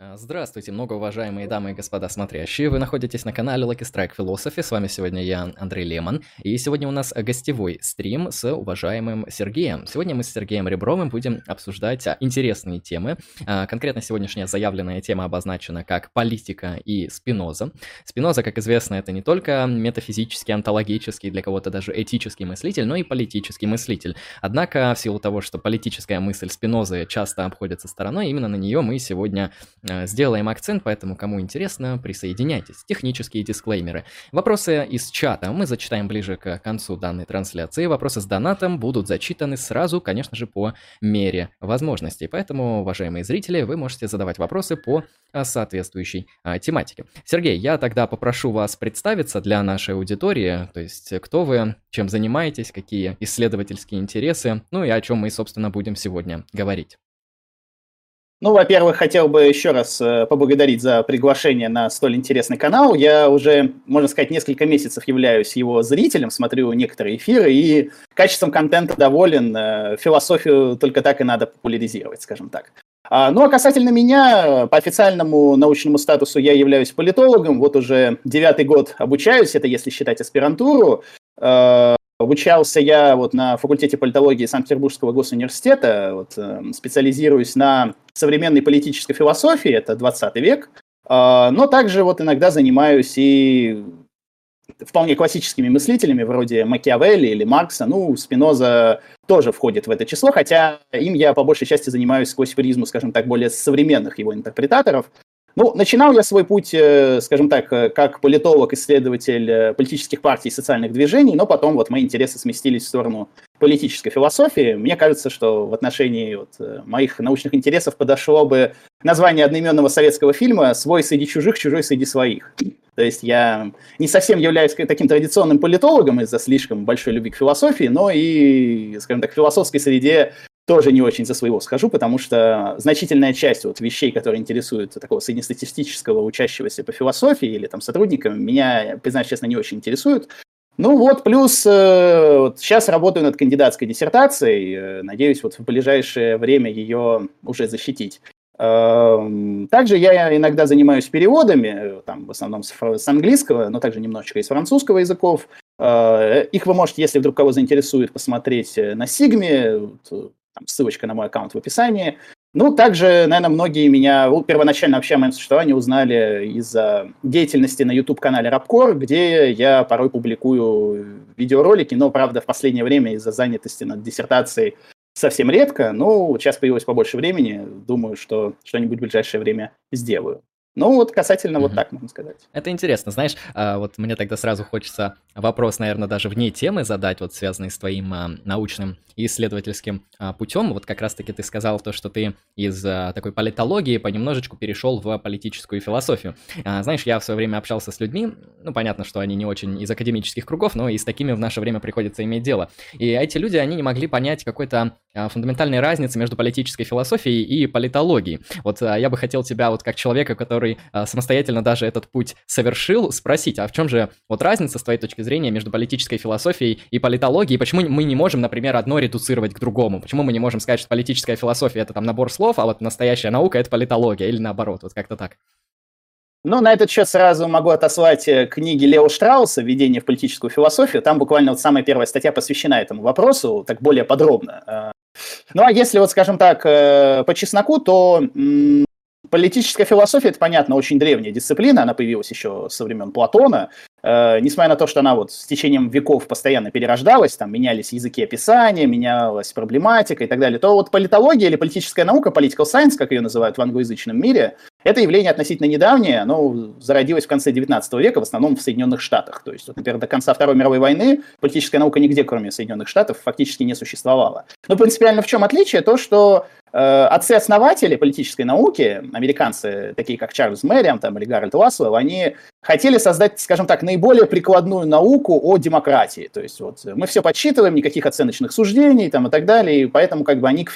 А, здравствуйте, многоуважаемые дамы и господа смотрящие. Вы находитесь на канале Lucky Strike Philosophy. С вами сегодня я, Андрей Лемон. И сегодня у нас гостевой стрим с уважаемым Сергеем. Сегодня мы с Сергеем Ребровым будем обсуждать интересные темы. А, конкретно сегодняшняя заявленная тема обозначена как политика и спиноза. Спиноза, как известно, это не только метафизический, онтологический, для кого-то даже этический мыслитель, но и политический мыслитель. Однако, в силу того, что политическая мысль спинозы часто обходится стороной, именно на нее мы сегодня сделаем акцент, поэтому кому интересно, присоединяйтесь. Технические дисклеймеры. Вопросы из чата мы зачитаем ближе к концу данной трансляции. Вопросы с донатом будут зачитаны сразу, конечно же, по мере возможностей. Поэтому, уважаемые зрители, вы можете задавать вопросы по э, соответствующей а, тематике. Сергей, я тогда попрошу вас представиться для нашей аудитории, то есть кто вы, чем занимаетесь, какие исследовательские интересы, ну и о чем мы, собственно, будем сегодня говорить. Ну, во-первых, хотел бы еще раз э, поблагодарить за приглашение на столь интересный канал. Я уже, можно сказать, несколько месяцев являюсь его зрителем, смотрю некоторые эфиры и качеством контента доволен. Э, философию только так и надо популяризировать, скажем так. А, ну, а касательно меня, по официальному научному статусу я являюсь политологом, вот уже девятый год обучаюсь, это если считать аспирантуру. Обучался я вот на факультете политологии Санкт-Петербургского госуниверситета, вот, э, специализируюсь на современной политической философии, это 20 век, э, но также вот иногда занимаюсь и вполне классическими мыслителями вроде Макиавелли или Маркса, ну, Спиноза тоже входит в это число, хотя им я по большей части занимаюсь сквозь призму, скажем так, более современных его интерпретаторов, ну, начинал я свой путь, э, скажем так, э, как политолог, исследователь э, политических партий и социальных движений, но потом вот мои интересы сместились в сторону политической философии. Мне кажется, что в отношении вот моих научных интересов подошло бы название одноименного советского фильма «Свой среди чужих, чужой среди своих». То есть я не совсем являюсь таким традиционным политологом из-за слишком большой любви к философии, но и, скажем так, в философской среде тоже не очень за своего схожу, потому что значительная часть вот вещей, которые интересуют такого среднестатистического учащегося по философии или там сотрудника, меня, признаюсь честно, не очень интересуют. Ну вот, плюс э, вот сейчас работаю над кандидатской диссертацией, э, надеюсь вот в ближайшее время ее уже защитить. Э, также я иногда занимаюсь переводами, там в основном с, с английского, но также немножечко из французского языков. Э, их вы можете, если вдруг кого заинтересует, посмотреть э, на Сигме там, ссылочка на мой аккаунт в описании. Ну, также, наверное, многие меня первоначально вообще о моем существовании узнали из-за деятельности на YouTube-канале Рапкор, где я порой публикую видеоролики, но, правда, в последнее время из-за занятости над диссертацией совсем редко. Ну, сейчас появилось побольше времени, думаю, что что-нибудь в ближайшее время сделаю. Ну, вот касательно mm-hmm. вот так, можно сказать. Это интересно, знаешь, а, вот мне тогда сразу хочется вопрос, наверное, даже вне темы задать, вот связанный с твоим а, научным и исследовательским а, путем. Вот как раз-таки ты сказал то, что ты из такой политологии понемножечку перешел в политическую философию. Знаешь, я в свое время общался с людьми, ну, понятно, что они не очень из академических кругов, но и с такими в наше время приходится иметь дело. И эти люди, они не могли понять какой-то фундаментальной разницы между политической философией и политологией. Вот я бы хотел тебя, вот как человека, который который а, самостоятельно даже этот путь совершил, спросить, а в чем же вот разница с твоей точки зрения между политической философией и политологией? Почему мы не можем, например, одно редуцировать к другому? Почему мы не можем сказать, что политическая философия это там набор слов, а вот настоящая наука это политология или наоборот, вот как-то так? Ну, на этот счет сразу могу отослать э, книги Лео Штрауса «Введение в политическую философию». Там буквально вот самая первая статья посвящена этому вопросу, так более подробно. Э, ну, а если вот, скажем так, э, по чесноку, то Политическая философия, это понятно, очень древняя дисциплина, она появилась еще со времен Платона. Э, несмотря на то, что она вот с течением веков постоянно перерождалась, там менялись языки описания, менялась проблематика и так далее, то вот политология или политическая наука, political science, как ее называют в англоязычном мире, это явление относительно недавнее, оно зародилось в конце 19 века, в основном в Соединенных Штатах. То есть, вот, например, до конца Второй мировой войны политическая наука нигде, кроме Соединенных Штатов, фактически не существовала. Но принципиально в чем отличие? То, что э, отцы-основатели политической науки, американцы, такие как Чарльз Мэриам там, или Гарольд Ласлов, они хотели создать, скажем так, наиболее прикладную науку о демократии. То есть вот мы все подсчитываем, никаких оценочных суждений там, и так далее, и поэтому как бы они к,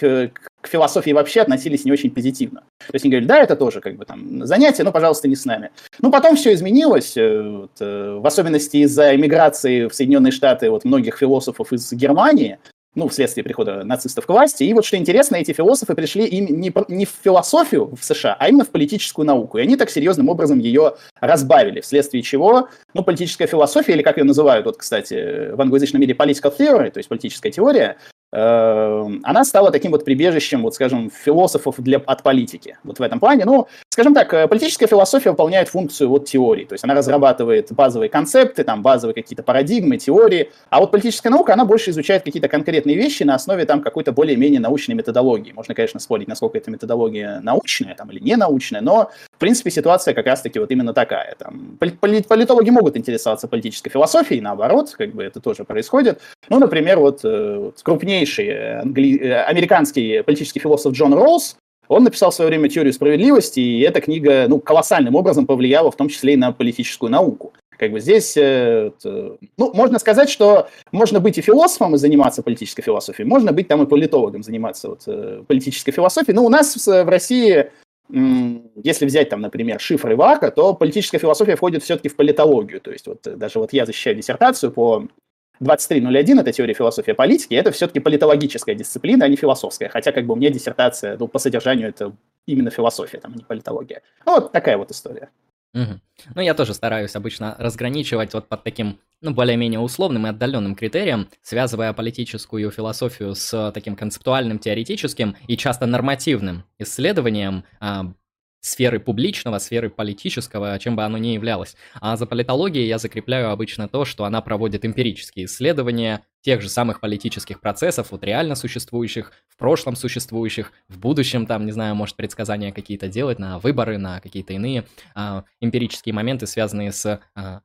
к философии вообще относились не очень позитивно. То есть они говорили, да, это тоже как бы там занятие, но, пожалуйста, не с нами. Ну, потом все изменилось, э, вот, э, в особенности из-за эмиграции в Соединенные Штаты вот многих философов из Германии, ну, вследствие прихода нацистов к власти. И вот что интересно, эти философы пришли им не, не в философию в США, а именно в политическую науку. И они так серьезным образом ее разбавили, вследствие чего, ну, политическая философия, или как ее называют, вот, кстати, в англоязычном мире political theory, то есть политическая теория, она стала таким вот прибежищем, вот скажем, философов для, от политики. Вот в этом плане. Ну, скажем так, э, политическая философия выполняет функцию вот теории. То есть она разрабатывает базовые концепты, там базовые какие-то парадигмы, теории. А вот политическая наука, она больше изучает какие-то конкретные вещи на основе там какой-то более-менее научной методологии. Можно, конечно, спорить, насколько эта методология научная там, или не научная, но, в принципе, ситуация как раз-таки вот именно такая. Там, политологи могут интересоваться политической философией, наоборот, как бы это тоже происходит. Ну, например, вот, э, вот крупнее крупнейший англи... Э, американский политический философ Джон Роуз, он написал в свое время теорию справедливости, и эта книга ну, колоссальным образом повлияла в том числе и на политическую науку. Как бы здесь, э, ну, можно сказать, что можно быть и философом и заниматься политической философией, можно быть там и политологом, заниматься вот, э, политической философией. Но у нас в России, если взять там, например, шифры Вака, то политическая философия входит все-таки в политологию. То есть вот даже вот я защищаю диссертацию по 2301 – это теория философии политики, это все-таки политологическая дисциплина, а не философская. Хотя как бы у меня диссертация, ну, по содержанию это именно философия, там, а не политология. Ну, вот такая вот история. Угу. Ну, я тоже стараюсь обычно разграничивать вот под таким, ну, более-менее условным и отдаленным критерием, связывая политическую философию с таким концептуальным, теоретическим и часто нормативным исследованием а, сферы публичного, сферы политического, чем бы оно ни являлось. А за политологией я закрепляю обычно то, что она проводит эмпирические исследования тех же самых политических процессов, вот реально существующих, в прошлом существующих, в будущем там, не знаю, может предсказания какие-то делать на выборы, на какие-то иные а, эмпирические моменты, связанные с а,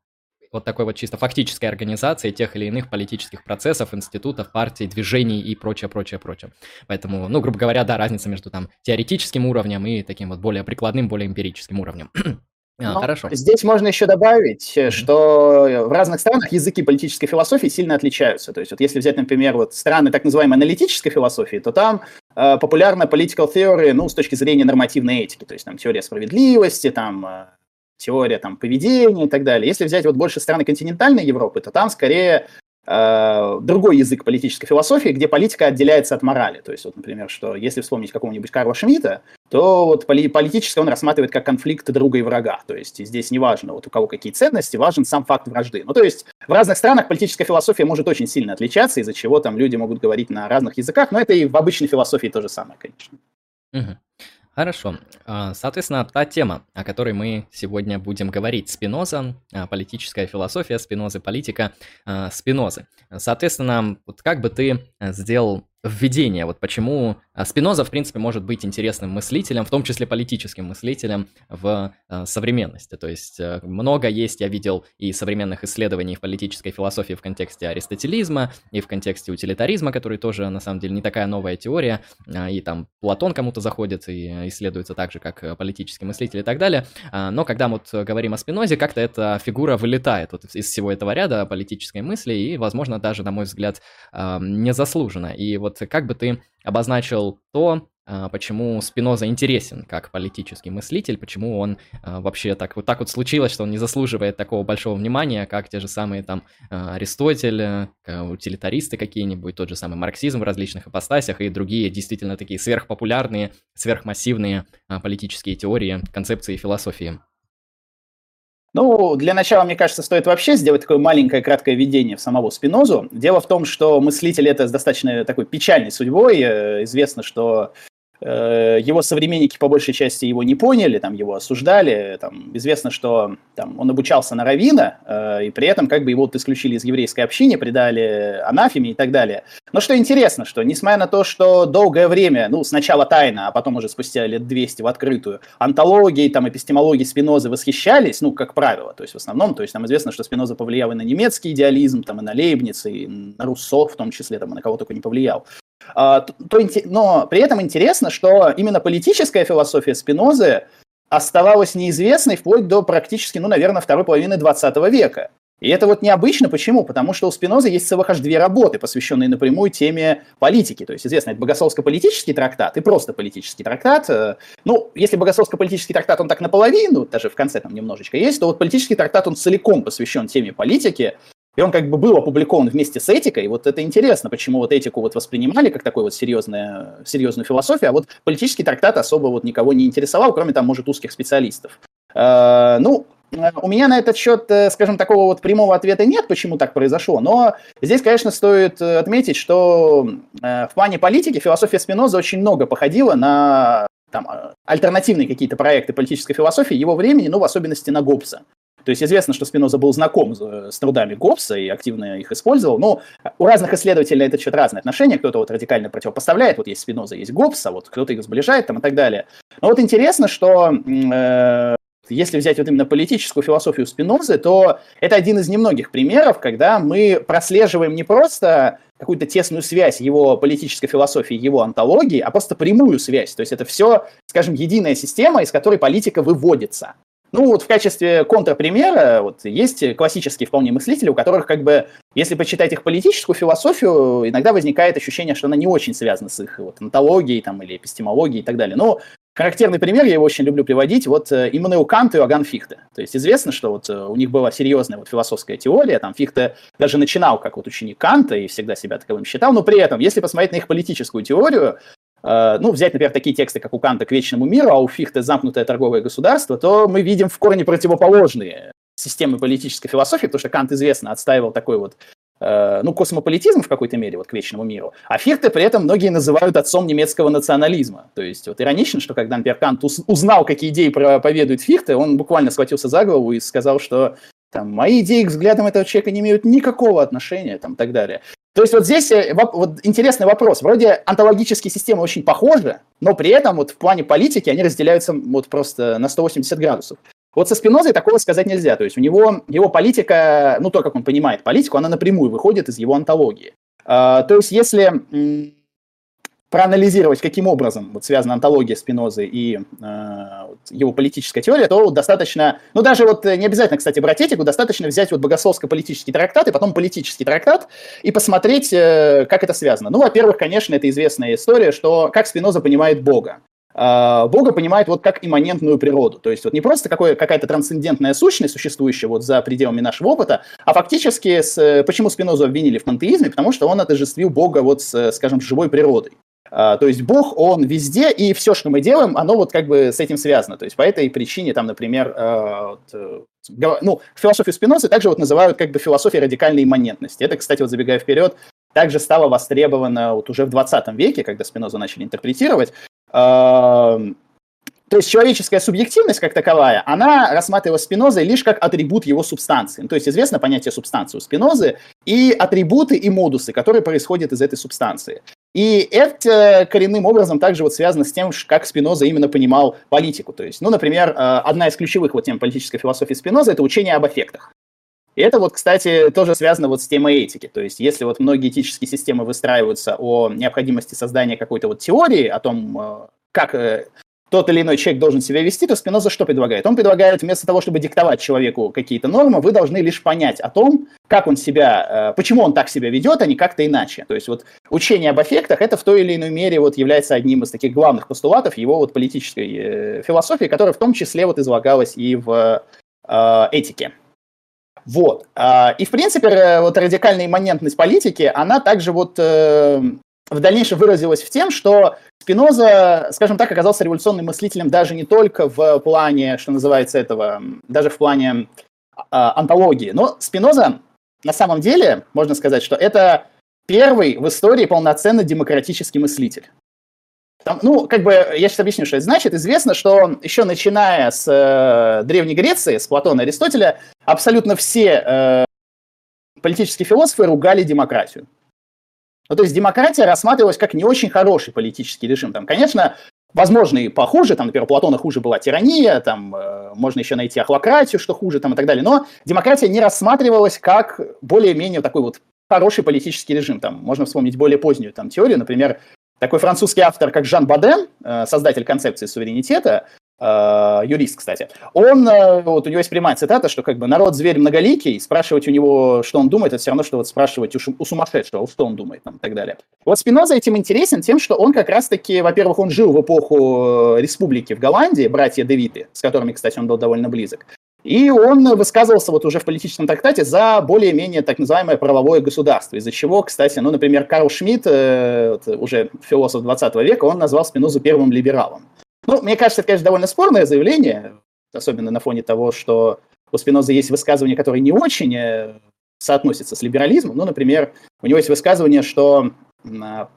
вот такой вот чисто фактической организации тех или иных политических процессов, институтов, партий, движений и прочее, прочее, прочее. Поэтому, ну, грубо говоря, да, разница между там теоретическим уровнем и таким вот более прикладным, более эмпирическим уровнем. А, ну, хорошо. Здесь можно еще добавить, mm-hmm. что в разных странах языки политической философии сильно отличаются. То есть, вот если взять, например, вот страны так называемой аналитической философии, то там э, популярна political theory, ну, с точки зрения нормативной этики, то есть там теория справедливости, там э, теория там, поведения и так далее. Если взять вот больше страны континентальной Европы, то там скорее э, другой язык политической философии, где политика отделяется от морали. То есть, вот, например, что если вспомнить какого-нибудь Карла Шмидта, то вот поли- политически он рассматривает как конфликт друга и врага. То есть здесь не важно, вот у кого какие ценности, важен сам факт вражды. Ну, то есть в разных странах политическая философия может очень сильно отличаться, из-за чего там люди могут говорить на разных языках, но это и в обычной философии то же самое, конечно. Угу. Хорошо. А, соответственно, та тема, о которой мы сегодня будем говорить, Спиноза, а, политическая философия Спинозы, политика а, Спинозы. Соответственно, вот как бы ты сделал введение, вот почему а, Спиноза, в принципе, может быть интересным мыслителем, в том числе политическим мыслителем в э, современности. То есть э, много есть, я видел, и современных исследований в политической философии в контексте аристотелизма, и в контексте утилитаризма, который тоже, на самом деле, не такая новая теория, э, и там Платон кому-то заходит и исследуется так же, как политический мыслитель и так далее. Э, но когда мы вот говорим о Спинозе, как-то эта фигура вылетает вот из всего этого ряда политической мысли, и, возможно, даже, на мой взгляд, э, незаслуженно. И вот как бы ты обозначил то, а, почему Спиноза интересен как политический мыслитель, почему он а, вообще так вот так вот случилось, что он не заслуживает такого большого внимания, как те же самые там а, Аристотель, утилитаристы какие-нибудь, тот же самый марксизм в различных ипостасях и другие действительно такие сверхпопулярные, сверхмассивные политические теории, концепции философии. Ну, для начала, мне кажется, стоит вообще сделать такое маленькое краткое введение в самого Спинозу. Дело в том, что мыслитель это с достаточно такой печальной судьбой. Э, известно, что его современники по большей части его не поняли, там его осуждали, там известно, что там, он обучался на равина, э, и при этом как бы его вот исключили из еврейской общины, предали анафеме и так далее. Но что интересно, что несмотря на то, что долгое время, ну сначала тайно, а потом уже спустя лет 200 в открытую, антологией, там эпистемологией Спинозы восхищались, ну как правило, то есть в основном, то есть там известно, что Спиноза повлиял и на немецкий идеализм, там и на Лейбниц, и на Руссо в том числе, там и на кого только не повлиял. А, то, но при этом интересно, что именно политическая философия Спинозы оставалась неизвестной вплоть до практически, ну, наверное, второй половины 20 века. И это вот необычно. Почему? Потому что у Спиноза есть целых аж две работы, посвященные напрямую теме политики. То есть, известно, это богословско-политический трактат и просто политический трактат. Э, ну, если богословско-политический трактат, он так наполовину, даже в конце там немножечко есть, то вот политический трактат, он целиком посвящен теме политики. И он как бы был опубликован вместе с этикой. И вот это интересно, почему вот этику вот воспринимали как такую вот серьезную, серьезную философию, а вот политический трактат особо вот никого не интересовал, кроме там, может, узких специалистов. Э, ну, у меня на этот счет, э, скажем, такого вот прямого ответа нет, почему так произошло, но здесь, конечно, стоит э, отметить, что в плане политики философия Спиноза очень много походила на там, альтернативные какие-то проекты политической философии его времени, ну, в особенности на Гоббса. То есть известно, что Спиноза был знаком с трудами Гоббса и активно их использовал. Но у разных исследователей это что-то разное отношение. Кто-то вот радикально противопоставляет. Вот есть Спиноза, есть Гоббс, а вот кто-то их сближает там и так далее. Но вот интересно, что э, если взять вот именно политическую философию Спинозы, то это один из немногих примеров, когда мы прослеживаем не просто какую-то тесную связь его политической философии, его антологии, а просто прямую связь. То есть это все, скажем, единая система, из которой политика выводится. Ну вот в качестве контрпримера вот, есть классические вполне мыслители, у которых как бы, если почитать их политическую философию, иногда возникает ощущение, что она не очень связана с их вот, онтологией там, или эпистемологией и так далее. Но характерный пример, я его очень люблю приводить, вот э, Иммануэл Кант и Иоганн Фихте. То есть известно, что вот э, у них была серьезная вот философская теория, там Фихте даже начинал как вот ученик Канта и всегда себя таковым считал, но при этом, если посмотреть на их политическую теорию, ну, взять, например, такие тексты, как у Канта «К вечному миру», а у Фихта «Замкнутое торговое государство», то мы видим в корне противоположные системы политической философии, потому что Кант известно отстаивал такой вот э, ну, космополитизм в какой-то мере, вот к вечному миру. А Фихте при этом многие называют отцом немецкого национализма. То есть вот иронично, что когда, например, Кант узнал, какие идеи проповедует Фихте, он буквально схватился за голову и сказал, что там, мои идеи к взглядам этого человека не имеют никакого отношения, там, и так далее. То есть вот здесь э, вот интересный вопрос. Вроде антологические системы очень похожи, но при этом вот в плане политики они разделяются вот просто на 180 градусов. Вот со Спинозой такого сказать нельзя. То есть у него его политика, ну то, как он понимает политику, она напрямую выходит из его антологии. Uh, то есть если проанализировать, каким образом вот связана антология Спинозы и э, его политическая теория, то достаточно, ну даже вот не обязательно, кстати, брать этику, достаточно взять вот богословско-политический трактат и потом политический трактат и посмотреть, э, как это связано. Ну, во-первых, конечно, это известная история, что как Спиноза понимает Бога. Э, Бога понимает вот как имманентную природу, то есть вот не просто какое, какая-то трансцендентная сущность, существующая вот за пределами нашего опыта, а фактически с, почему Спинозу обвинили в пантеизме, потому что он отождествил Бога вот с, скажем, живой природой. А, то есть Бог, он везде, и все, что мы делаем, оно вот как бы с этим связано. То есть по этой причине, там, например, э, э, ну, философию Спинозы также вот называют как бы философией радикальной имманентности. Это, кстати, вот забегая вперед, также стало востребовано вот уже в 20 веке, когда Спинозу начали интерпретировать. То есть человеческая субъективность как таковая, она рассматривалась Спинозой лишь как атрибут его субстанции. То есть известно понятие субстанции у Спинозы и атрибуты и модусы, которые происходят из этой субстанции. И это коренным образом также вот связано с тем, как Спиноза именно понимал политику. То есть, ну, например, э, одна из ключевых вот тем политической философии Спиноза – это учение об аффектах. И это вот, кстати, тоже связано вот с темой этики. То есть, если вот многие этические системы выстраиваются о необходимости создания какой-то вот теории, о том, э, как э, тот или иной человек должен себя вести, то Спиноза что предлагает? Он предлагает вместо того, чтобы диктовать человеку какие-то нормы, вы должны лишь понять о том, как он себя, э, почему он так себя ведет, а не как-то иначе. То есть вот учение об эффектах, это в той или иной мере вот является одним из таких главных постулатов его вот политической э, философии, которая в том числе вот излагалась и в э, этике. Вот. А, и, в принципе, вот радикальная имманентность политики, она также вот в дальнейшем выразилась в тем, что Спиноза, скажем так, оказался революционным мыслителем даже не только в плане, что называется этого, даже в плане э, антологии. Но Спиноза на самом деле, можно сказать, что это первый в истории полноценно демократический мыслитель. Там, ну, как бы, я сейчас объясню, что это значит. Известно, что еще начиная с э, Древней Греции, с Платона и Аристотеля, абсолютно все э, политические философы ругали демократию. Ну, то есть демократия рассматривалась как не очень хороший политический режим. Там, конечно, возможно, и похуже, там, например, у Платона хуже была тирания, там, э, можно еще найти ахлократию, что хуже, там, и так далее, но демократия не рассматривалась как более-менее такой вот хороший политический режим. Там, можно вспомнить более позднюю там, теорию, например, такой французский автор, как Жан Баден, э, создатель концепции суверенитета, юрист, кстати, он, uh, вот у него есть прямая цитата, что как бы народ зверь многоликий, спрашивать у него, что он думает, это все равно, что вот спрашивать у, у сумасшедшего, что он думает там, и так далее. Вот Спиноза этим интересен тем, что он как раз-таки, во-первых, он жил в эпоху э, республики в Голландии, братья Девиты, с которыми, кстати, он был довольно близок. И он высказывался вот уже в политическом трактате за более-менее так называемое правовое государство, из-за чего, кстати, ну, например, Карл Шмидт, э, уже философ 20 века, он назвал Спинозу первым либералом. Ну, мне кажется, это, конечно, довольно спорное заявление, особенно на фоне того, что у Спиноза есть высказывания, которые не очень э, соотносятся с либерализмом. Ну, например, у него есть высказывание, что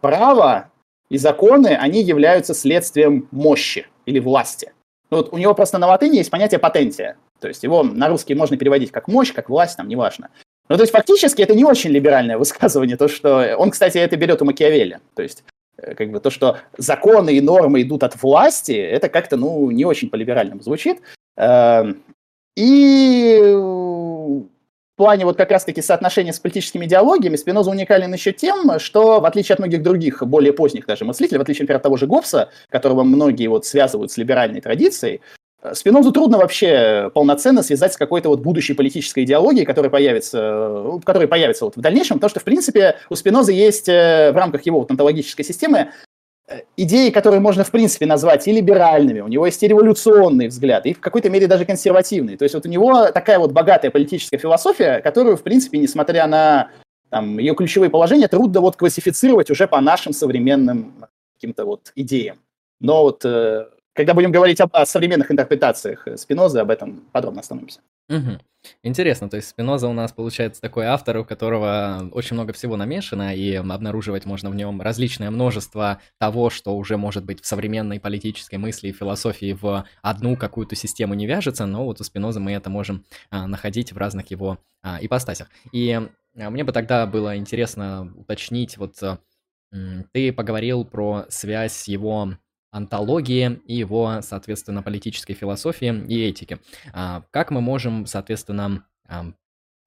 право и законы, они являются следствием мощи или власти. Ну, вот у него просто на латыни есть понятие патентия. То есть его на русский можно переводить как мощь, как власть, там, неважно. Ну, то есть фактически это не очень либеральное высказывание, то, что... Он, кстати, это берет у Макиавелли. То есть как бы то, что законы и нормы идут от власти, это как-то, ну, не очень по-либеральному звучит. Эм, и плане вот как раз-таки соотношения с политическими идеологиями Спиноза уникален еще тем, что в отличие от многих других, более поздних даже мыслителей, в отличие, например, от того же Гоббса, которого многие вот связывают с либеральной традицией, Спинозу трудно вообще полноценно связать с какой-то вот будущей политической идеологией, которая появится, которая появится вот в дальнейшем, потому что, в принципе, у Спиноза есть э, в рамках его вот онтологической системы идеи, которые можно, в принципе, назвать и либеральными, у него есть и революционные взгляды, и в какой-то мере даже консервативные. То есть вот у него такая вот богатая политическая философия, которую, в принципе, несмотря на там, ее ключевые положения, трудно вот классифицировать уже по нашим современным каким-то вот идеям. Но вот э, когда будем говорить об, о современных интерпретациях Спинозы, об этом подробно остановимся. Угу. Интересно, то есть Спиноза у нас получается такой автор, у которого очень много всего намешано, и обнаруживать можно в нем различное множество того, что уже может быть в современной политической мысли и философии в одну какую-то систему не вяжется, но вот у Спиноза мы это можем а, находить в разных его а, ипостасях. И а, мне бы тогда было интересно уточнить, вот а, ты поговорил про связь его антологии и его, соответственно, политической философии и этики. А, как мы можем, соответственно,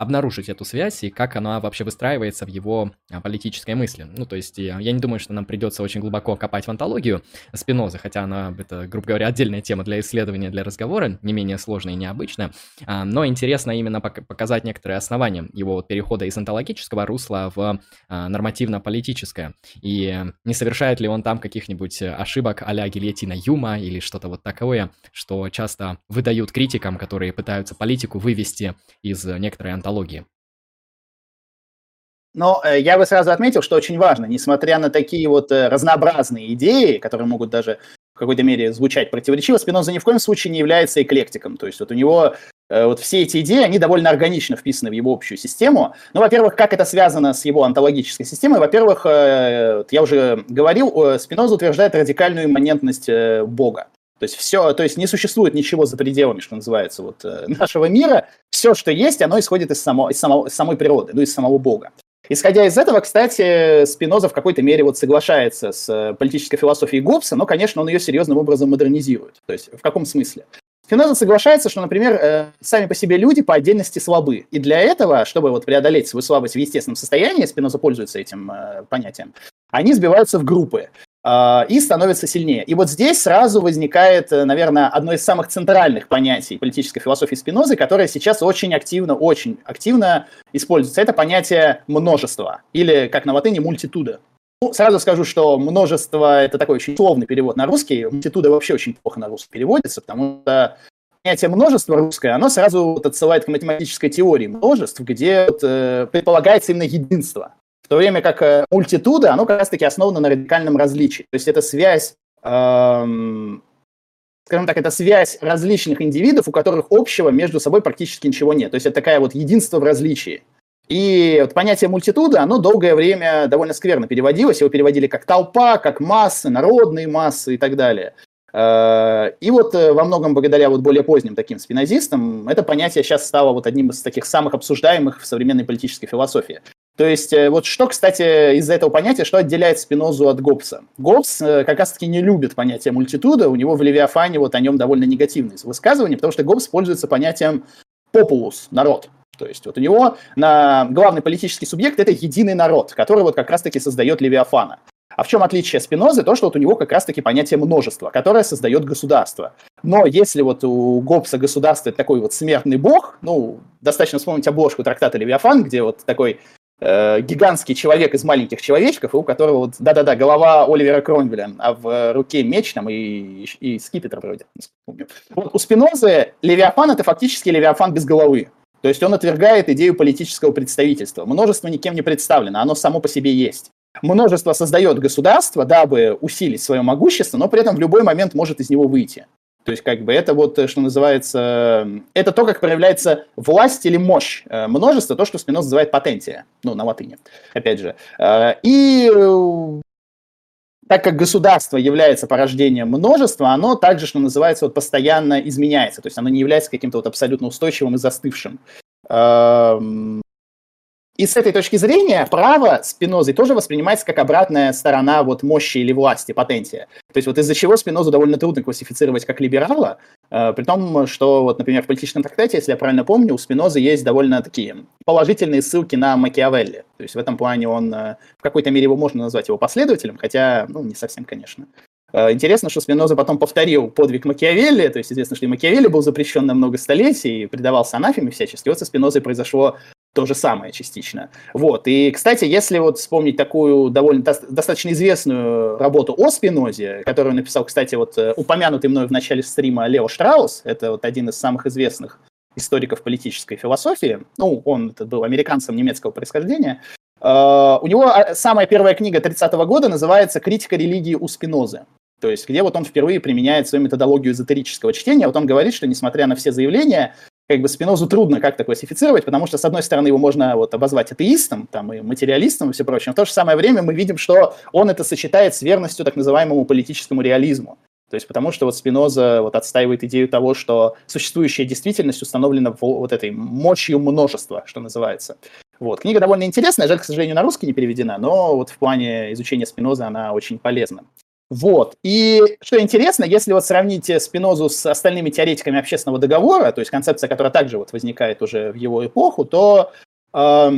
обнаружить эту связь и как она вообще выстраивается в его а, политической мысли. Ну, то есть я не думаю, что нам придется очень глубоко копать в антологию Спинозы, хотя она, это, грубо говоря, отдельная тема для исследования, для разговора, не менее сложная и необычная, а, но интересно именно показать некоторые основания его перехода из антологического русла в а, нормативно-политическое. И не совершает ли он там каких-нибудь ошибок а-ля гильотина Юма или что-то вот такое, что часто выдают критикам, которые пытаются политику вывести из некоторой антологии технологии. Но э, я бы сразу отметил, что очень важно, несмотря на такие вот э, разнообразные идеи, которые могут даже в какой-то мере звучать противоречиво, Спиноза ни в коем случае не является эклектиком. То есть вот у него э, вот все эти идеи, они довольно органично вписаны в его общую систему. Ну, во-первых, как это связано с его онтологической системой? Во-первых, я уже говорил, Спиноза утверждает радикальную имманентность Бога. То есть все, то есть не существует ничего за пределами, что называется, вот э, нашего мира. Все, что есть, оно исходит из, само, из, само, из самой природы, ну, из самого Бога. Исходя из этого, кстати, Спиноза в какой-то мере вот соглашается с э, политической философией Гоббса, но, конечно, он ее серьезным образом модернизирует. То есть в каком смысле? Спиноза соглашается, что, например, э, сами по себе люди по отдельности слабы. И для этого, чтобы вот преодолеть свою слабость в естественном состоянии, Спиноза пользуется этим понятием, они сбиваются в группы. А, и становится сильнее. И вот здесь сразу возникает, э, наверное, одно из самых центральных понятий политической философии Спинозы, которое сейчас очень активно, очень активно используется. Это понятие множества, или, как на латыни, мультитуда. Ну, сразу скажу, что множество – это такой очень условный перевод на русский. Мультитуда вообще очень плохо на русский переводится, потому что понятие множества русское, оно сразу вот отсылает к математической теории множеств, где вот, э, предполагается именно единство. В то время как э, мультитуда, оно как раз-таки основано на радикальном различии. То есть это связь, эм, скажем так, это связь различных индивидов, у которых общего между собой практически ничего нет. То есть это такая вот единство в различии. И вот понятие мультитуда, оно долгое время довольно скверно переводилось. Его переводили как толпа, как массы, народные массы и так далее. Э, и вот э, во многом благодаря вот более поздним таким спинозистам это понятие сейчас стало вот одним из таких самых обсуждаемых в современной политической философии. То есть, э, вот что, кстати, из-за этого понятия, что отделяет Спинозу от Гоббса? Гоббс э, как раз-таки не любит понятие мультитуда, у него в Левиафане вот о нем довольно негативные высказывания, потому что Гоббс пользуется понятием популус, народ. То есть вот у него на главный политический субъект это единый народ, который вот как раз-таки создает Левиафана. А в чем отличие Спинозы? То, что вот у него как раз-таки понятие множества, которое создает государство. Но если вот у Гоббса государство это такой вот смертный бог, ну, достаточно вспомнить обложку трактата Левиафан, где вот такой э, гигантский человек из маленьких человечков, у которого вот, да-да-да, голова Оливера Кромвеля, а в руке меч там и, и скипетр вроде. Вот у Спинозы Левиафан это фактически Левиафан без головы. То есть он отвергает идею политического представительства. Множество никем не представлено, оно само по себе есть. Множество создает государство, дабы усилить свое могущество, но при этом в любой момент может из него выйти. То есть, как бы, это вот, что называется, это то, как проявляется власть или мощь э, множества, то, что Спиноз называет патентия, ну, на латыни, опять же. Э, и так как государство является порождением множества, оно также, что называется, вот постоянно изменяется. То есть оно не является каким-то вот абсолютно устойчивым и застывшим. И с этой точки зрения право Спинозой тоже воспринимается как обратная сторона вот мощи или власти, патентия. То есть вот из-за чего Спинозу довольно трудно классифицировать как либерала, э, при том, что вот, например, в политическом трактате, если я правильно помню, у Спинозы есть довольно такие положительные ссылки на Макиавелли. То есть в этом плане он, э, в какой-то мере его можно назвать его последователем, хотя, ну, не совсем, конечно. Э, интересно, что Спиноза потом повторил подвиг Макиавелли, то есть известно, что и Макиавелли был запрещен на много столетий и предавался анафеме всячески. Вот со Спинозой произошло то же самое частично. Вот. И, кстати, если вот вспомнить такую довольно достаточно известную работу о Спинозе, которую написал, кстати, вот э, упомянутый мной в начале стрима Лео Штраус, это вот один из самых известных историков политической философии, ну, он это был американцем немецкого происхождения, Uh, у него а, самая первая книга 30-го года называется «Критика религии у Спинозы». То есть, где вот он впервые применяет свою методологию эзотерического чтения. Вот он говорит, что несмотря на все заявления, как бы Спинозу трудно как-то классифицировать, потому что, с одной стороны, его можно вот обозвать атеистом, там, и материалистом и все прочее, но в то же самое время мы видим, что он это сочетает с верностью так называемому политическому реализму. То есть потому что вот Спиноза вот отстаивает идею того, что существующая действительность установлена вот этой мощью множества, что называется. Вот. Книга довольно интересная, жаль, к сожалению, на русский не переведена, но вот в плане изучения Спиноза она очень полезна. Вот. И что интересно, если вот сравнить Спинозу с остальными теоретиками общественного договора, то есть концепция, которая также вот возникает уже в его эпоху, то э,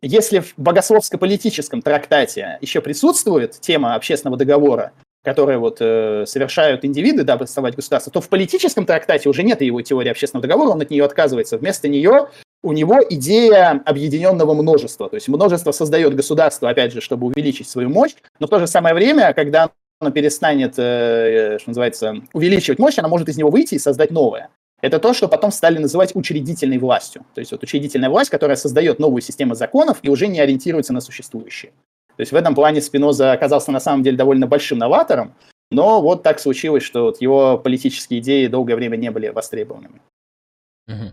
если в богословско-политическом трактате еще присутствует тема общественного договора, которые вот э, совершают индивиды, дабы создавать государство, то в политическом трактате уже нет его теории общественного договора, он от нее отказывается. Вместо нее у него идея объединенного множества. То есть множество создает государство, опять же, чтобы увеличить свою мощь, но в то же самое время, когда оно перестанет, э, что называется, увеличивать мощь, она может из него выйти и создать новое. Это то, что потом стали называть учредительной властью. То есть вот учредительная власть, которая создает новую систему законов и уже не ориентируется на существующие. То есть в этом плане Спиноза оказался на самом деле довольно большим новатором, но вот так случилось, что вот его политические идеи долгое время не были востребованными. Угу.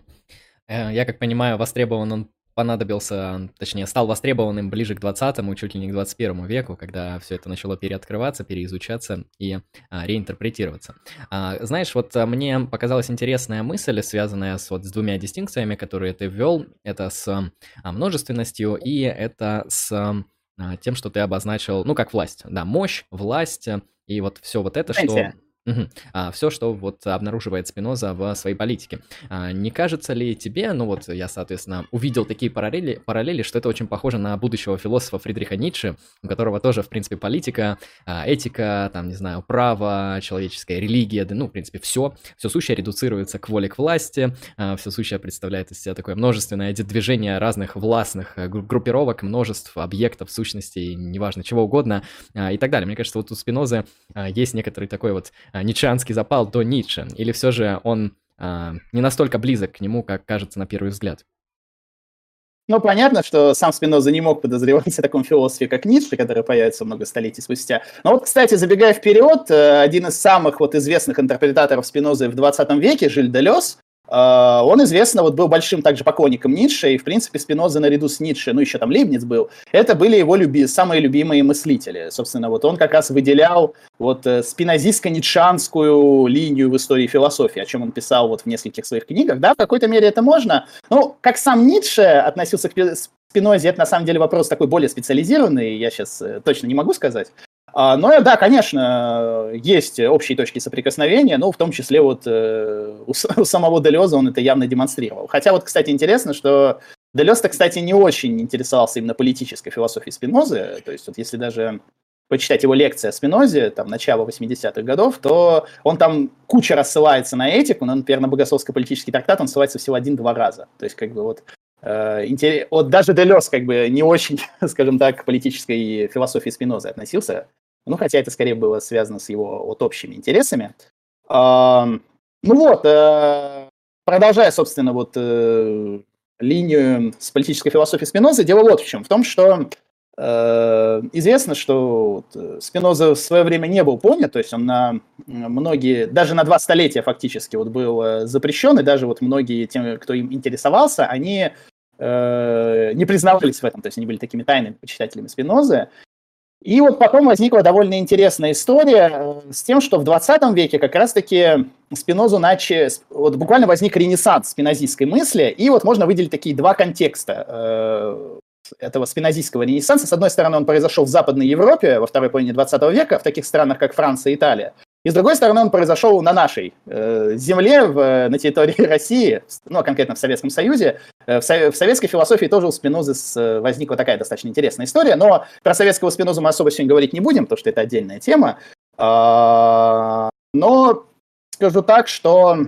Я как понимаю, востребован он понадобился, точнее, стал востребованным ближе к 20-му, чуть ли не к 21 веку, когда все это начало переоткрываться, переизучаться и а, реинтерпретироваться. А, знаешь, вот а, мне показалась интересная мысль, связанная с, вот, с двумя дистинкциями, которые ты ввел. Это с а, множественностью и это с а, тем, что ты обозначил, ну, как власть, да, мощь, власть и вот все вот это, что... Угу. А, все, что вот обнаруживает Спиноза в своей политике. А, не кажется ли тебе, ну вот я, соответственно, увидел такие параллели, параллели, что это очень похоже на будущего философа Фридриха Ницше, у которого тоже, в принципе, политика, а, этика, там, не знаю, право, человеческая религия, да, ну, в принципе, все, все сущее редуцируется к воле к власти, а, все сущее представляет из себя такое множественное движение разных властных э, группировок, множеств объектов, сущностей, неважно, чего угодно а, и так далее. Мне кажется, вот у Спинозы а, есть некоторый такой вот а, ницшеанский запал до Ницше? Или все же он а, не настолько близок к нему, как кажется на первый взгляд? Ну, понятно, что сам Спиноза не мог подозревать о таком философе, как Ницше, который появится много столетий спустя. Но вот, кстати, забегая вперед, э, один из самых вот известных интерпретаторов Спинозы в 20 веке, Жиль Делес, он известно вот был большим также поклонником Ницше, и, в принципе, Спиноза наряду с Ницше, ну, еще там Лейбниц был, это были его люби самые любимые мыслители. Собственно, вот он как раз выделял вот э, спинозистско-ницшанскую линию в истории философии, о чем он писал вот в нескольких своих книгах. Да, в какой-то мере это можно. Ну, как сам Ницше относился к Спинозе, это на самом деле вопрос такой более специализированный, я сейчас э, точно не могу сказать. А, но да, конечно, есть общие точки соприкосновения, но в том числе вот э, у, у самого Делеза он это явно демонстрировал. Хотя вот, кстати, интересно, что Делез-то, кстати, не очень интересовался именно политической философией Спинозы. То есть вот если даже почитать его лекции о Спинозе, там, начала 80-х годов, то он там куча рассылается на этику, но, например, на богословско-политический трактат он ссылается всего один-два раза. То есть, как бы вот Э, интерес, вот даже Делес как бы не очень, скажем так, к политической философии Спинозы относился, ну, хотя это скорее было связано с его вот общими интересами. Ну вот, э, продолжая, собственно, вот э, линию с политической философией Спинозы, дело вот в чем. В том, что э, известно, что Спиноза в свое время не был понят, то есть он на многие, даже на два столетия фактически вот был запрещен, и даже вот многие тем, кто им интересовался, они не признавались в этом, то есть они были такими тайными почитателями Спинозы. И вот потом возникла довольно интересная история э, с тем, что в 20 веке как раз-таки Спинозу начали, вот буквально возник ренессанс спинозистской мысли, и вот можно выделить такие два контекста э, этого спинозистского ренессанса. С одной стороны, он произошел в Западной Европе во второй половине 20 века, в таких странах, как Франция и Италия. И с другой стороны, он произошел на нашей э, земле, в, на территории России, ну, а конкретно в Советском Союзе. Э, в, в советской философии тоже у Спинозы с, э, возникла такая достаточно интересная история, но про советского Спинозу мы особо сегодня говорить не будем, потому что это отдельная тема. А, но скажу так, что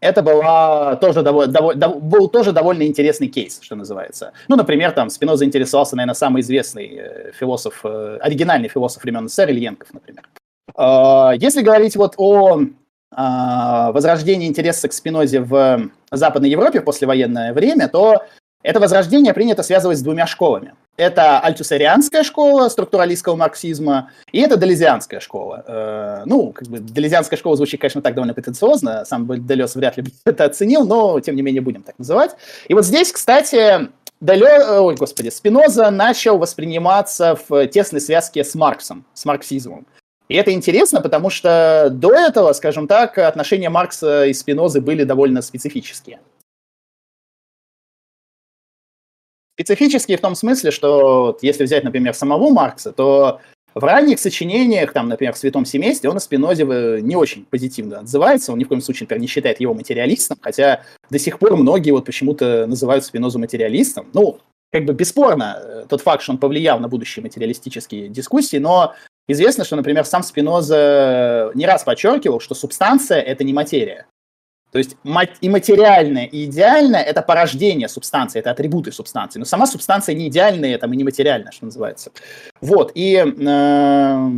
это была тоже довольно, довольно, был тоже довольно интересный кейс, что называется. Ну, например, там Спиноза интересовался, наверное, самый известный э, философ, оригинальный философ времен СССР Ильенков, например. А, если говорить вот о а, возрождении интереса к спинозе в Западной Европе в послевоенное время, то это возрождение принято связывать с двумя школами. Это альтусарианская школа структуралистского марксизма и это делезианская школа. Э, ну, как бы делезианская школа звучит, конечно, так довольно претенциозно, сам Делес вряд ли это оценил, но, тем не менее, будем так называть. И вот здесь, кстати, Деле, ой, господи, Спиноза начал восприниматься в тесной связке с Марксом, с марксизмом. И это интересно, потому что до этого, скажем так, отношения Маркса и Спинозы были довольно специфические. Специфические в том смысле, что если взять, например, самого Маркса, то в ранних сочинениях, там, например, в «Святом семействе», он о Спинозе не очень позитивно отзывается, он ни в коем случае, например, не считает его материалистом, хотя до сих пор многие вот почему-то называют Спинозу материалистом. Ну, как бы бесспорно э, тот факт, что он повлиял на будущие материалистические дискуссии, но Известно, что, например, сам Спиноза не раз подчеркивал, что субстанция — это не материя. То есть и материальное, и идеальное — это порождение субстанции, это атрибуты субстанции. Но сама субстанция не идеальная, там, и не материальная, что называется. Вот, и э,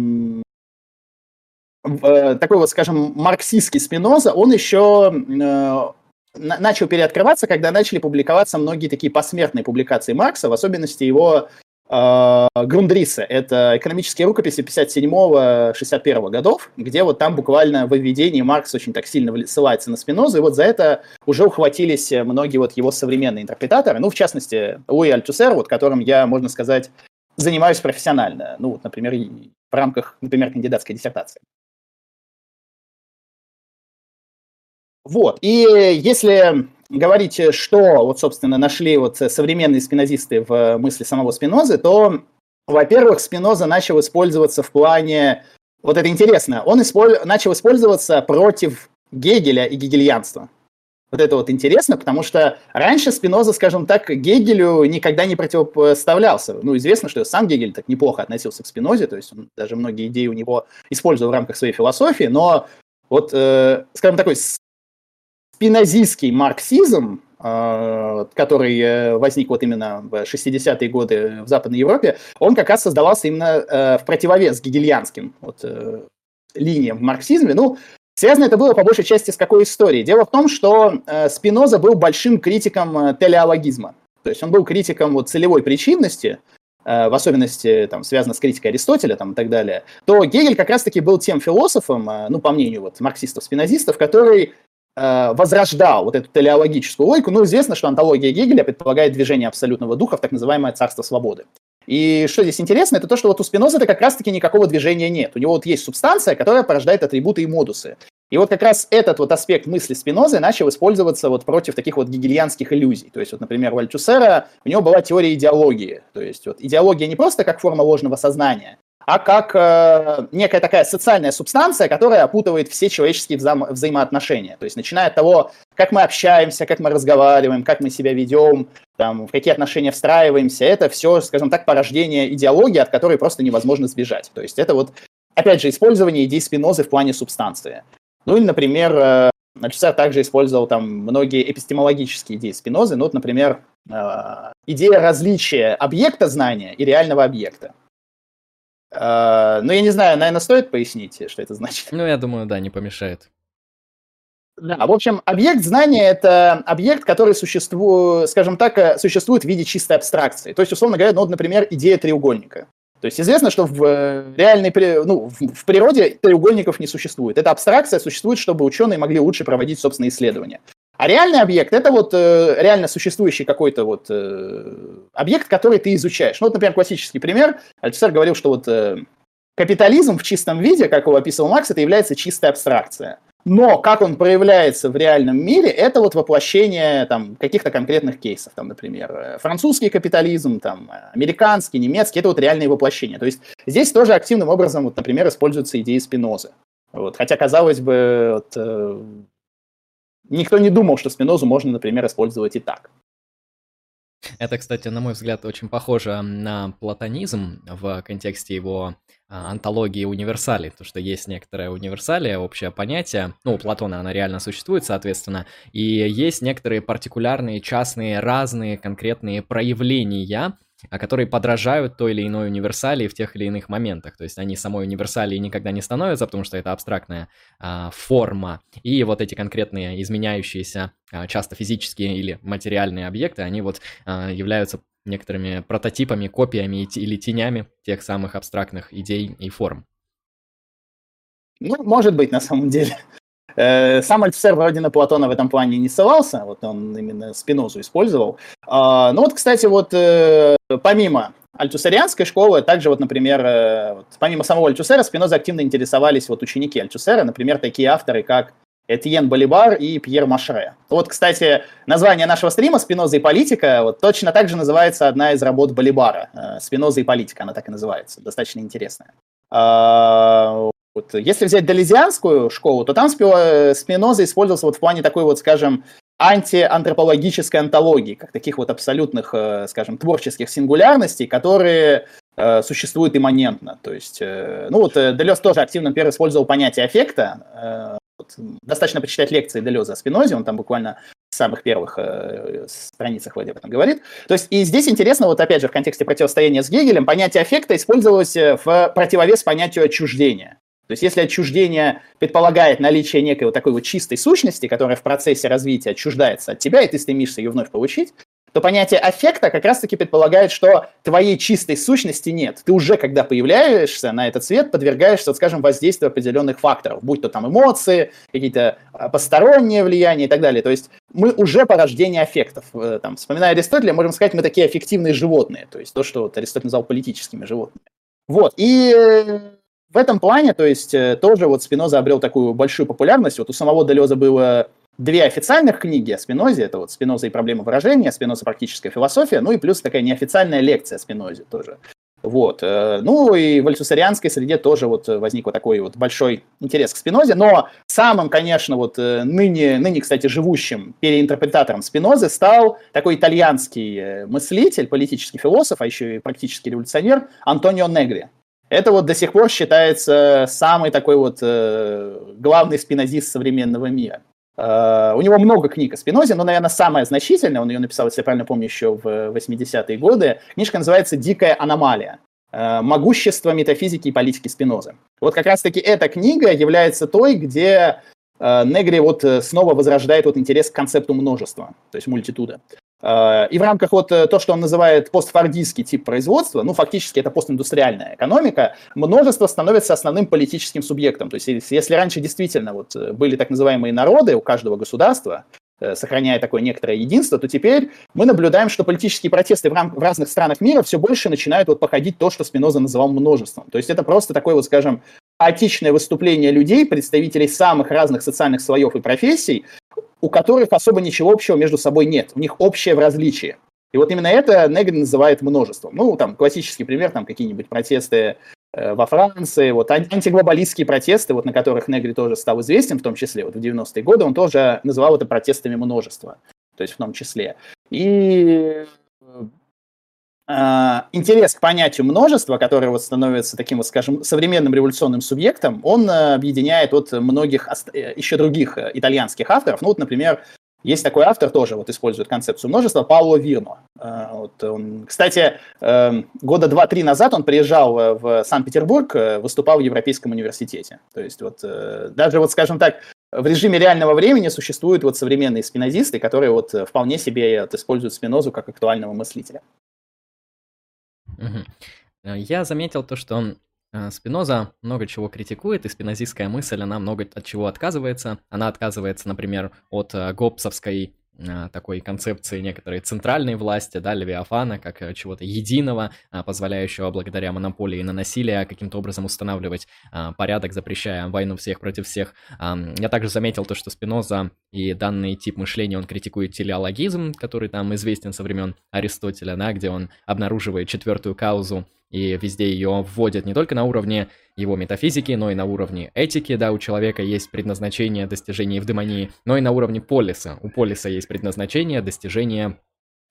э, такой вот, скажем, марксистский Спиноза, он еще э, начал переоткрываться, когда начали публиковаться многие такие посмертные публикации Маркса, в особенности его а, Грундриса. Это экономические рукописи 57-61 годов, где вот там буквально в введении Маркс очень так сильно ссылается на Спинозу, и вот за это уже ухватились многие вот его современные интерпретаторы, ну, в частности, Луи Альтусер, вот которым я, можно сказать, занимаюсь профессионально, ну, вот, например, в рамках, например, кандидатской диссертации. Вот, и если говорить, что вот, собственно, нашли вот современные спинозисты в мысли самого Спинозы, то, во-первых, Спиноза начал использоваться в плане, вот это интересно, он исполь... начал использоваться против Гегеля и гегельянства. Вот это вот интересно, потому что раньше Спиноза, скажем так, Гегелю никогда не противопоставлялся. Ну, известно, что сам Гегель так неплохо относился к Спинозе, то есть он даже многие идеи у него использовал в рамках своей философии, но вот, э, скажем, такой спинозистский марксизм, а, который э, возник вот именно в 60-е годы в Западной Европе, он как раз создавался именно э, в противовес гегельянским вот, э, линиям в марксизме. Ну, связано это было по большей части с какой историей? Дело в том, что Спиноза был большим критиком телеологизма. То есть он был критиком вот, целевой причинности, в особенности там, связано с критикой Аристотеля там, и так далее, то Гегель как раз-таки был тем философом, ну, по мнению вот, марксистов-спинозистов, который возрождал вот эту телеологическую логику. Ну, известно, что антология Гегеля предполагает движение абсолютного духа в так называемое царство свободы. И что здесь интересно, это то, что вот у Спиноза это как раз-таки никакого движения нет. У него вот есть субстанция, которая порождает атрибуты и модусы. И вот как раз этот вот аспект мысли Спинозы начал использоваться вот против таких вот гегельянских иллюзий. То есть вот, например, у Альтусера у него была теория идеологии. То есть вот идеология не просто как форма ложного сознания, а как э, некая такая социальная субстанция, которая опутывает все человеческие вза- взаимоотношения. То есть начиная от того, как мы общаемся, как мы разговариваем, как мы себя ведем, там, в какие отношения встраиваемся, это все, скажем так, порождение идеологии, от которой просто невозможно сбежать. То есть это вот, опять же, использование идей спинозы в плане субстанции. Ну или, например, э, Альтусер также использовал там многие эпистемологические идеи Спинозы, ну вот, например, э, идея различия объекта знания и реального объекта. Э, ну, я не знаю, наверное, стоит пояснить, что это значит? Ну, я думаю, да, не помешает. Да, в общем, объект знания – это объект, который существует, скажем так, э, существует в виде чистой абстракции. То есть, условно говоря, ну, вот, например, идея треугольника. То есть известно, что в э, реальной, ну, в природе треугольников не существует. Эта абстракция существует, чтобы ученые могли лучше проводить собственные исследования. А реальный объект – это вот э, реально существующий какой-то вот э, объект, который ты изучаешь. Ну вот, например, классический пример. Альтусер говорил, что вот э, капитализм в чистом виде, как его описывал Маркс, это является чистая абстракция. Но как он проявляется в реальном мире, это вот воплощение там, каких-то конкретных кейсов. Там, например, э, французский капитализм, там, американский, немецкий, это вот реальные воплощения. То есть здесь тоже активным образом, вот, например, используются идеи Спинозы. Вот. Хотя, казалось бы, вот, э, никто не думал, что Спинозу можно, например, использовать и так. Это, кстати, на мой взгляд, очень похоже на платонизм в контексте его а, антологии универсалей, то что есть некоторое универсалия, общее понятие, ну, у Платона она реально существует, соответственно, и есть некоторые партикулярные, частные, разные конкретные проявления, которые подражают той или иной универсалии в тех или иных моментах. То есть они самой универсалией никогда не становятся, потому что это абстрактная а, форма. И вот эти конкретные изменяющиеся, а, часто физические или материальные объекты, они вот а, являются некоторыми прототипами, копиями или тенями тех самых абстрактных идей и форм. Ну, может быть, на самом деле. Э, сам Альтусер вроде на Платона в этом плане не ссылался, вот он именно Спинозу использовал. А, ну вот, кстати, вот э, помимо альтусерианской школы, также вот, например, э, вот, помимо самого Альтусера, Спиноза активно интересовались вот ученики Альтусера, например, такие авторы, как Этьен Болибар и Пьер Машре. Вот, кстати, название нашего стрима «Спиноза и политика» вот точно так же называется одна из работ Болибара. «Спиноза и политика» она так и называется. Достаточно интересная. Вот, если взять долезианскую школу, то там Спиноза использовался вот в плане такой вот, скажем, антиантропологической антологии, как таких вот абсолютных, э, скажем, творческих сингулярностей, которые э, существуют имманентно. То есть, э, ну вот Делес тоже активно, например, использовал понятие аффекта. Вот, достаточно почитать лекции Делеза о Спинозе, он там буквально самых первых э, страницах вроде об этом говорит. То есть и здесь интересно, вот опять же, в контексте противостояния с Гегелем, понятие аффекта использовалось в противовес понятию отчуждения. То есть если отчуждение предполагает наличие некой вот такой вот чистой сущности, которая в процессе развития отчуждается от тебя, и ты стремишься ее вновь получить, то понятие аффекта как раз-таки предполагает, что твоей чистой сущности нет. Ты уже, когда появляешься на этот свет, подвергаешься, вот, скажем, воздействию определенных факторов, будь то там эмоции, какие-то а, посторонние влияния и так далее. То есть мы уже порождение аффектов. Э, там, вспоминая Аристотеля, можем сказать, мы такие аффективные животные. То есть то, что вот Аристотель назвал политическими животными. Вот. И в этом плане, то есть, э, тоже вот Спиноза обрел такую большую популярность. Вот у самого Делеза было две официальных книги о Спинозе. Это вот Спиноза и проблемы выражения, Спиноза практическая философия, ну и плюс такая неофициальная лекция о Спинозе тоже. Вот. Э, ну и в альтусарианской среде тоже вот возник вот такой вот большой интерес к Спинозе, но самым, конечно, вот э, ныне, ныне, кстати, живущим переинтерпретатором Спинозы стал такой итальянский мыслитель, политический философ, а еще и практический революционер Антонио Негри. Это вот до сих пор считается самый такой вот э, главный спинозист современного мира. Uh, у него много книг о Спинозе, но, наверное, самая значительная, он ее написал, если я правильно помню, еще в 80-е годы, книжка называется «Дикая аномалия. Uh, могущество метафизики и политики Спинозы». Вот как раз-таки эта книга является той, где uh, Негри вот снова возрождает вот интерес к концепту множества, то есть мультитуда. Э, и в рамках вот э, то, что он называет постфордистский тип производства, ну, фактически это постиндустриальная экономика, множество становится основным политическим субъектом. То есть если раньше действительно вот э, были так называемые народы у каждого государства, сохраняя такое некоторое единство, то теперь мы наблюдаем, что политические протесты в, рам- в разных странах мира все больше начинают вот походить то, что Спиноза называл множеством. То есть это просто такое вот, скажем, хаотичное выступление людей, представителей самых разных социальных слоев и профессий, у которых особо ничего общего между собой нет. У них общее в различии. И вот именно это Негри называет множеством. Ну, там, классический пример, там, какие-нибудь протесты э, во Франции, вот ан- антиглобалистские протесты, вот на которых Негри тоже стал известен, в том числе, вот в 90-е годы, он тоже называл это протестами множества, то есть в том числе. И интерес к понятию множества, которое вот становится таким, вот, скажем, современным революционным субъектом, он э, объединяет от многих э, еще других э, итальянских авторов. Ну вот, например, есть такой автор, тоже вот использует концепцию множества, Пауло Вирно. Вот он, кстати, года два-три назад он приезжал в Санкт-Петербург, выступал в Европейском университете. То есть вот даже вот, скажем так, в режиме реального времени существуют вот современные спинозисты, которые вот вполне себе вот используют спинозу как актуального мыслителя. Угу. Я заметил то, что э, Спиноза много чего критикует, и спинозистская мысль, она много от чего отказывается. Она отказывается, например, от э, гоббсовской а, такой концепции некоторой центральной власти, да, Левиафана, как э, чего-то единого, а, позволяющего благодаря монополии на насилие каким-то образом устанавливать а, порядок, запрещая войну всех против всех. Я также заметил то, что Спиноза и данный тип мышления, он критикует телеологизм, который там известен со времен Аристотеля, да, где он обнаруживает четвертую каузу и везде ее вводят не только на уровне его метафизики, но и на уровне этики, да, у человека есть предназначение достижения евдемонии, но и на уровне полиса. У полиса есть предназначение достижения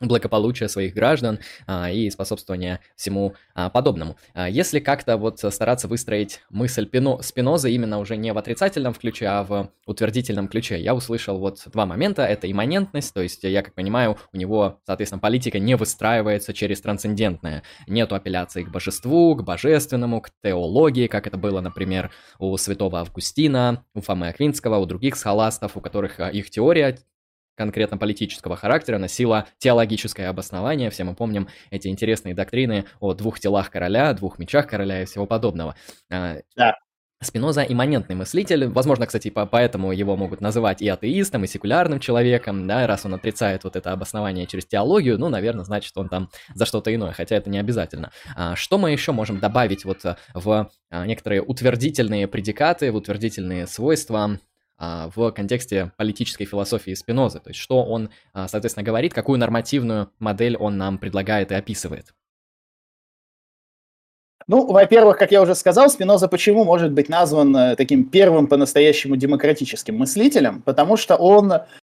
благополучия своих граждан а, и способствования всему а, подобному. А, если как-то вот стараться выстроить мысль Пино, Спиноза именно уже не в отрицательном ключе, а в утвердительном ключе, я услышал вот два момента. Это имманентность, то есть, я как понимаю, у него, соответственно, политика не выстраивается через трансцендентное. Нету апелляции к божеству, к божественному, к теологии, как это было, например, у святого Августина, у Фомы Аквинского, у других схоластов, у которых а, их теория конкретно политического характера носила теологическое обоснование. Все мы помним эти интересные доктрины о двух телах короля, двух мечах короля и всего подобного. А, да. Спиноза имманентный мыслитель, возможно, кстати, по поэтому его могут называть и атеистом, и секулярным человеком, да, раз он отрицает вот это обоснование через теологию, ну, наверное, значит, он там за что-то иное, хотя это не обязательно. А, что мы еще можем добавить вот в а, некоторые утвердительные предикаты, в утвердительные свойства а, в контексте политической философии Спинозы, то есть что он, а, соответственно, говорит, какую нормативную модель он нам предлагает и описывает. Ну, во-первых, как я уже сказал, Спиноза почему может быть назван э, таким первым по-настоящему демократическим мыслителем? Потому что он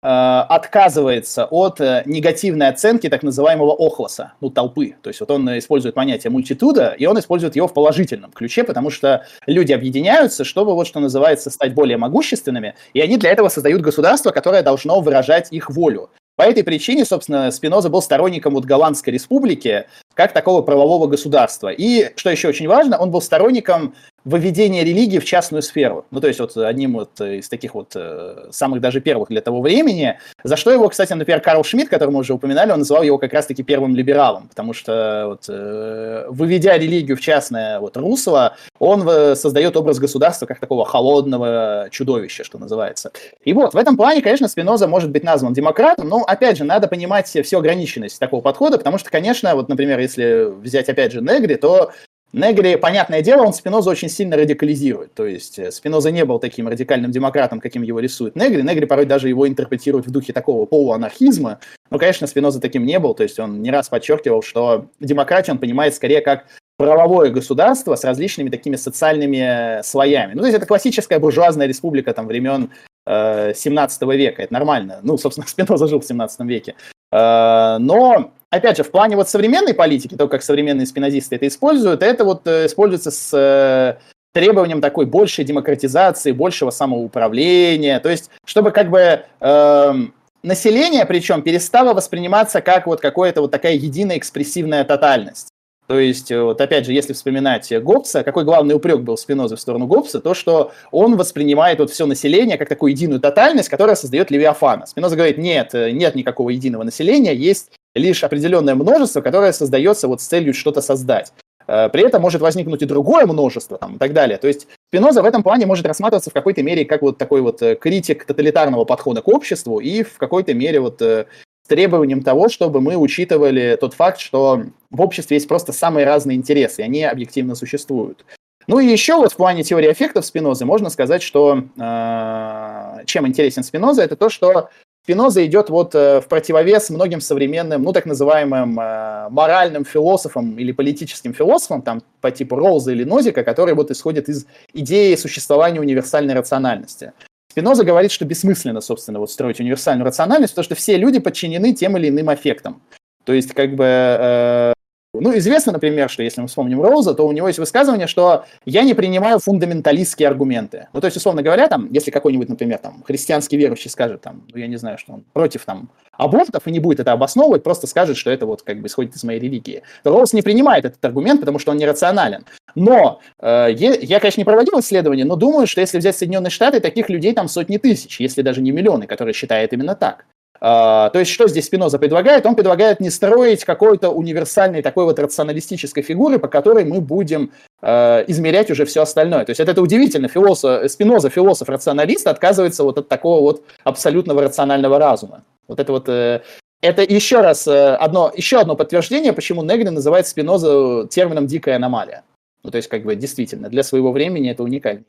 отказывается от э, негативной оценки так называемого охлоса, ну, толпы. То есть вот он использует понятие мультитуда, и он использует его в положительном ключе, потому что люди объединяются, чтобы, вот что называется, стать более могущественными, и они для этого создают государство, которое должно выражать их волю. По этой причине, собственно, Спиноза был сторонником вот Голландской республики как такого правового государства. И, что еще очень важно, он был сторонником выведение религии в частную сферу. Ну, то есть вот одним вот из таких вот э, самых даже первых для того времени, за что его, кстати, например, Карл Шмидт, которого мы уже упоминали, он называл его как раз-таки первым либералом, потому что вот, э, выведя религию в частное вот русло, он создает образ государства как такого холодного чудовища, что называется. И вот, в этом плане, конечно, Спиноза может быть назван демократом, но, опять же, надо понимать всю ограниченность такого подхода, потому что, конечно, вот, например, если взять, опять же, Негри, то Негри, понятное дело, он Спиноза очень сильно радикализирует. То есть э, Спиноза не был таким радикальным демократом, каким его рисует Негри. Негри порой даже его интерпретирует в духе такого полуанархизма. Но, конечно, Спиноза таким не был. То есть он не раз подчеркивал, что демократию он понимает скорее как правовое государство с различными такими социальными слоями. Ну, то есть это классическая буржуазная республика там времен э, 17 века. Это нормально. Ну, собственно, Спиноза жил в 17 веке. Э, но опять же, в плане вот современной политики, то, как современные спинозисты это используют, это вот э, используется с э, требованием такой большей демократизации, большего самоуправления, то есть, чтобы как бы э, население, причем, перестало восприниматься как вот какая-то вот такая единая экспрессивная тотальность. То есть, э, вот опять же, если вспоминать Гоббса, какой главный упрек был Спинозы в сторону Гоббса, то, что он воспринимает вот все население как такую единую тотальность, которая создает Левиафана. Спиноза говорит, нет, нет никакого единого населения, есть лишь определенное множество, которое создается вот с целью что-то создать. Э, при этом может возникнуть и другое множество там, и так далее. То есть Спиноза в этом плане может рассматриваться в какой-то мере как вот такой вот э, критик тоталитарного подхода к обществу и в какой-то мере вот э, с требованием того, чтобы мы учитывали тот факт, что в обществе есть просто самые разные интересы, и они объективно существуют. Ну и еще вот в плане теории эффектов Спинозы можно сказать, что э, чем интересен Спиноза, это то, что Спиноза идет вот э, в противовес многим современным, ну, так называемым э, моральным философам или политическим философам, там, по типу Роуза или Нозика, которые вот исходят из идеи существования универсальной рациональности. Спиноза говорит, что бессмысленно, собственно, вот строить универсальную рациональность, потому что все люди подчинены тем или иным аффектам. То есть, как бы, э, Ну, известно, например, что если мы вспомним Роуза, то у него есть высказывание, что я не принимаю фундаменталистские аргументы. Ну, то есть, условно говоря, там, если какой-нибудь, например, там, христианский верующий скажет, там, ну, я не знаю, что он против там абортов и не будет это обосновывать, просто скажет, что это вот как бы исходит из моей религии, то Роуз не принимает этот аргумент, потому что он нерационален. Но э, я, конечно, не проводил исследования, но думаю, что если взять Соединенные Штаты, таких людей там сотни тысяч, если даже не миллионы, которые считают именно так. Uh, то есть, что здесь Спиноза предлагает? Он предлагает не строить какой-то универсальной такой вот рационалистической фигуры, по которой мы будем uh, измерять уже все остальное. То есть, это, это удивительно. Философ, Спиноза, философ-рационалист, отказывается вот от такого вот абсолютного рационального разума. Вот это вот... Uh, это еще раз одно, еще одно подтверждение, почему Негри называет Спиноза термином «дикая аномалия». Ну, то есть, как бы, действительно, для своего времени это уникально.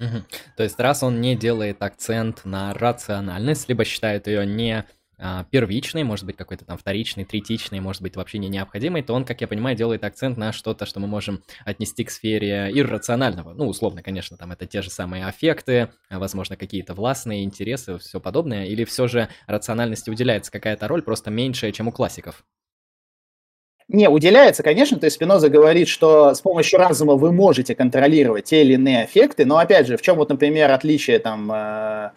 Угу. То есть, раз он не делает акцент на рациональность, либо считает ее не а, первичной, может быть, какой-то там вторичной, третичной, может быть, вообще не необходимой, то он, как я понимаю, делает акцент на что-то, что мы можем отнести к сфере иррационального. Ну, условно, конечно, там это те же самые аффекты, а, возможно, какие-то властные интересы, все подобное, или все же рациональности уделяется какая-то роль, просто меньшая, чем у классиков? Не, уделяется, конечно, то есть Спиноза говорит, что с помощью разума вы можете контролировать те или иные эффекты, но опять же, в чем вот, например, отличие там э,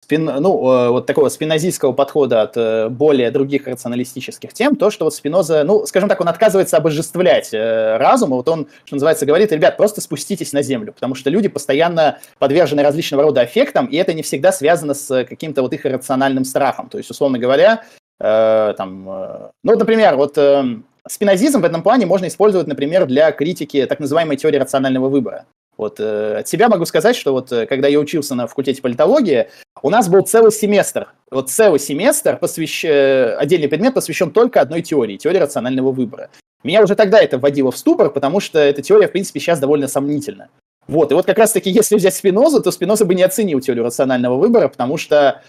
спин, ну, э, вот такого спинозийского подхода от э, более других рационалистических тем, то, что вот Спиноза, ну, скажем так, он отказывается обожествлять э, разум, вот он, что называется, говорит, ребят, просто спуститесь на землю, потому что люди постоянно подвержены различного рода эффектам, и это не всегда связано с каким-то вот их иррациональным страхом, то есть, условно говоря, Э, там, э, ну, например, вот э, спинозизм в этом плане можно использовать, например, для критики так называемой теории рационального выбора. Вот э, от себя могу сказать, что вот э, когда я учился на факультете политологии, у нас был целый семестр, вот целый семестр, посвящ... отдельный предмет посвящен только одной теории, теории рационального выбора. Меня уже тогда это вводило в ступор, потому что эта теория, в принципе, сейчас довольно сомнительна. Вот, и вот как раз-таки, если взять Спинозу, то Спиноза бы не оценил теорию рационального выбора, потому что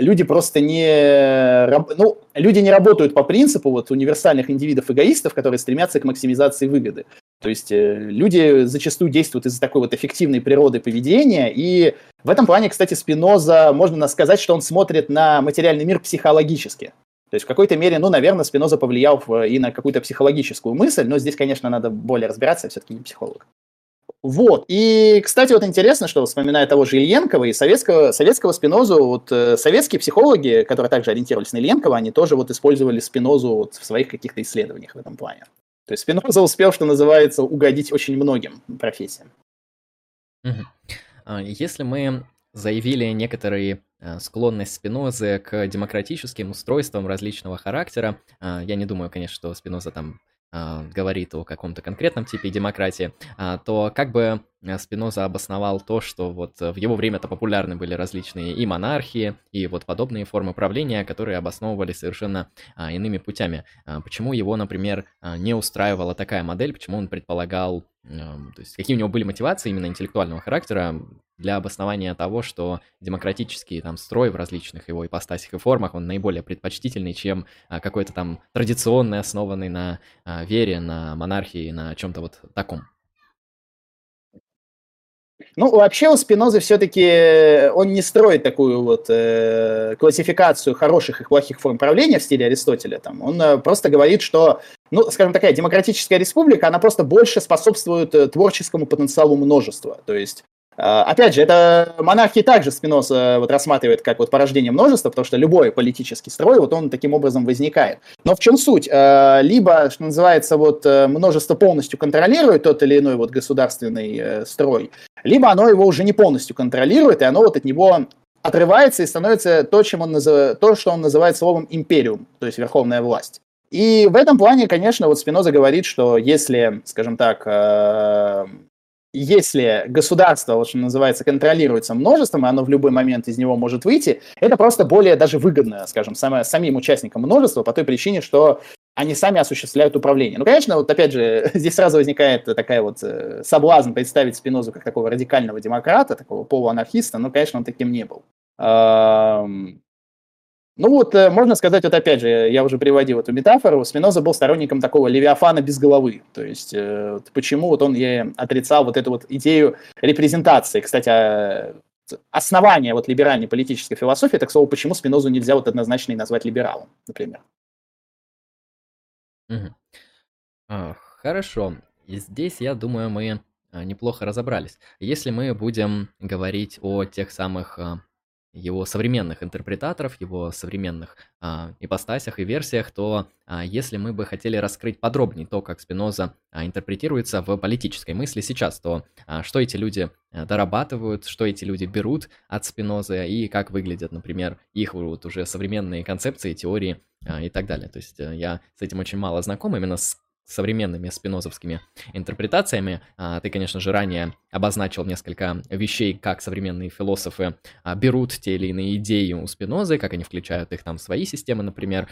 люди просто не... Ну, люди не работают по принципу вот универсальных индивидов-эгоистов, которые стремятся к максимизации выгоды. То есть э, люди зачастую действуют из-за такой вот эффективной природы поведения, и в этом плане, кстати, Спиноза, можно сказать, что он смотрит на материальный мир психологически. То есть в какой-то мере, ну, наверное, Спиноза повлиял и на какую-то психологическую мысль, но здесь, конечно, надо более разбираться, я все-таки не психолог. Вот. И, кстати, вот интересно, что вспоминая того же Ильенкова и советского, советского спинозу, вот э, советские психологи, которые также ориентировались на Ильенкова, они тоже вот использовали спинозу вот в своих каких-то исследованиях в этом плане. То есть спиноза успел, что называется, угодить очень многим профессиям. Угу. Если мы заявили некоторые э, склонность Спинозы к демократическим устройствам различного характера. А, я не думаю, конечно, что Спиноза там а, говорит о каком-то конкретном типе демократии, а, то как бы э, Спиноза обосновал то, что вот в его время-то популярны были различные и монархии, и вот подобные формы правления, которые обосновывались совершенно а, иными путями. Почему его, например, не устраивала такая модель, почему он предполагал то есть какие у него были мотивации именно интеллектуального характера для обоснования того, что демократический там строй в различных его ипостасях и формах, он наиболее предпочтительный, чем а, какой-то там традиционный, основанный на а, вере, на монархии, на чем-то вот таком. Ну, вообще у Спинозы все-таки э, он не строит такую вот э, классификацию хороших и плохих форм правления в стиле Аристотеля. Там. Он э, просто говорит, что, ну, скажем, такая демократическая республика, она просто больше способствует э, творческому потенциалу множества. То есть Опять же, это монархии также Спиноза вот рассматривает как вот порождение множества, потому что любой политический строй, вот он таким образом возникает. Но в чем суть? А, либо, что называется, вот э, множество полностью контролирует тот или иной вот государственный э, строй, либо оно его уже не полностью контролирует, и оно вот от него отрывается и становится то, чем он называет, то, что он называет словом империум, то есть верховная власть. И в этом плане, конечно, вот Спиноза говорит, что если, скажем так, э, если государство, вот что называется, контролируется множеством, и оно в любой момент из него может выйти, это просто более даже выгодно, скажем, самое, самим участникам множества по той причине, что они сами осуществляют управление. Ну, конечно, вот опять же, здесь сразу возникает такая вот э, соблазн представить Спинозу как такого радикального демократа, такого полуанархиста, но, конечно, он таким не был. Ну вот, э, можно сказать, вот опять же, я уже приводил эту метафору, Спиноза был сторонником такого левиафана без головы. То есть, э, почему вот он и отрицал вот эту вот идею репрезентации. Кстати, а, основание вот либеральной политической философии, так слово, почему Спинозу нельзя вот однозначно и назвать либералом, например. А, хорошо. И здесь, я думаю, мы а, неплохо разобрались. Если мы будем говорить о тех самых его современных интерпретаторов, его современных а, ипостасях и версиях, то а, если мы бы хотели раскрыть подробнее то, как Спиноза а, интерпретируется в политической мысли сейчас, то а, что эти люди а, дорабатывают, что эти люди берут от Спинозы и как выглядят, например, их вот уже современные концепции, теории а, и так далее. То есть э, я с этим очень мало знаком, именно с современными спинозовскими интерпретациями. А, ты, конечно же, ранее обозначил несколько вещей, как современные философы а, берут те или иные идеи у Спинозы, как они включают их там в свои системы, например,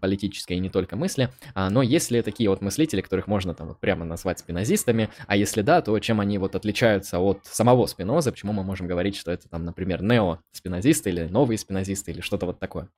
политические и не только мысли. А, но есть ли такие вот мыслители, которых можно там вот прямо назвать спинозистами, а если да, то чем они вот отличаются от самого Спиноза, почему мы можем говорить, что это там, например, нео-спинозисты или новые спинозисты или что-то вот такое?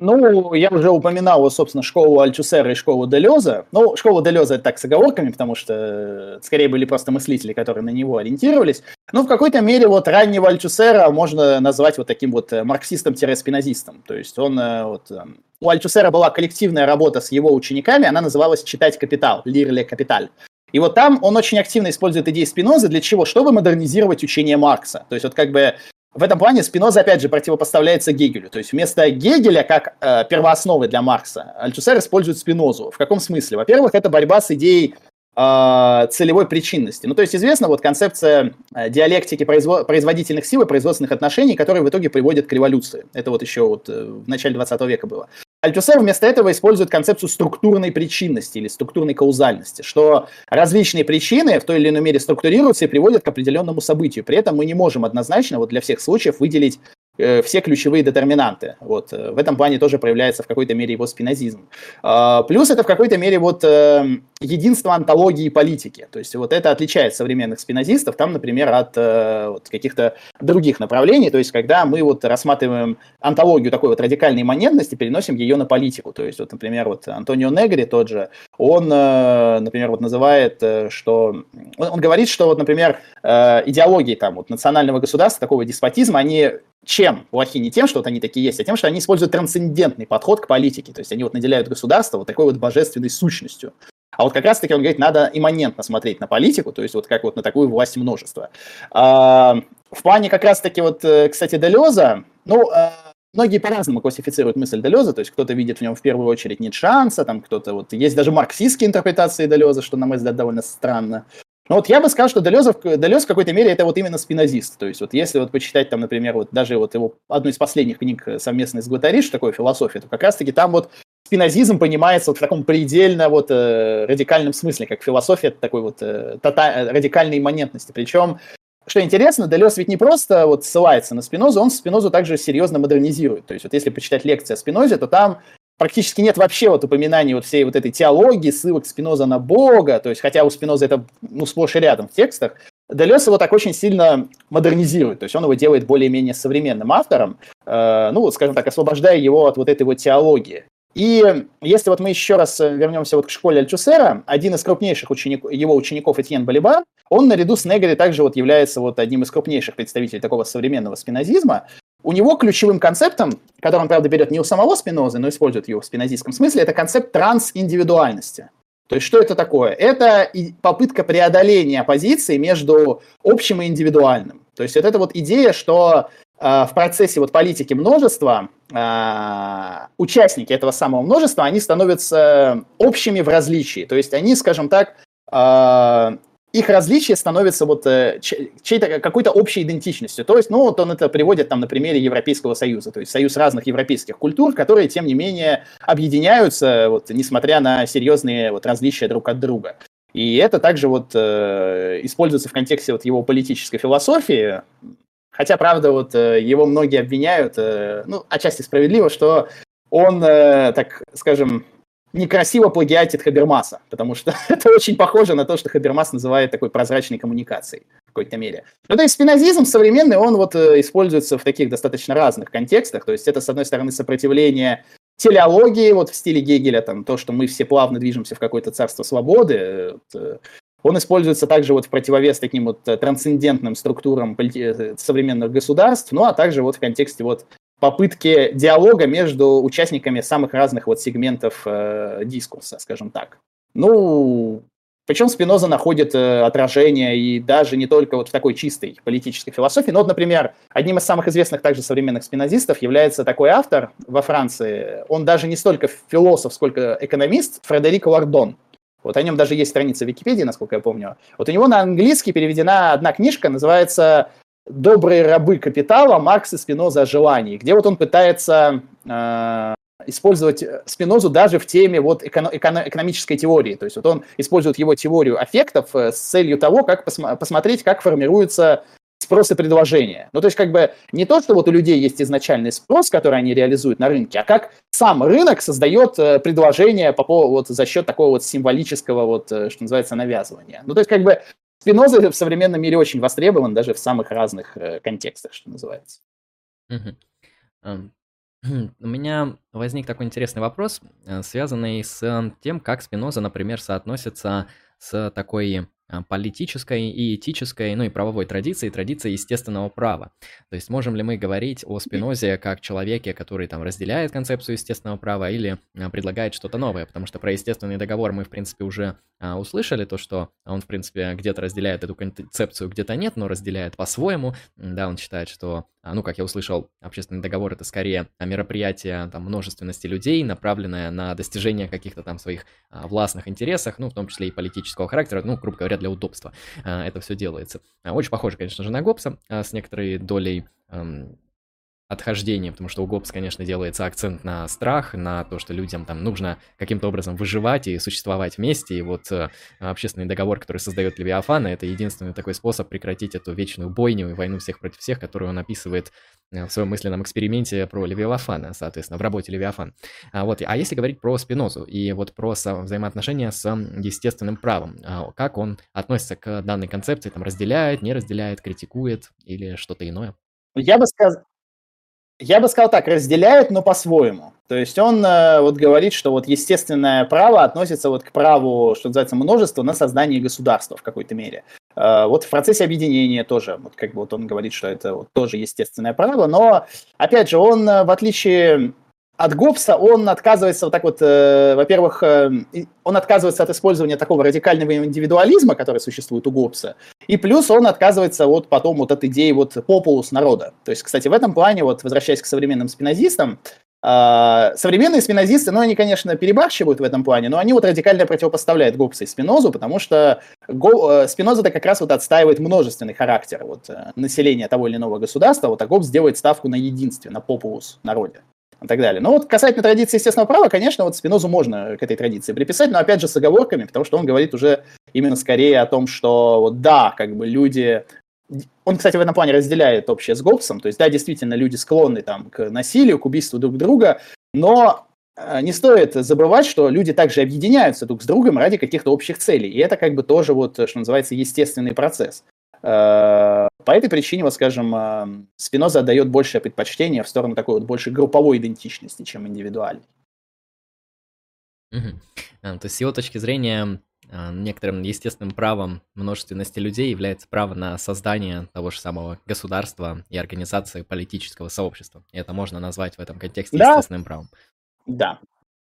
Ну, я уже упоминал, собственно, школу Альчусера и школу Делеза. Ну, школа Делеза это так с оговорками, потому что э, скорее были просто мыслители, которые на него ориентировались. Но в какой-то мере вот раннего Альчусера можно назвать вот таким вот э, марксистом-спинозистом. То есть он э, вот... У Альчусера была коллективная работа с его учениками, она называлась «Читать капитал», «Лирле капиталь». И вот там он очень активно использует идеи Спинозы для чего? Чтобы модернизировать учение Маркса. То есть вот как бы в этом плане Спиноза, опять же, противопоставляется Гегелю. То есть вместо Гегеля, как э, первоосновы для Маркса, Альтусер использует Спинозу. В каком смысле? Во-первых, это борьба с идеей э, целевой причинности. Ну, то есть известна вот концепция э, диалектики произво- производительных сил и производственных отношений, которая в итоге приводит к революции. Это вот еще вот э, в начале 20 века было. Альтусер вместо этого использует концепцию структурной причинности или структурной каузальности, что различные причины в той или иной мере структурируются и приводят к определенному событию. При этом мы не можем однозначно вот для всех случаев выделить все ключевые детерминанты. Вот. Э, в этом плане тоже проявляется в какой-то мере его спинозизм. А, плюс это в какой-то мере вот э, единство антологии политики. То есть вот это отличает современных спинозистов, там, например, от вот, каких-то других направлений. То есть когда мы вот рассматриваем антологию такой вот радикальной имманентности, переносим ее на политику. То есть вот, например, вот Антонио Негри тот же, он, например, вот называет, что... Он говорит, что вот, например, идеологии там вот национального государства, такого деспотизма, они чем плохи? Не тем, что вот они такие есть, а тем, что они используют трансцендентный подход к политике. То есть они вот наделяют государство вот такой вот божественной сущностью. А вот как раз-таки он говорит, надо имманентно смотреть на политику, то есть вот как вот на такую власть множества. А, в плане как раз-таки вот, э, кстати, Делеза, ну, а, многие по-разному классифицируют мысль Делеза, то есть кто-то видит в нем в первую очередь нет шанса, там кто-то вот, есть даже марксистские интерпретации Делеза, что, на мой взгляд, довольно странно. Ну вот я бы сказал, что Делезов, Делез в какой-то мере это вот именно спинозист. То есть вот если вот почитать там, например, вот даже вот его одну из последних книг э, совместно с Гватари, что такое философия, то как раз-таки там вот спинозизм понимается вот в таком предельно вот э, радикальном смысле, как философия такой вот э, тота- радикальной имманентности. Причем что интересно, Делес ведь не просто вот ссылается на Спинозу, он Спинозу также серьезно модернизирует. То есть вот если почитать лекции о Спинозе, то там практически нет вообще вот упоминаний вот всей вот этой теологии, ссылок Спиноза на Бога, то есть хотя у Спиноза это ну, сплошь и рядом в текстах, Делес его так очень сильно модернизирует, то есть он его делает более-менее современным автором, э, ну, скажем так, освобождая его от вот этой вот теологии. И если вот мы еще раз вернемся вот к школе Альчусера, один из крупнейших ученик, его учеников Этьен Балиба, он наряду с Негри также вот является вот одним из крупнейших представителей такого современного спинозизма, у него ключевым концептом, который он, правда, берет не у самого Спинозы, но использует его в спинозийском смысле, это концепт трансиндивидуальности. То есть что это такое? Это попытка преодоления оппозиции между общим и индивидуальным. То есть вот эта вот идея, что э, в процессе вот политики множества э, участники этого самого множества, они становятся общими в различии. То есть они, скажем так, э, их различие становится вот э, чьей-то какой-то общей идентичностью. То есть, ну, вот он это приводит там на примере Европейского Союза, то есть союз разных европейских культур, которые, тем не менее, объединяются, вот, несмотря на серьезные вот различия друг от друга. И это также вот э, используется в контексте вот его политической философии, хотя, правда, вот э, его многие обвиняют, э, ну, отчасти справедливо, что он, э, так скажем, некрасиво плагиатит Хабермаса, потому что это очень похоже на то, что Хабермас называет такой прозрачной коммуникацией в какой-то мере. Ну, то есть спинозизм современный, он вот э, используется в таких достаточно разных контекстах, то есть это, с одной стороны, сопротивление телеологии, вот в стиле Гегеля, там, то, что мы все плавно движемся в какое-то царство свободы, э, э, он используется также вот в противовес таким вот трансцендентным структурам современных государств, ну а также вот в контексте вот попытки диалога между участниками самых разных вот сегментов э, дискурса, скажем так. Ну, причем Спиноза находит э, отражение и даже не только вот в такой чистой политической философии. Но вот, например, одним из самых известных также современных спинозистов является такой автор во Франции. Он даже не столько философ, сколько экономист, Фредерик Лардон. Вот о нем даже есть страница в Википедии, насколько я помню. Вот у него на английский переведена одна книжка, называется «Добрые рабы капитала. Маркс и Спиноза о желании», где вот он пытается э, использовать э, Спинозу даже в теме вот эко- эко- экономической теории. То есть вот он использует его теорию аффектов э, с целью того, как пос- посмотреть, как формируется спрос и предложение. Ну, то есть, как бы не то, что вот у людей есть изначальный спрос, который они реализуют на рынке, а как сам рынок создает э, предложение по поводу, вот, за счет такого вот символического, вот, что называется, навязывания. Ну, то есть, как бы Спиноза в современном мире очень востребован даже в самых разных контекстах, что называется. У меня возник такой интересный вопрос, э, связанный с тем, как Спиноза, например, соотносится с такой политической и этической, ну и правовой традиции, традиции естественного права. То есть можем ли мы говорить о Спинозе как человеке, который там разделяет концепцию естественного права или а, предлагает что-то новое? Потому что про естественный договор мы, в принципе, уже а, услышали, то, что он, в принципе, где-то разделяет эту концепцию, где-то нет, но разделяет по-своему. Да, он считает, что, ну, как я услышал, общественный договор это скорее мероприятие там множественности людей, направленное на достижение каких-то там своих властных интересов, ну, в том числе и политического характера, ну, грубо говоря, для удобства а, это все делается. А, очень похоже, конечно же, на Гопса а, с некоторой долей отхождение, потому что у Гопс, конечно, делается акцент на страх, на то, что людям там нужно каким-то образом выживать и существовать вместе, и вот э, общественный договор, который создает Левиафана, это единственный такой способ прекратить эту вечную бойню и войну всех против всех, которую он описывает э, в своем мысленном эксперименте про Левиафана, соответственно, в работе Левиафан. А, вот, а если говорить про Спинозу и вот про взаимоотношения с естественным правом, а, как он относится к данной концепции, там разделяет, не разделяет, критикует или что-то иное? Я бы сказал, я бы сказал так, разделяет, но по-своему. То есть он э, вот говорит, что вот естественное право относится вот к праву, что называется, множества на создание государства в какой-то мере. Э, вот в процессе объединения тоже, вот как бы вот он говорит, что это вот тоже естественное право, но, опять же, он, э, в отличие от Гоббса он отказывается вот так вот, э, во-первых, э, он отказывается от использования такого радикального индивидуализма, который существует у Гоббса, и плюс он отказывается вот потом вот от идеи вот популус народа. То есть, кстати, в этом плане, вот возвращаясь к современным спинозистам, э, современные спинозисты, ну, они, конечно, перебарщивают в этом плане, но они вот радикально противопоставляют Гоббса и Спинозу, потому что Го, э, Спиноза-то как раз вот отстаивает множественный характер вот, э, населения того или иного государства, вот, а Гоббс делает ставку на единстве, на популус народе и так далее. Но вот касательно традиции естественного права, конечно, вот Спинозу можно к этой традиции приписать, но опять же с оговорками, потому что он говорит уже именно скорее о том, что вот да, как бы люди... Он, кстати, в этом плане разделяет общее с Гоббсом, то есть да, действительно, люди склонны там к насилию, к убийству друг друга, но э, не стоит забывать, что люди также объединяются друг с другом ради каких-то общих целей. И это как бы тоже вот, что называется, естественный процесс. Э, по этой причине, вот скажем, э, Спиноза отдает большее предпочтение в сторону такой вот больше групповой идентичности, чем индивидуальной. Угу. То есть с его точки зрения некоторым естественным правом множественности людей является право на создание того же самого государства и организации политического сообщества. И это можно назвать в этом контексте да. естественным правом. Да,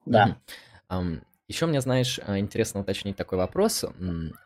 да. Угу. Еще мне, знаешь, интересно уточнить такой вопрос,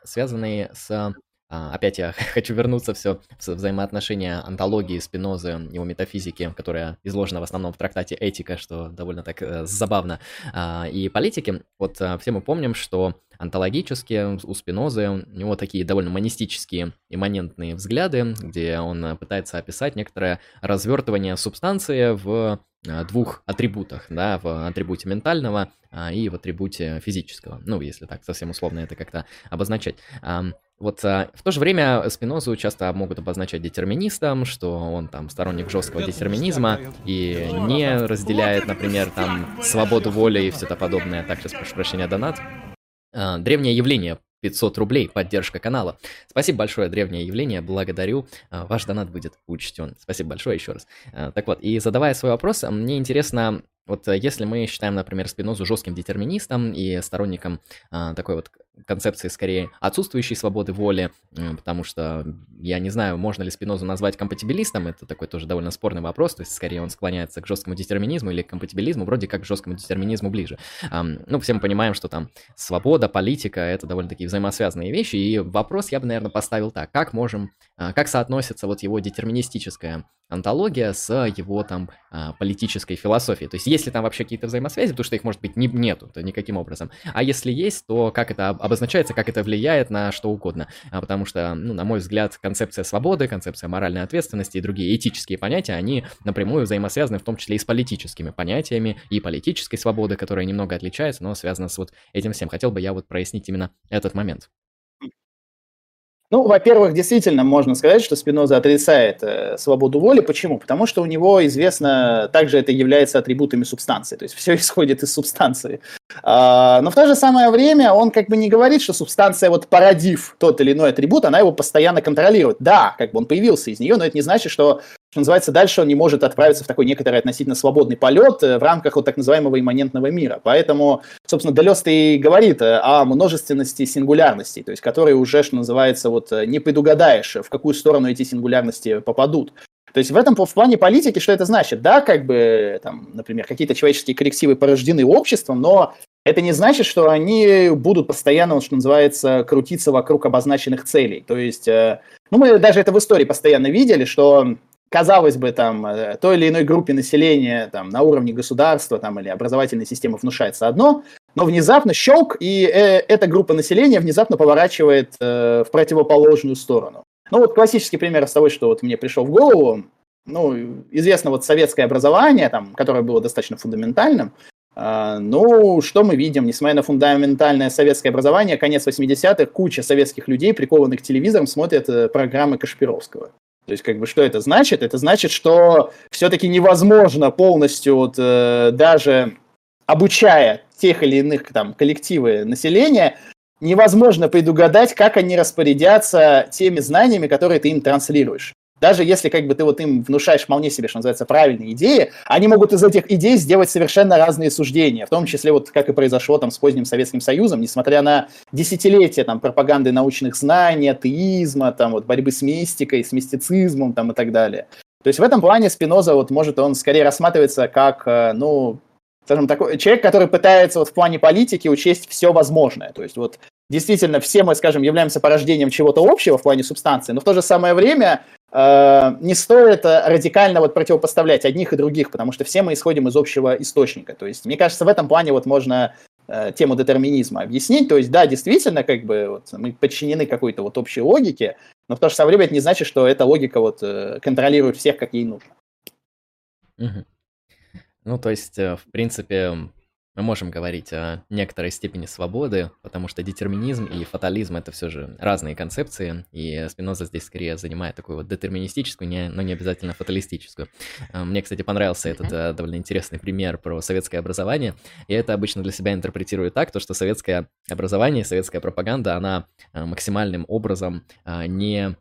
связанный с опять я хочу вернуться все в взаимоотношения антологии Спинозы, его метафизики, которая изложена в основном в трактате «Этика», что довольно так э, забавно, а, и политики. Вот а, все мы помним, что антологически у Спинозы у него такие довольно монистические имманентные взгляды, где он пытается описать некоторое развертывание субстанции в двух атрибутах, да, в атрибуте ментального и в атрибуте физического. Ну, если так совсем условно это как-то обозначать. Вот а, в то же время Спинозу часто могут обозначать детерминистом, что он там сторонник жесткого детерминизма и не разделяет, например, там свободу воли и все это подобное. Так, сейчас прошу прощения, донат. А, древнее явление 500 рублей, поддержка канала. Спасибо большое, древнее явление, благодарю. А, ваш донат будет учтен. Спасибо большое еще раз. А, так вот, и задавая свой вопрос, мне интересно, вот если мы считаем, например, Спинозу жестким детерминистом и сторонником такой вот концепции скорее отсутствующей свободы воли, потому что я не знаю, можно ли Спинозу назвать компатибилистом, это такой тоже довольно спорный вопрос, то есть скорее он склоняется к жесткому детерминизму или к компатибилизму, вроде как к жесткому детерминизму ближе. Ну, все мы понимаем, что там свобода, политика — это довольно такие взаимосвязанные вещи, и вопрос я бы, наверное, поставил так, как можем, а, как соотносится вот его детерминистическая антология с его там а, политической философией. То есть, если там вообще какие-то взаимосвязи, потому что их, может быть, не, нету, то никаким образом. А если есть, то как это обозначается, как это влияет на что угодно. А, потому что, ну, на мой взгляд, концепция свободы, концепция моральной ответственности и другие этические понятия, они напрямую взаимосвязаны, в том числе и с политическими понятиями, и политической свободы, которая немного отличается, но связана с вот этим всем. Хотел бы я вот прояснить именно этот момент. Ну, во-первых, действительно можно сказать, что Спиноза отрицает э, свободу воли. Почему? Потому что у него известно, также это является атрибутами субстанции, то есть все исходит из субстанции. А, но в то же самое время он как бы не говорит, что субстанция, вот породив тот или иной атрибут, она его постоянно контролирует. Да, как бы он появился из нее, но это не значит, что что называется, дальше он не может отправиться в такой некоторый относительно свободный полет э, в рамках вот так называемого имманентного мира. Поэтому, собственно, Делес и говорит э, о множественности сингулярностей, то есть которые уже, что называется, вот э, не предугадаешь, в какую сторону эти сингулярности попадут. То есть в этом в плане политики что это значит? Да, как бы, там, например, какие-то человеческие коррективы порождены обществом, но это не значит, что они будут постоянно, что называется, крутиться вокруг обозначенных целей. То есть, ну, мы даже это в истории постоянно видели, что казалось бы, там, э, той или иной группе населения там, на уровне государства там, или образовательной системы внушается одно, но внезапно щелк, и э, эта группа населения внезапно поворачивает э, в противоположную сторону. Ну вот классический пример из того, что вот мне пришел в голову, ну, известно вот советское образование, там, которое было достаточно фундаментальным, Uh, ну, что мы видим? Несмотря на фундаментальное советское образование, конец 80-х, куча советских людей, прикованных к телевизорам, смотрят uh, программы Кашпировского. То есть, как бы, что это значит? Это значит, что все-таки невозможно полностью, вот, э, даже обучая тех или иных там, коллективы населения, невозможно предугадать, как они распорядятся теми знаниями, которые ты им транслируешь. Даже если как бы ты вот им внушаешь вполне себе, что называется, правильные идеи, они могут из этих идей сделать совершенно разные суждения, в том числе вот как и произошло там с поздним Советским Союзом, несмотря на десятилетия там пропаганды научных знаний, атеизма, там вот борьбы с мистикой, с мистицизмом там и так далее. То есть в этом плане Спиноза вот может он скорее рассматривается как, э, ну, скажем, такой человек, который пытается вот в плане политики учесть все возможное. То есть вот действительно все мы, скажем, являемся порождением чего-то общего в плане субстанции, но в то же самое время Э, не стоит э, радикально вот противопоставлять одних и других, потому что все мы исходим из общего источника. То есть, мне кажется, в этом плане вот можно э, тему детерминизма объяснить. То есть, да, действительно, как бы вот мы подчинены какой-то вот общей логике, но в то же самое время это не значит, что эта логика вот контролирует всех, как ей нужно. Ну, то есть, в принципе, мы можем говорить о некоторой степени свободы, потому что детерминизм и фатализм это все же разные концепции, и Спиноза здесь скорее занимает такую вот детерминистическую, не, но не обязательно фаталистическую. А, мне, кстати, понравился этот э, довольно интересный пример про советское образование. Я это обычно для себя интерпретирую так, то что советское образование, советская пропаганда, она э, максимальным образом э, не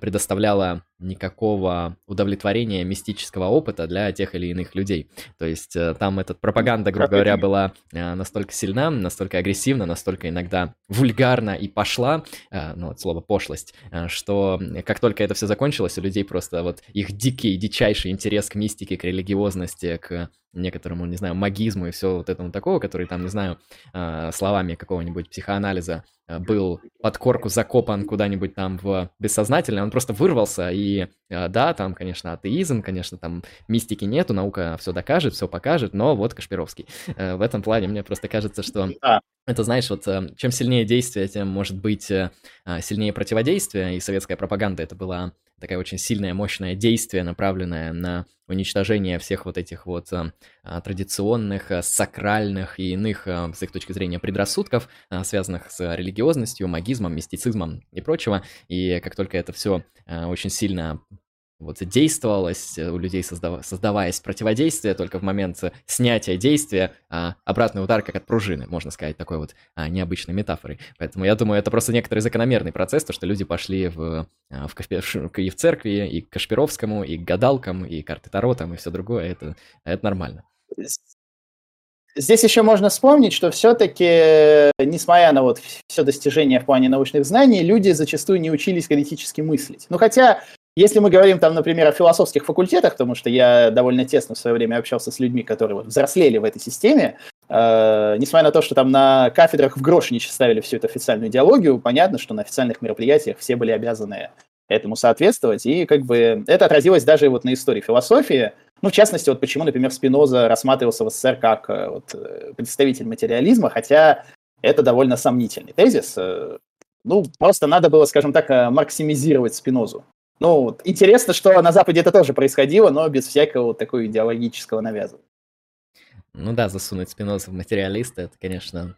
предоставляла никакого удовлетворения мистического опыта для тех или иных людей. То есть э, там эта пропаганда, грубо говоря, была э, настолько сильна, настолько агрессивна, настолько иногда вульгарна и пошла, э, ну вот слово пошлость, что как только это все закончилось, у людей просто вот их дикий, дичайший интерес к мистике, к религиозности, к некоторому, не знаю, магизму и все вот этому такого, который там, не знаю, словами какого-нибудь психоанализа был под корку закопан куда-нибудь там в бессознательное, он просто вырвался и и а, да, там, конечно, атеизм, конечно, там мистики нету, наука все докажет, все покажет, но вот Кашпировский. Э, в этом плане мне просто кажется, что это, знаешь, вот э, чем сильнее действие, тем может быть э, а, сильнее противодействие, и советская пропаганда это была такая очень сильное, мощное действие, направленное на уничтожение всех вот этих вот а, традиционных, сакральных и иных, с их точки зрения, предрассудков, связанных с религиозностью, магизмом, мистицизмом и прочего. И как только это все очень сильно вот действовалось, э, у людей создав... создаваясь противодействие, только в момент снятия действия а, обратный удар как от пружины, можно сказать, такой вот а, необычной метафорой. Поэтому я думаю, это просто некоторый закономерный процесс, то, что люди пошли в, а, в, в, и в церкви, и к Кашпировскому, и к гадалкам, и карты Таро, там, и все другое, это, это нормально. здесь еще можно вспомнить, что все-таки, несмотря на вот все достижения в плане научных знаний, люди зачастую не учились критически мыслить. Ну, хотя, если мы говорим там, например, о философских факультетах, потому что я довольно тесно в свое время общался с людьми, которые вот взрослели в этой системе, э, несмотря на то, что там на кафедрах в грош не ставили всю эту официальную идеологию, понятно, что на официальных мероприятиях все были обязаны этому соответствовать, и как бы это отразилось даже вот на истории философии, ну, в частности, вот почему, например, Спиноза рассматривался в СССР как э, вот, э, представитель материализма, хотя это довольно сомнительный тезис. Э, ну, просто надо было, скажем так, максимизировать Спинозу. Ну, вот, интересно, что на Западе это тоже происходило, но без всякого вот такого идеологического навязывания. Ну да, засунуть Спиноза в материалиста, это, конечно,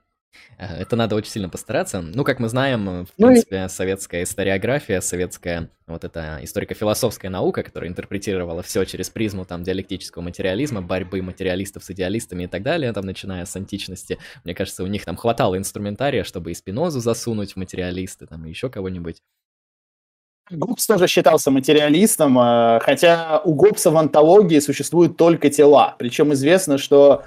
Э, это надо очень сильно постараться. Ну, как мы знаем, э, в ну принципе, и... советская историография, советская вот эта историко-философская наука, которая интерпретировала все через призму там диалектического материализма, борьбы материалистов с идеалистами и так далее, там, начиная с античности. Мне кажется, у них там хватало инструментария, чтобы и Спинозу засунуть в материалисты, там, и еще кого-нибудь. Гоббс тоже считался материалистом, э, хотя у Гоббса в антологии существуют только тела. Причем известно, что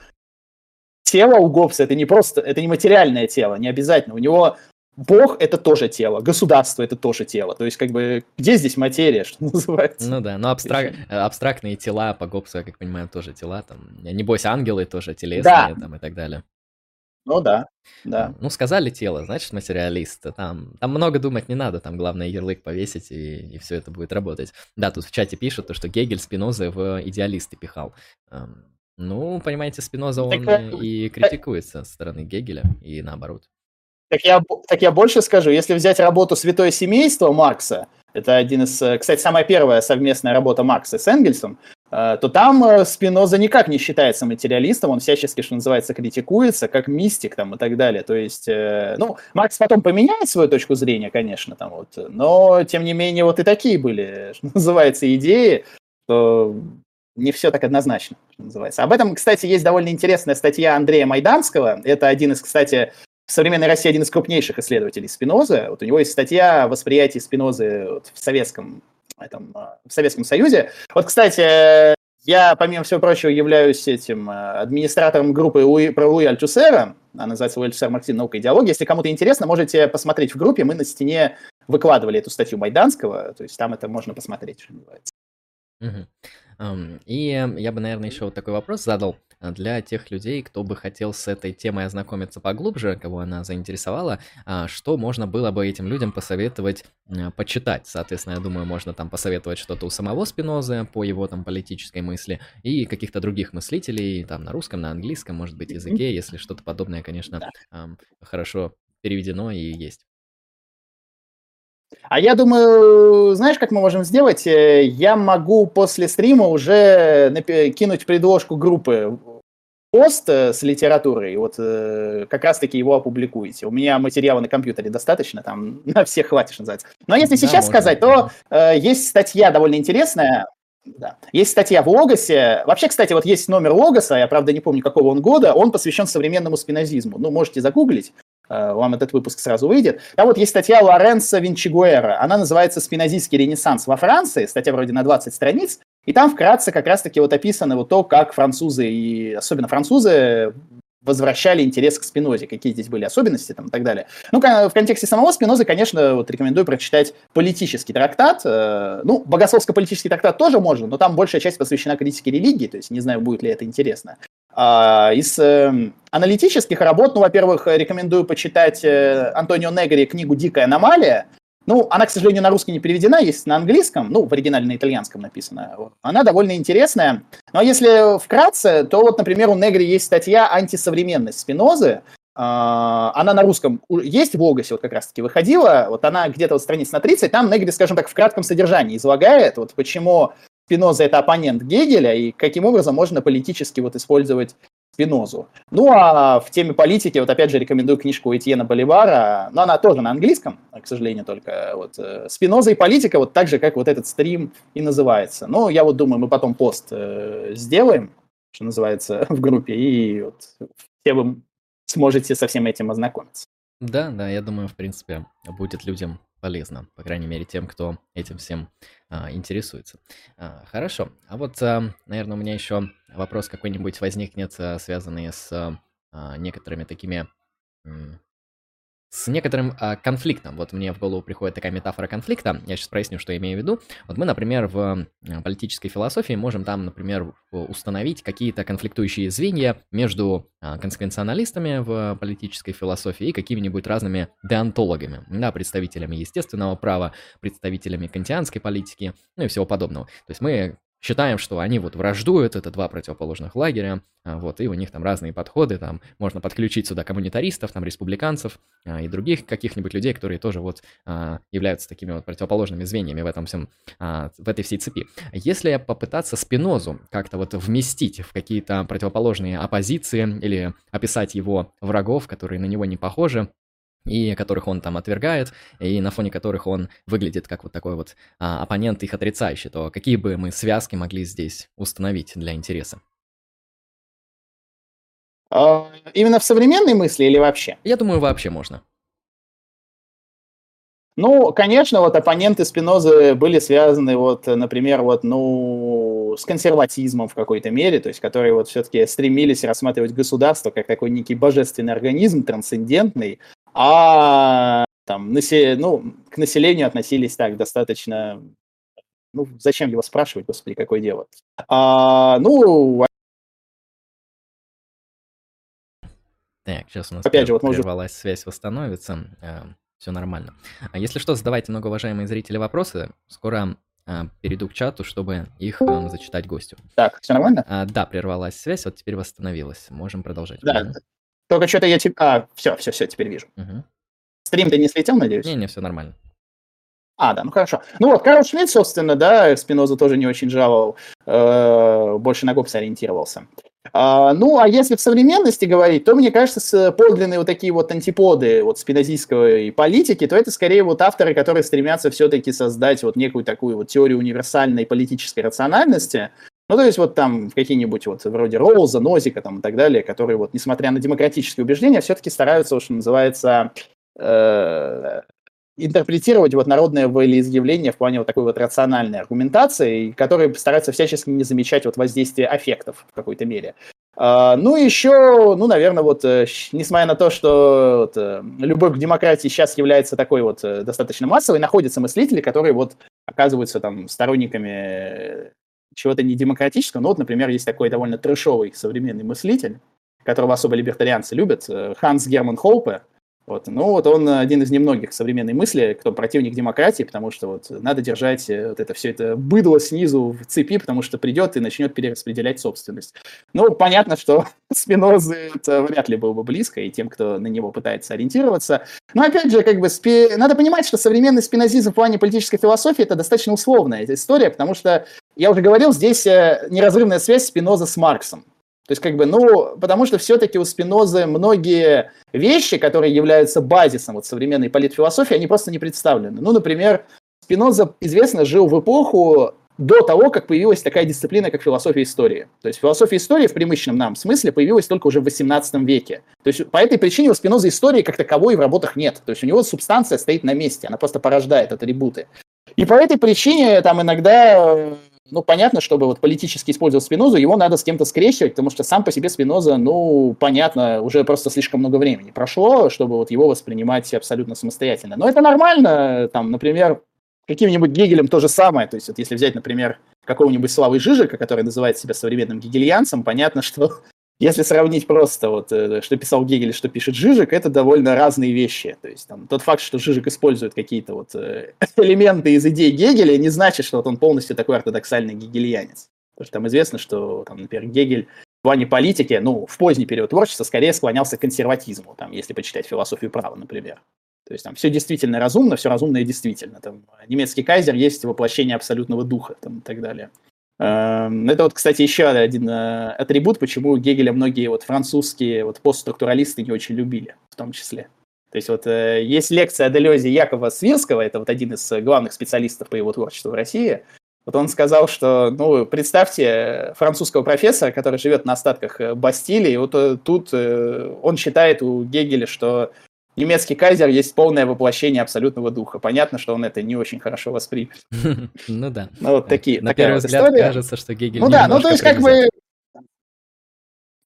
тело у Гоббса это не просто, это не материальное тело, не обязательно. У него Бог — это тоже тело, государство — это тоже тело. То есть, как бы, где здесь материя, что называется? Ну да, но абстрак... абстрактные тела по Гоббсу, я как понимаю, тоже тела. Там, не бойся, ангелы тоже телесные да. там, и так далее. Ну да, да. Ну, сказали тело, значит, материалист. Там, там много думать не надо, там главное ярлык повесить, и, и все это будет работать. Да, тут в чате пишут, то, что Гегель Спиноза в идеалисты пихал. Ну, понимаете, Спиноза, он так, и критикуется со стороны Гегеля, и наоборот. Так я, так я больше скажу, если взять работу «Святое семейство» Маркса, это один из, э, кстати, самая первая совместная работа Маркса с Энгельсом, то там э, Спиноза никак не считается материалистом, он всячески, что называется, критикуется, как мистик там и так далее. То есть, ну, Маркс потом поменяет свою точку зрения, конечно, там вот, но, тем не менее, вот и такие были, что называется, идеи, что не все так однозначно, что называется. Об этом, кстати, есть довольно интересная статья Андрея Майданского. Это один из, кстати, в современной России один из крупнейших исследователей Спинозы. Вот у него есть статья о восприятии Спинозы в советском этом, в Советском Союзе. Вот, кстати, я, помимо всего прочего, являюсь этим э, администратором группы Луи, про Луи Альтусера. Она называется Луи Альтусер Мартин «Наука и идеология». Если кому-то интересно, можете посмотреть в группе. Мы на стене выкладывали эту статью Майданского, то есть там это можно посмотреть, что называется. Угу. И я бы, наверное, еще вот такой вопрос задал а, для тех людей, кто бы хотел с этой темой ознакомиться поглубже, кого она заинтересовала, а, что можно было бы этим людям посоветовать а, почитать. Соответственно, я думаю, можно там посоветовать что-то у самого Спинозы по его там политической мысли и каких-то других мыслителей там на русском, на английском, может быть, языке, если что-то подобное, конечно, хорошо переведено и есть. А я думаю, знаешь, как мы можем сделать? Э, я могу после стрима уже кинуть предложку группы пост э, с литературой, вот э, как раз-таки его опубликуете. У меня материала на компьютере достаточно, там на всех хватит, что называется. Но если да, сейчас можно. сказать, то э, есть статья довольно интересная, да. Есть статья в Логосе. Вообще, кстати, вот есть номер Логоса, я, правда, не помню, какого он года, он посвящен современному спинозизму. Ну, можете загуглить. Э, вам этот выпуск сразу выйдет. Там вот есть статья Лоренцо Винчигуэра, она называется «Спинозийский ренессанс во Франции», статья вроде на 20 страниц, и там вкратце как раз-таки вот описано вот то, как французы, и особенно французы, возвращали интерес к Спинозе, какие здесь были особенности там, и так далее. Ну, в контексте самого Спинозы, конечно, вот рекомендую прочитать политический трактат. Э, ну, богословско-политический трактат тоже можно, но там большая часть посвящена критике религии, то есть не знаю, будет ли это интересно. А, из э, аналитических работ, ну, во-первых, рекомендую почитать э, Антонио Негри книгу «Дикая аномалия». Ну, она, к сожалению, на русский не переведена, есть на английском, ну, в оригинале на итальянском написана. Она довольно интересная. Но если вкратце, то вот, например, у Негри есть статья «Антисовременность Спинозы», а, она на русском есть в Логосе, вот как раз-таки выходила, вот она где-то вот страниц на 30, там Негри, скажем так, в кратком содержании излагает, вот почему Спиноза это оппонент Гегеля, и каким образом можно политически вот использовать Спинозу. Ну, а в теме политики, вот опять же, рекомендую книжку Этьена Боливара, но она тоже на английском, к сожалению, только вот э, Спиноза и политика, вот так же, как вот этот стрим и называется. Ну, я вот думаю, мы потом пост э, сделаем, что называется, в группе, и вот все вы сможете со всем этим ознакомиться. Да, да, я думаю, в принципе, будет людям полезно, по крайней мере, тем, кто этим всем а, интересуется. А, хорошо. А вот, а, наверное, у меня еще вопрос какой-нибудь возникнет, а, связанный с а, некоторыми такими с некоторым а, конфликтом. Вот мне в голову приходит такая метафора конфликта. Я сейчас проясню, что я имею в виду. Вот мы, например, в политической философии можем там, например, установить какие-то конфликтующие звенья между а, консеквенционалистами в политической философии и какими-нибудь разными деонтологами, да, представителями естественного права, представителями кантианской политики, ну и всего подобного. То есть мы считаем, что они вот враждуют, это два противоположных лагеря, а, вот, и у них там разные подходы, там можно подключить сюда коммунитаристов, там республиканцев а, и других каких-нибудь людей, которые тоже вот а, являются такими вот противоположными звеньями в этом всем, в этой всей цепи. Если попытаться Спинозу как-то вот вместить в какие-то противоположные оппозиции или описать его врагов, которые на него не похожи, и которых он там отвергает, и на фоне которых он выглядит как вот такой вот а, оппонент их отрицающий, то какие бы мы связки могли здесь установить для интереса? А, именно в современной мысли или вообще? Я думаю, вообще можно. Ну, конечно, вот оппоненты Спинозы были связаны, вот, например, вот, ну, с консерватизмом в какой-то мере, то есть, которые вот все-таки стремились рассматривать государство как такой некий божественный организм, трансцендентный, а там, насе... ну, к населению относились так достаточно... Ну, зачем его спрашивать, господи, какое дело? А, ну, так, сейчас у нас Опять же, вот прервалась может... связь, восстановится. Э, все нормально. А если что, задавайте, многоуважаемые зрители, вопросы. Скоро э, перейду к чату, чтобы их э, зачитать гостю. Так, все нормально? А, да, прервалась связь, вот теперь восстановилась. Можем продолжать. Да, только что-то я... тебе, А, все, все, все, теперь вижу. Угу. Стрим-то не слетел, надеюсь? Не-не, все нормально. А, да, ну хорошо. Ну вот, Карл Шмидт, собственно, да, Спиноза тоже не очень жаловал, э, больше на Гоббса ориентировался. А, ну, а если в современности говорить, то, мне кажется, подлинные вот такие вот антиподы вот спинозийской политики, то это скорее вот авторы, которые стремятся все-таки создать вот некую такую вот теорию универсальной политической рациональности, ну, то есть вот там какие-нибудь вот вроде Роуза, Нозика там и так далее, которые вот, несмотря на демократические убеждения, все-таки стараются, что называется, э, интерпретировать вот народное волеизъявление в плане вот такой вот рациональной аргументации, которые стараются всячески не замечать вот воздействие аффектов в какой-то мере. Uh, ну, еще, ну, наверное, вот, uh, несмотря на то, что вот, uh, любовь к демократии сейчас является такой вот э, достаточно массовой, находятся мыслители, которые вот оказываются там сторонниками чего-то недемократического. Ну вот, например, есть такой довольно трешовый современный мыслитель, которого особо либертарианцы любят, э, Ханс Герман Холпе, вот. Ну, вот он один из немногих современной мысли, кто противник демократии, потому что вот надо держать э, вот это все это быдло снизу в цепи, потому что придет и начнет перераспределять собственность. Ну, понятно, что Спинозы это вряд ли было бы близко, и тем, кто на него пытается ориентироваться. Но опять же, как бы, спи... надо понимать, что современный спинозизм в плане политической философии это достаточно условная история, потому что, я уже говорил, здесь э, неразрывная связь Спиноза с Марксом. То есть, как бы, ну, потому что все-таки у Спинозы многие вещи, которые являются базисом вот современной политфилософии, они просто не представлены. Ну, например, Спиноза, известно, жил в эпоху до того, как появилась такая дисциплина, как философия истории. То есть философия истории в привычном нам смысле появилась только уже в XVIII веке. То есть по этой причине у Спиноза истории как таковой в работах нет. То есть у него субстанция стоит на месте, она просто порождает атрибуты. И по этой причине там иногда ну, понятно, чтобы вот политически использовать Спинозу, его надо с кем-то скрещивать, потому что сам по себе Спиноза, ну, понятно, уже просто слишком много времени прошло, чтобы вот его воспринимать абсолютно самостоятельно. Но это нормально, там, например, каким-нибудь Гегелем то же самое, то есть вот если взять, например, какого-нибудь Славы Жижика, который называет себя современным гегельянцем, понятно, что если сравнить просто вот, э, что писал Гегель, что пишет Жижик, это довольно разные вещи. То есть там, тот факт, что Жижик использует какие-то вот э, элементы из идей Гегеля, не значит, что вот он полностью такой ортодоксальный гегельянец. Потому что там известно, что, там, например, Гегель в плане политики, ну, в поздний период творчества скорее склонялся к консерватизму, там, если почитать философию права, например. То есть там все действительно разумно, все разумно и действительно. Там, немецкий кайзер есть воплощение абсолютного духа там, и так далее. Эм, это вот, кстати, еще один э, атрибут, почему Гегеля многие вот французские вот постструктуралисты не очень любили, в том числе. То есть вот э, есть лекция о Делезе Якова Свирского, это вот один из главных специалистов по его творчеству в России. Вот он сказал, что, ну, представьте французского профессора, который живет на остатках Бастилии, вот э, тут он считает у Гегеля, что немецкий кайзер есть полное воплощение абсолютного духа. Понятно, что он это не очень хорошо воспринял. Ну да. Ну вот такие. На первый взгляд кажется, что Гегель Ну да, ну то есть как бы...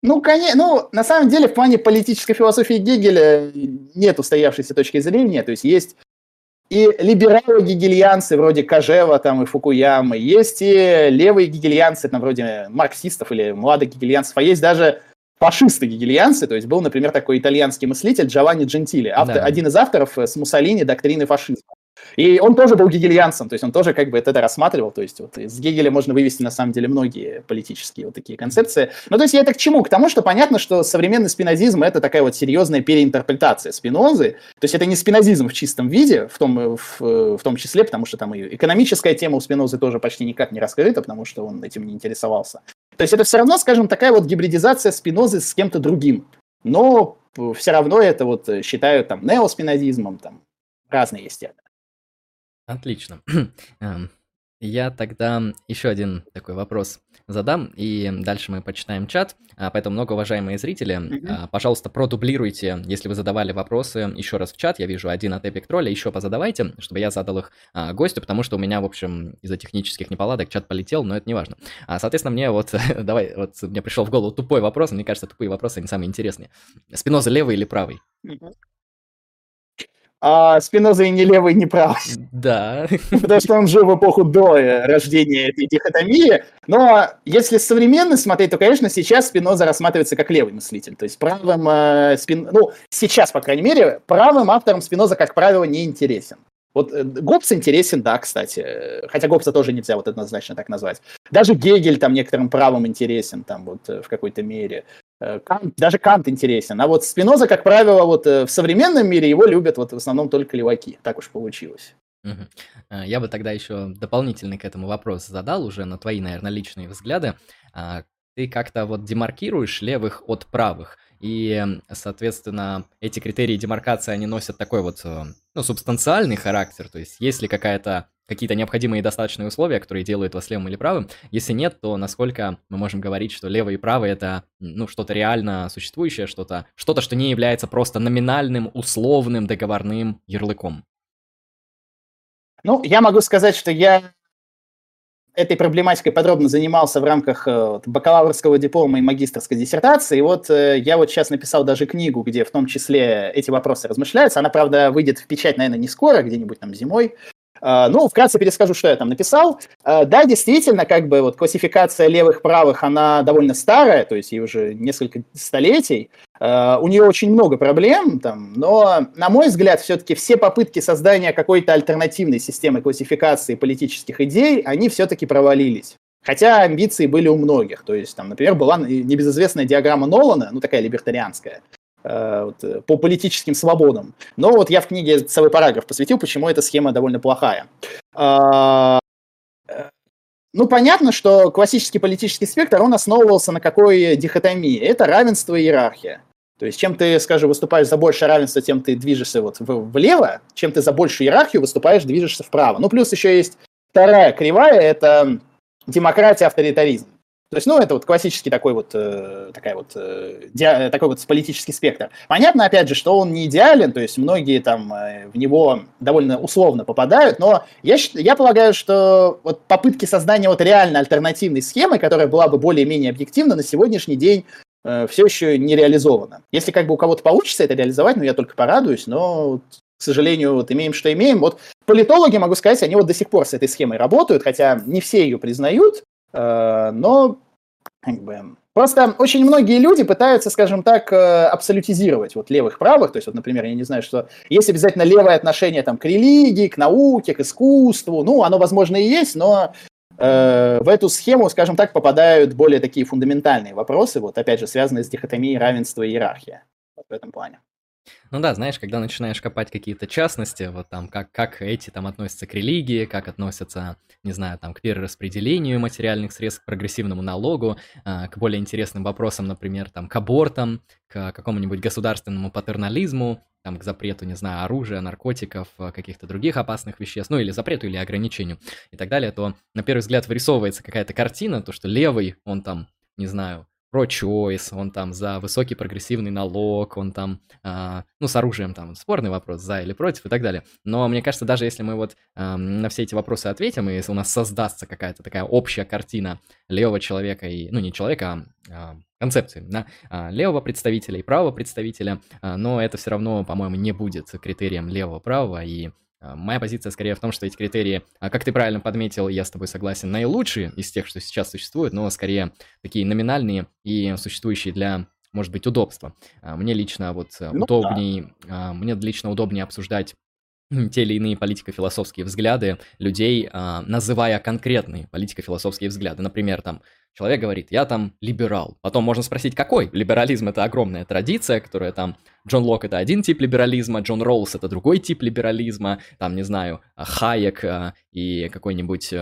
Ну, конечно, ну, на самом деле, в плане политической философии Гегеля нет устоявшейся точки зрения, то есть есть и либералы-гегельянцы вроде Кожева там и Фукуямы, есть и левые гегельянцы, там вроде марксистов или молодых гегельянцев, а есть даже фашисты-гегельянцы, то есть был, например, такой итальянский мыслитель Джованни Джентили, автор, да. один из авторов э, с Муссолини доктрины фашизма. И он тоже был гегельянцем, то есть он тоже как бы это рассматривал, то есть вот из Гегеля можно вывести на самом деле многие политические вот такие концепции. Ну, то есть я это к чему? К тому, что понятно, что современный спинозизм – это такая вот серьезная переинтерпретация спинозы, то есть это не спинозизм в чистом виде, в том, в, в том числе, потому что там и экономическая тема у спинозы тоже почти никак не раскрыта, потому что он этим не интересовался. То есть это все равно, скажем, такая вот гибридизация спинозы с кем-то другим. Но все равно это вот считают там неоспинозизмом, там разные есть термины. Отлично. Я тогда еще один такой вопрос задам, и дальше мы почитаем чат. А, поэтому, многоуважаемые зрители, mm-hmm. пожалуйста, продублируйте, если вы задавали вопросы, еще раз в чат. Я вижу один от Epic Troll, еще позадавайте, чтобы я задал их а, гостю, потому что у меня, в общем, из-за технических неполадок чат полетел, но это не важно. Соответственно, мне вот, давай, вот мне пришел в голову тупой вопрос, мне кажется, тупые вопросы, они самые интересные. Спиноза левый или правый? Mm-hmm а Спиноза и не левый, не правый. Да. Потому что он жил в эпоху до э, рождения этой дихотомии. Но если современно смотреть, то, конечно, сейчас Спиноза рассматривается как левый мыслитель. То есть правым, э, спин... ну, сейчас, по крайней мере, правым автором Спиноза, как правило, не интересен. Вот э, Гоббс интересен, да, кстати. Хотя Гоббса тоже нельзя вот однозначно так назвать. Даже Гегель там некоторым правом интересен, там вот э, в какой-то мере. Э, Кант, даже Кант интересен. А вот Спиноза, как правило, вот э, в современном мире его любят вот в основном только леваки. Так уж получилось. Э, я бы тогда еще дополнительный к этому вопрос задал уже на твои, наверное, личные взгляды. А, ты как-то вот демаркируешь левых от правых, и, соответственно, эти критерии демаркации, они носят такой вот, ну, субстанциальный характер, то есть есть ли какая-то какие-то необходимые и достаточные условия, которые делают вас левым или правым. Если нет, то насколько мы можем говорить, что левый и правый это ну, что-то реально существующее, что-то, что-то, что не является просто номинальным, условным, договорным ярлыком? Ну, я могу сказать, что я этой проблематикой подробно занимался в рамках э, бакалаврского диплома и магистрской диссертации. И вот э, я вот сейчас написал даже книгу, где в том числе эти вопросы размышляются. Она, правда, выйдет в печать, наверное, не скоро, где-нибудь там зимой. А, ну, вкратце перескажу, что я там написал. А, да, действительно, как бы вот классификация левых-правых, она довольно старая, то есть ей уже несколько столетий. А, у нее очень много проблем, там, но, на мой взгляд, все-таки все попытки создания какой-то альтернативной системы классификации политических идей, они все-таки провалились. Хотя амбиции были у многих. То есть, там, например, была небезызвестная диаграмма Нолана, ну, такая либертарианская, вот, э, по политическим свободам. Но вот я в книге целый параграф посвятил, почему эта схема довольно плохая. А, э, ну, понятно, что классический политический спектр, он основывался на какой дихотомии? Это равенство и иерархия. То есть, чем ты, скажем, выступаешь за большее равенство, тем ты движешься вот влево, чем ты за большую иерархию выступаешь, движешься вправо. Ну, плюс еще есть вторая кривая, это демократия, авторитаризм. То есть, ну, это вот классический такой вот, э, такая вот, э, ди, такой вот политический спектр. Понятно, опять же, что он не идеален, то есть многие там э, в него довольно условно попадают, но я, я полагаю, что вот попытки создания вот реально альтернативной схемы, которая была бы более-менее объективна, на сегодняшний день э, все еще не реализована. Если как бы у кого-то получится это реализовать, ну, я только порадуюсь, но к сожалению, вот имеем, что имеем. Вот политологи, могу сказать, они вот до сих пор с этой схемой работают, хотя не все ее признают, Э, но как бы, Просто очень многие люди пытаются, скажем так, э, абсолютизировать вот левых-правых. То есть, вот, например, я не знаю, что есть обязательно левое отношение там, к религии, к науке, к искусству. Ну, оно, возможно, и есть, но э, в эту схему, скажем так, попадают более такие фундаментальные вопросы, вот опять же, связанные с дихотомией равенства и иерархия вот в этом плане. Ну да, знаешь, когда начинаешь копать какие-то частности, вот там, как, как эти там относятся к религии, как относятся, не знаю, там, к перераспределению материальных средств, к прогрессивному налогу, э, к более интересным вопросам, например, там, к абортам, к какому-нибудь государственному патернализму, там, к запрету, не знаю, оружия, наркотиков, а, каких-то других опасных веществ, ну или запрету, или ограничению и так далее, то на первый взгляд вырисовывается какая-то картина, то, что левый, он там, не знаю, про-чойс, он там за высокий прогрессивный налог, он там, а, ну, с оружием там спорный вопрос, за или против и так далее. Но мне кажется, даже если мы вот а, на все эти вопросы ответим, и если у нас создастся какая-то такая общая картина левого человека и, ну, не человека, а, а концепции, да, а, левого представителя и правого представителя, но это все равно, по-моему, не будет критерием левого-правого, и моя позиция скорее в том, что эти критерии, а, как ты правильно подметил, я с тобой согласен, наилучшие из тех, что сейчас существуют, но скорее такие номинальные и существующие для может быть, удобства. А, мне лично вот ну, удобней, да. мне лично удобнее обсуждать те или иные политико-философские взгляды людей, называя конкретные политико-философские взгляды. Например, там, человек говорит, я там либерал. Потом можно спросить, какой? Либерализм — это огромная традиция, которая там... Джон Лок — это один тип либерализма, Джон Роуз — это другой тип либерализма, там, не знаю, Хайек а, и какой-нибудь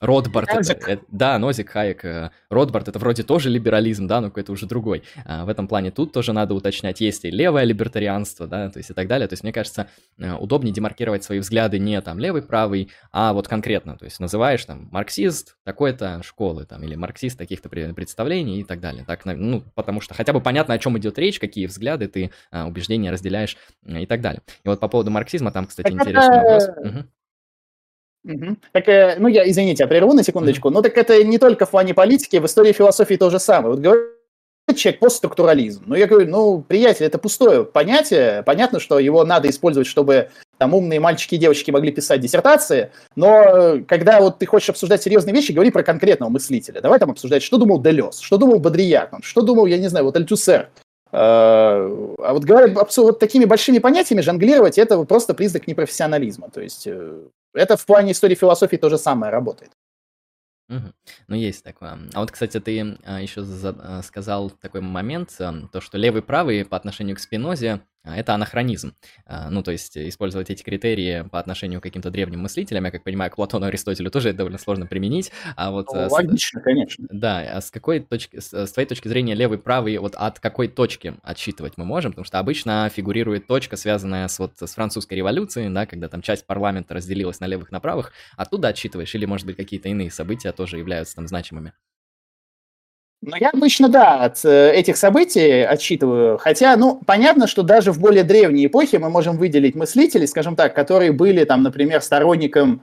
Ротбард, это, это, да, Нозик, Хайек, э, Ротбард, это вроде тоже либерализм, да, но какой-то уже другой. А, в этом плане тут тоже надо уточнять, есть и левое либертарианство, да, то есть и так далее. То есть мне кажется, э, удобнее демаркировать свои взгляды не там левый, правый, а вот конкретно. То есть называешь там марксист такой-то школы, там, или марксист таких-то представлений и так далее. Так, ну, потому что хотя бы понятно, о чем идет речь, какие взгляды ты, а, убеждения разделяешь и так далее. И вот по поводу марксизма там, кстати, интересный вопрос. Угу. Угу. Так, э, ну я, извините, я прерву на секундочку. Mm-hmm. Ну так это не только в плане политики, в истории философии то же самое. Вот говорит человек постструктурализм. Ну я говорю, ну, приятель, это пустое понятие. Понятно, что его надо использовать, чтобы там умные мальчики и девочки могли писать диссертации, но э, когда вот ты хочешь обсуждать серьезные вещи, говори про конкретного мыслителя. Давай там обсуждать, что думал Делес, что думал Бодрияк, что думал, я не знаю, вот Альтусер. Э, а вот говоря вот такими большими понятиями, жонглировать, это просто признак непрофессионализма. То есть это в плане истории философии то же самое работает. Мгм. Ну, есть такое. А вот, кстати, ты а, еще за- а, сказал такой момент, а, то, что левый правый по отношению к Спинозе это анахронизм. А, ну, то есть использовать эти критерии по отношению к каким-то древним мыслителям, я как понимаю, к Платону и Аристотелю тоже это довольно сложно применить. А вот Ну, с- логично, конечно. да, а с какой точки, с твоей точки зрения, левый, правый, вот от какой точки отсчитывать мы можем? Потому что обычно фигурирует точка, связанная с вот с французской революцией, да, когда там часть парламента разделилась на левых, на правых, оттуда отсчитываешь, или, может быть, какие-то иные события тоже являются там значимыми? Ну, я обычно, да, от э, этих событий отсчитываю. Хотя, ну, понятно, что даже в более древней эпохе мы можем выделить мыслителей, скажем так, которые были, там, например, сторонником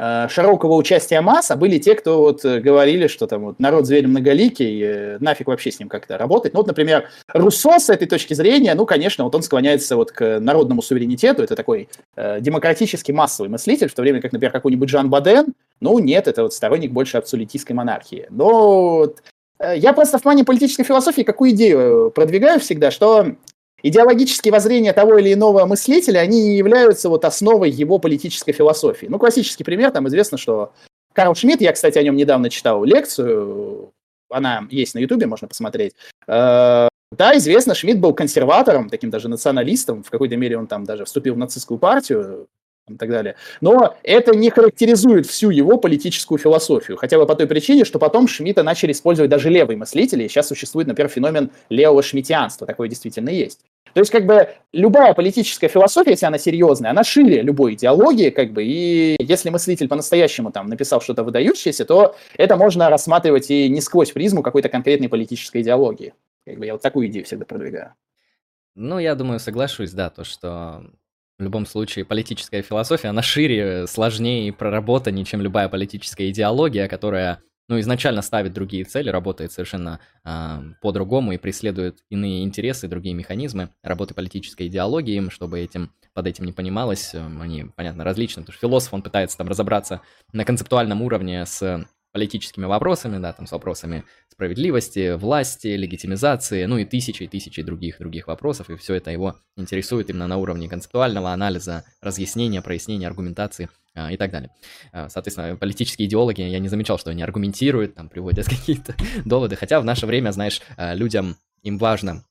Э, широкого участия масс, а были те, кто вот э, говорили, что там вот народ зверь многоликий, нафиг вообще с ним как-то работать. Ну вот, например, Руссо с этой точки зрения, ну, конечно, вот он склоняется вот к народному суверенитету, это такой э, демократический массовый мыслитель, в то время как, например, какой-нибудь Жан Баден, ну, нет, это вот сторонник больше абсолютистской монархии. Но я просто в плане политической философии какую идею продвигаю всегда, что Идеологические воззрения того или иного мыслителя, они не являются вот основой его политической философии. Ну, классический пример, там известно, что Карл Шмидт, я, кстати, о нем недавно читал лекцию, она есть на Ютубе, можно посмотреть. Э, да, известно, Шмидт был консерватором, таким даже националистом, в какой-то мере он там даже вступил в нацистскую партию, и так далее. Но это не характеризует всю его политическую философию, хотя бы по той причине, что потом Шмидта начали использовать даже левые мыслители, и сейчас существует, например, феномен левого шмитианства, такое действительно есть. То есть, как бы, любая политическая философия, если она серьезная, она шире любой идеологии, как бы, и если мыслитель по-настоящему там написал что-то выдающееся, то это можно рассматривать и не сквозь призму какой-то конкретной политической идеологии. Как бы я вот такую идею всегда продвигаю. Ну, я думаю, соглашусь, да, то, что в любом случае политическая философия, она шире, сложнее и проработаннее, чем любая политическая идеология, которая ну, изначально ставит другие цели, работает совершенно э, по-другому и преследует иные интересы, другие механизмы работы политической идеологии, чтобы этим под этим не понималось, они, понятно, различны, потому что философ, он пытается там разобраться на концептуальном уровне с политическими вопросами, да, там с вопросами справедливости, власти, легитимизации, ну и тысячи и тысячи других других вопросов, и все это его интересует именно на уровне концептуального анализа, разъяснения, прояснения, аргументации а, и так далее. А, соответственно, политические идеологи, я не замечал, что они аргументируют, там, приводят какие-то доводы, хотя в наше время, знаешь, а, людям, им важно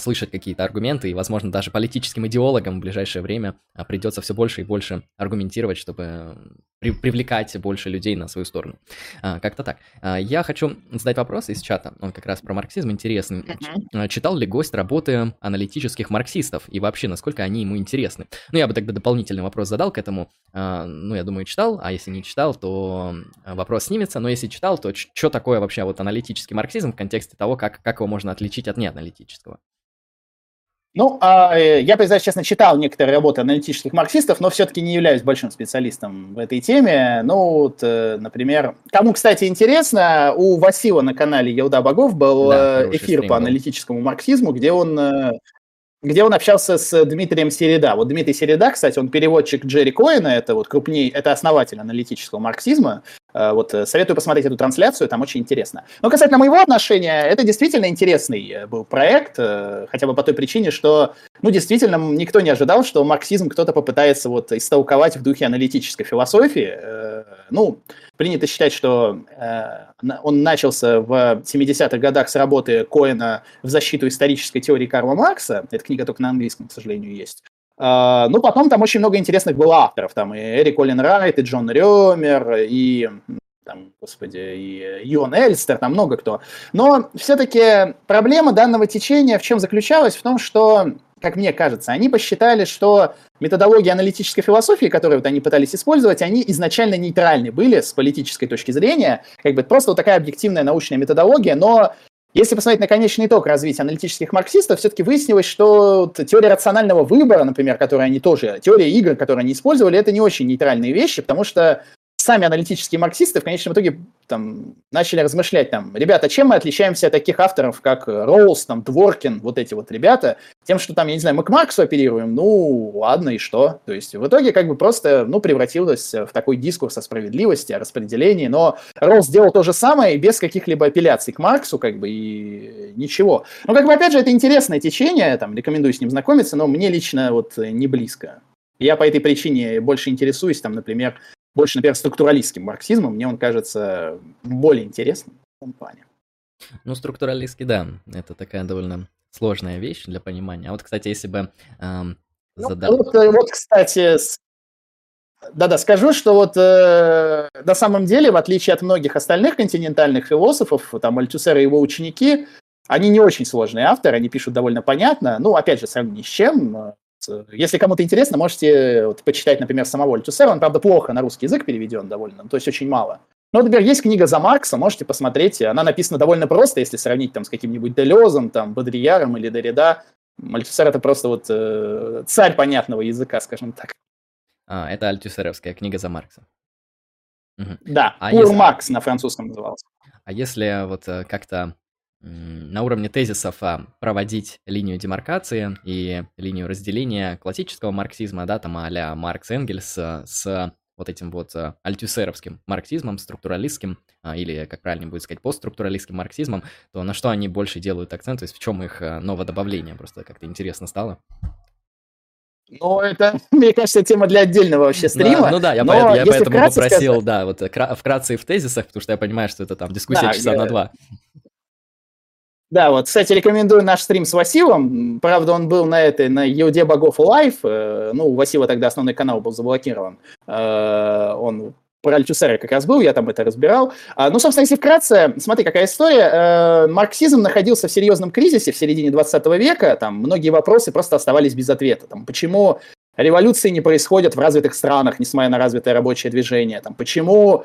слышать какие-то аргументы, и, возможно, даже политическим идеологам в ближайшее время придется все больше и больше аргументировать, чтобы при, привлекать больше людей на свою сторону. А, как-то так. А, я хочу задать вопрос из чата, он как раз про марксизм интересный. Uh-huh. Читал ли гость работы аналитических марксистов и вообще, насколько они ему интересны? Ну, я бы тогда дополнительный вопрос задал к этому. А, ну, я думаю, читал, а если не читал, то вопрос снимется, но если читал, то что такое вообще вот аналитический марксизм в контексте того, как, как его можно отличить от неаналитического? Ну, а, э, я, признаюсь честно, читал некоторые работы аналитических марксистов, но все-таки не являюсь большим специалистом в этой теме. Ну, вот, э, например, кому, кстати, интересно, у Васила на канале Елда Богов был да, э, эфир по аналитическому марксизму, где он где он общался с Дмитрием Середа. Вот Дмитрий Середа, кстати, он переводчик Джерри Коэна, это вот крупней, это основатель аналитического марксизма. Э, вот э, советую посмотреть эту трансляцию, там очень интересно. Но касательно моего отношения, это действительно интересный э, был проект, хотя бы по той причине, что, ну, действительно, никто не ожидал, что марксизм кто-то попытается вот истолковать в духе аналитической философии. Ну, принято считать, что он начался в 70-х годах с работы Коэна в защиту исторической теории Карла Маркса. Эта книга только на английском, к сожалению, есть. Uh, ну, потом там очень много интересных было авторов. Там и Эрик Колин Райт, и Джон Рёмер, и там, господи, и Йон Эльстер, там много кто. Но все-таки проблема данного течения в чем заключалась? В том, что, как мне кажется, они посчитали, что методологии аналитической философии, которые вот они пытались использовать, они изначально нейтральны были с политической точки зрения. Как бы просто вот такая объективная научная методология, но если посмотреть на конечный итог развития аналитических марксистов, все-таки выяснилось, что теория рационального выбора, например, которую они тоже, теория игр, которую они использовали, это не очень нейтральные вещи, потому что сами аналитические марксисты в конечном итоге там, начали размышлять там, ребята, чем мы отличаемся от таких авторов, как Роуз, там, Дворкин, вот эти вот ребята, тем, что там, я не знаю, мы к Марксу оперируем, ну, ладно, и что? То есть в итоге как бы просто, ну, превратилось в такой дискурс о справедливости, о распределении, но Роуз сделал то же самое без каких-либо апелляций к Марксу, как бы, и ничего. Ну, как бы, опять же, это интересное течение, там, рекомендую с ним знакомиться, но мне лично вот не близко. Я по этой причине больше интересуюсь, там, например, больше, например, структуралистским марксизмом, мне он кажется более интересным в этом плане. Ну, структуралистский, да, это такая довольно сложная вещь для понимания. А вот, кстати, если бы эм, ну. Вот, э, вот, кстати, да-да, скажу, что вот э, на самом деле, в отличие от многих остальных континентальных философов, там Альтюсер и его ученики, они не очень сложные авторы, они пишут довольно понятно. Ну, опять же, сравнение с чем. Если кому-то интересно, можете вот, почитать, например, самого Альтусера. Он, правда, плохо на русский язык переведен довольно, то есть очень мало. Но, например, есть книга за Маркса, можете посмотреть. Она написана довольно просто, если сравнить там с каким-нибудь Делезом, там, Бодрияром или Дорида. Альтусер это просто вот э, царь понятного языка, скажем так. А, это альтюсеровская книга за Маркса. Угу. Да, а Пур если... Маркс на французском назывался. А если вот э, как-то на уровне тезисов а, проводить линию демаркации и линию разделения классического марксизма, да, там а-ля Маркс Энгельс а, с вот этим вот а, альтюсеровским марксизмом, структуралистским, или, как правильно будет сказать, постструктуралистским марксизмом, то на что они больше делают акцент, то есть в чем их новое добавление, просто как-то интересно стало. Ну, это, мне кажется, тема для отдельного вообще стрима. Да, ну да, я, но поэтому, я поэтому попросил, сказать... да, вот вкратце и в тезисах, потому что я понимаю, что это там дискуссия да, часа я... на два. Да, вот, кстати, рекомендую наш стрим с Василом. Правда, он был на этой, на Еуде Богов Лайв. Э, ну, у Васила тогда основной канал был заблокирован. Э, он про Альтюсера как раз был, я там это разбирал. А, ну, собственно, если вкратце, смотри, какая история. Э, марксизм находился в серьезном кризисе в середине 20 века. Там многие вопросы просто оставались без ответа. Там, почему революции не происходят в развитых странах, несмотря на развитое рабочее движение? Там, почему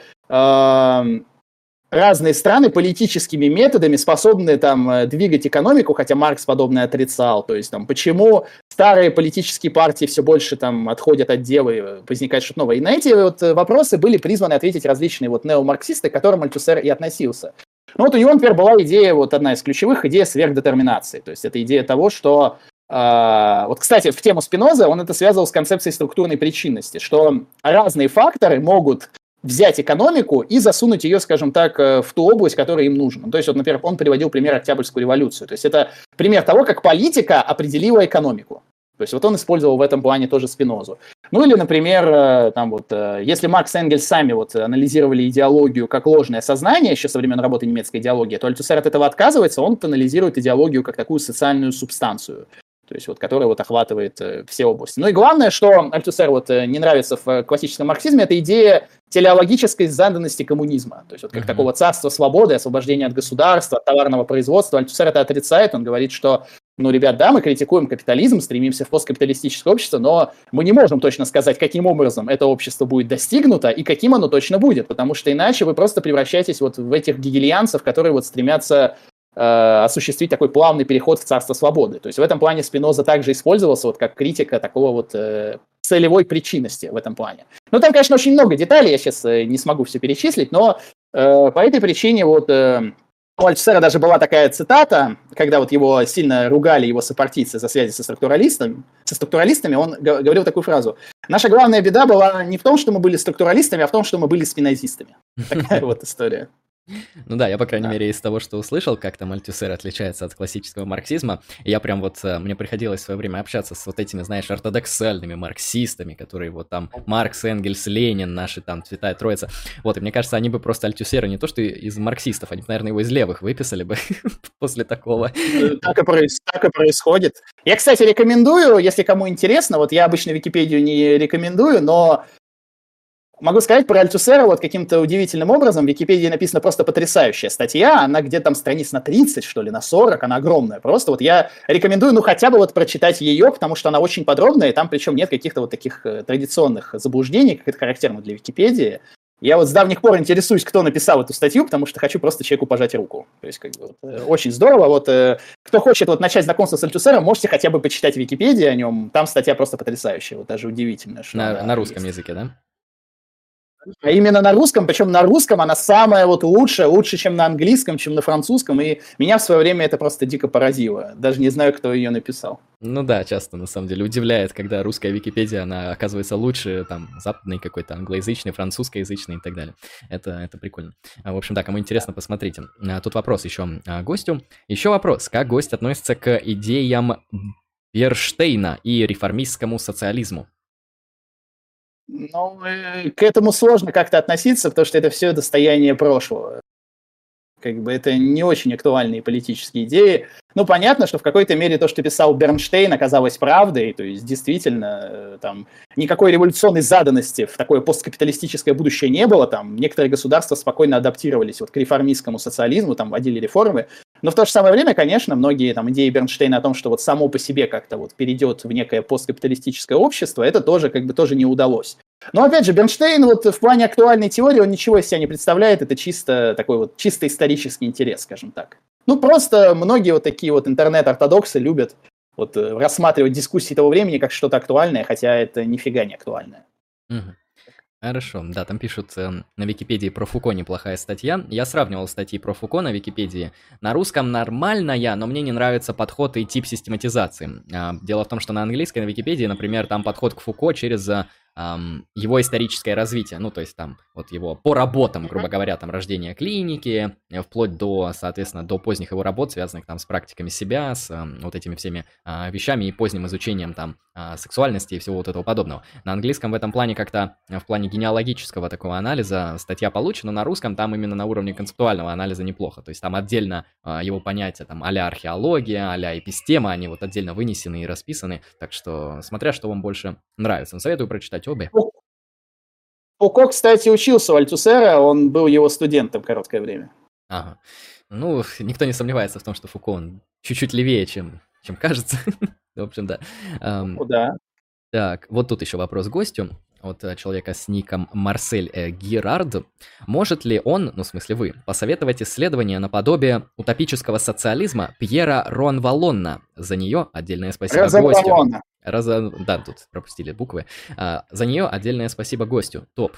разные страны политическими методами способны там э, двигать экономику, хотя Маркс подобное отрицал. То есть там почему старые политические партии все больше там отходят от дела и э, возникает что-то новое. И на эти вот э, вопросы были призваны ответить различные вот неомарксисты, к которым Альтусер и относился. Ну вот у него, например, была идея, вот одна из ключевых, идея сверхдетерминации. То есть это идея того, что Uh, вот, кстати, в тему Спиноза он это связывал с концепцией структурной причинности, что разные факторы могут взять экономику и засунуть ее, скажем так, э, в ту область, которая им нужна. То есть, вот, например, он приводил пример Октябрьскую революцию. То есть это пример того, как политика определила экономику. То есть вот он использовал в этом плане тоже спинозу. Ну или, например, э, там вот, э, если Маркс и Энгельс сами вот анализировали идеологию как ложное сознание еще со времен работы немецкой идеологии, то Альтусер от этого отказывается, он анализирует идеологию как такую социальную субстанцию. То есть вот, который вот охватывает э, все области. Ну и главное, что Альтусер вот э, не нравится в э, классическом марксизме, это идея телеологической заданности коммунизма, то есть вот как uh-huh. такого царства свободы, освобождения от государства, от товарного производства. Альтусер это отрицает, он говорит, что ну, ребят, да, мы критикуем капитализм, стремимся в посткапиталистическое общество, но мы не можем точно сказать, каким образом это общество будет достигнуто и каким оно точно будет, потому что иначе вы просто превращаетесь вот в этих гегельянцев, которые вот стремятся осуществить такой плавный переход в царство свободы. То есть в этом плане Спиноза также использовался вот как критика такого вот э, целевой причинности в этом плане. Ну, там, конечно, очень много деталей, я сейчас э, не смогу все перечислить, но э, по этой причине вот э, у Альтусера даже была такая цитата, когда вот его сильно ругали его сопартийцы за связи со структуралистами, со структуралистами, он говорил такую фразу. Наша главная беда была не в том, что мы были структуралистами, а в том, что мы были спинозистами. Такая вот история. Ну да, я, по крайней да. мере, из того, что услышал, как там Альтюсер отличается от классического марксизма, я прям вот, э, мне приходилось в свое время общаться с вот этими, знаешь, ортодоксальными марксистами, которые вот там Маркс, Энгельс, Ленин, наши там Святая Троица. Вот, и мне кажется, они бы просто Альтюсера не то, что из марксистов, они бы, наверное, его из левых выписали бы после такого. Э, так и, проис- так и происходит. Я, кстати, рекомендую, если кому интересно, вот я обычно Википедию не рекомендую, но Могу сказать про Альтусера вот каким-то удивительным образом. В Википедии написана просто потрясающая статья. Она где-то там страниц на 30, что ли, на 40. Она огромная. Просто вот я рекомендую, ну, хотя бы вот прочитать ее, потому что она очень подробная, и там причем нет каких-то вот таких э, традиционных заблуждений, как это характерно для Википедии. Я вот с давних пор интересуюсь, кто написал эту статью, потому что хочу просто человеку пожать руку. То есть, как бы, вот, э, очень здорово. Вот, э, кто хочет вот, начать знакомство с Альтусером, можете хотя бы почитать Википедию о нем. Там статья просто потрясающая, вот даже удивительная. Что на, на русском есть. языке, да? А именно на русском, причем на русском она самая вот лучшая, лучше, чем на английском, чем на французском, и меня в свое время это просто дико поразило. Даже не знаю, кто ее написал. Ну да, часто на самом деле удивляет, когда русская Википедия, она оказывается лучше, там, западной какой-то, англоязычной, французскоязычной и так далее. Это, это прикольно. А, в общем, да, кому интересно, посмотрите. А, тут вопрос еще гостю. Еще вопрос. Как гость относится к идеям Берштейна и реформистскому социализму? Ну, э, к этому сложно как-то относиться, потому что это все достояние прошлого. Как бы это не очень актуальные политические идеи. Ну, понятно, что в какой-то мере то, что писал Бернштейн, оказалось правдой. То есть, действительно, э, там никакой революционной заданности в такое посткапиталистическое будущее не было. Там некоторые государства спокойно адаптировались вот к реформистскому социализму, там вводили реформы. Но в то же самое время, конечно, многие там идеи Бернштейна о том, что вот само по себе как-то вот перейдет в некое посткапиталистическое общество, это тоже как бы тоже не удалось. Но опять же, Бернштейн вот в плане актуальной теории, он ничего из себя не представляет, это чисто такой вот чисто исторический интерес, скажем так. Ну, просто многие вот такие вот интернет-ортодоксы любят вот э, рассматривать дискуссии того времени как что-то актуальное, хотя это нифига не актуальное. Угу. Хорошо, да, там пишут э, на Википедии про Фуко неплохая статья. Я сравнивал статьи про Фуко на Википедии. На русском нормальная, но мне не нравится подход и тип систематизации. А, дело в том, что на английской, на Википедии, например, там подход к Фуко через э, эм, его историческое развитие, ну, то есть там вот его по работам, грубо говоря, там рождение клиники, э, вплоть до, соответственно, до поздних его работ, связанных там с практиками себя, с э, вот этими всеми э, вещами и поздним изучением там э, сексуальности и всего вот этого подобного. На английском в этом плане как-то, э, в плане генеалогического такого анализа статья получена, на русском там именно на уровне концептуального анализа неплохо, то есть там отдельно э, его понятия, там а-ля археология, а-ля эпистема, они вот отдельно вынесены и расписаны, так что смотря что вам больше нравится. Советую прочитать читать обе. Фуко, кстати, учился у Альтусера, он был его студентом короткое время. Ага. Ну, никто не сомневается в том, что Фуко, он чуть-чуть левее, чем, чем кажется. в общем, да. Um, да. Так, вот тут еще вопрос гостю от э, человека с ником Марсель э, Гирард. Может ли он, ну в смысле вы, посоветовать исследование наподобие утопического социализма Пьера Ронвалонна? За нее отдельное спасибо гостю. Раза... Да, тут пропустили буквы. А, за нее отдельное спасибо гостю. Топ.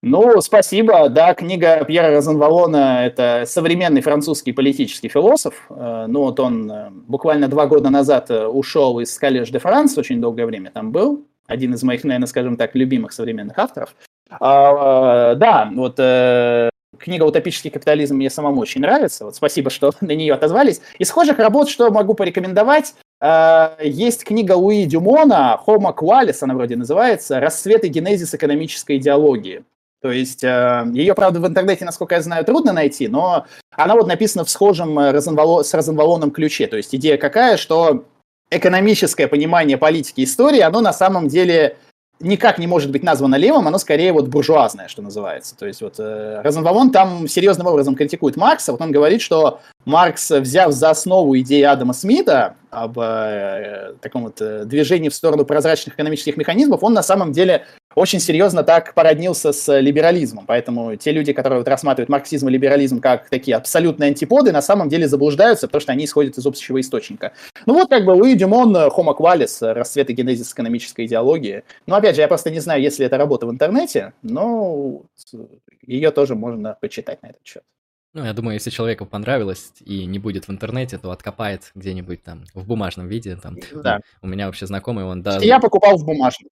Ну, спасибо. Да, книга Пьера Розенвалона – это современный французский политический философ. Э, ну, вот он э, буквально два года назад э, ушел из Коллеж де Франс, очень долгое время там был. Один из моих, наверное, скажем так, любимых современных авторов. А, да, вот книга «Утопический капитализм» мне самому очень нравится. Вот спасибо, что на нее отозвались. Из схожих работ, что могу порекомендовать, есть книга Луи Дюмона «Homo Qualis», она вроде называется, «Рассвет и генезис экономической идеологии». То есть э, ее, правда, в интернете, насколько я знаю, трудно найти, но она вот написана в схожем э, с разонвалонном ключе. То есть идея какая, что экономическое понимание политики истории, оно на самом деле никак не может быть названо левым, оно скорее вот буржуазное, что называется. То есть вот э, Розенвалон там серьезным образом критикует Маркса, вот он говорит, что Маркс, взяв за основу идеи Адама Смита об э, таком вот э, движении в сторону прозрачных экономических механизмов, он на самом деле очень серьезно так породнился с либерализмом. Поэтому те люди, которые вот рассматривают марксизм и либерализм как такие абсолютные антиподы, на самом деле заблуждаются, потому что они исходят из общего источника. Ну вот как бы Луи Дюмон, Homo Qualis, расцвет и генезис экономической идеологии. Ну опять же, я просто не знаю, есть ли это работа в интернете, но ее тоже можно почитать на этот счет. Ну, я думаю, если человеку понравилось и не будет в интернете, то откопает где-нибудь там в бумажном виде. Там. Да. У меня вообще знакомый, он даже... Я покупал в бумажном.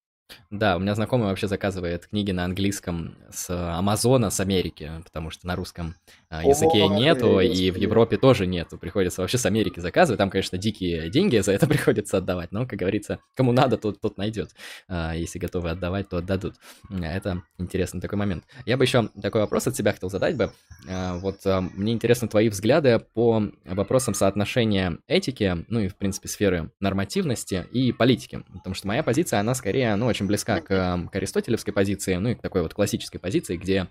Да, у меня знакомый вообще заказывает книги на английском с Амазона, с Америки, потому что на русском а, языке О, нету, и в Европе тоже нету. Приходится вообще с Америки заказывать. Там, конечно, дикие деньги за это приходится отдавать, но, как говорится, кому надо, тот, тот найдет. А, если готовы отдавать, то отдадут. Это интересный такой момент. Я бы еще такой вопрос от себя хотел задать бы. Вот мне интересны твои взгляды по вопросам соотношения этики, ну и, в принципе, сферы нормативности и политики. Потому что моя позиция, она скорее, ну, очень близка к, к аристотелевской позиции, ну и к такой вот классической позиции, где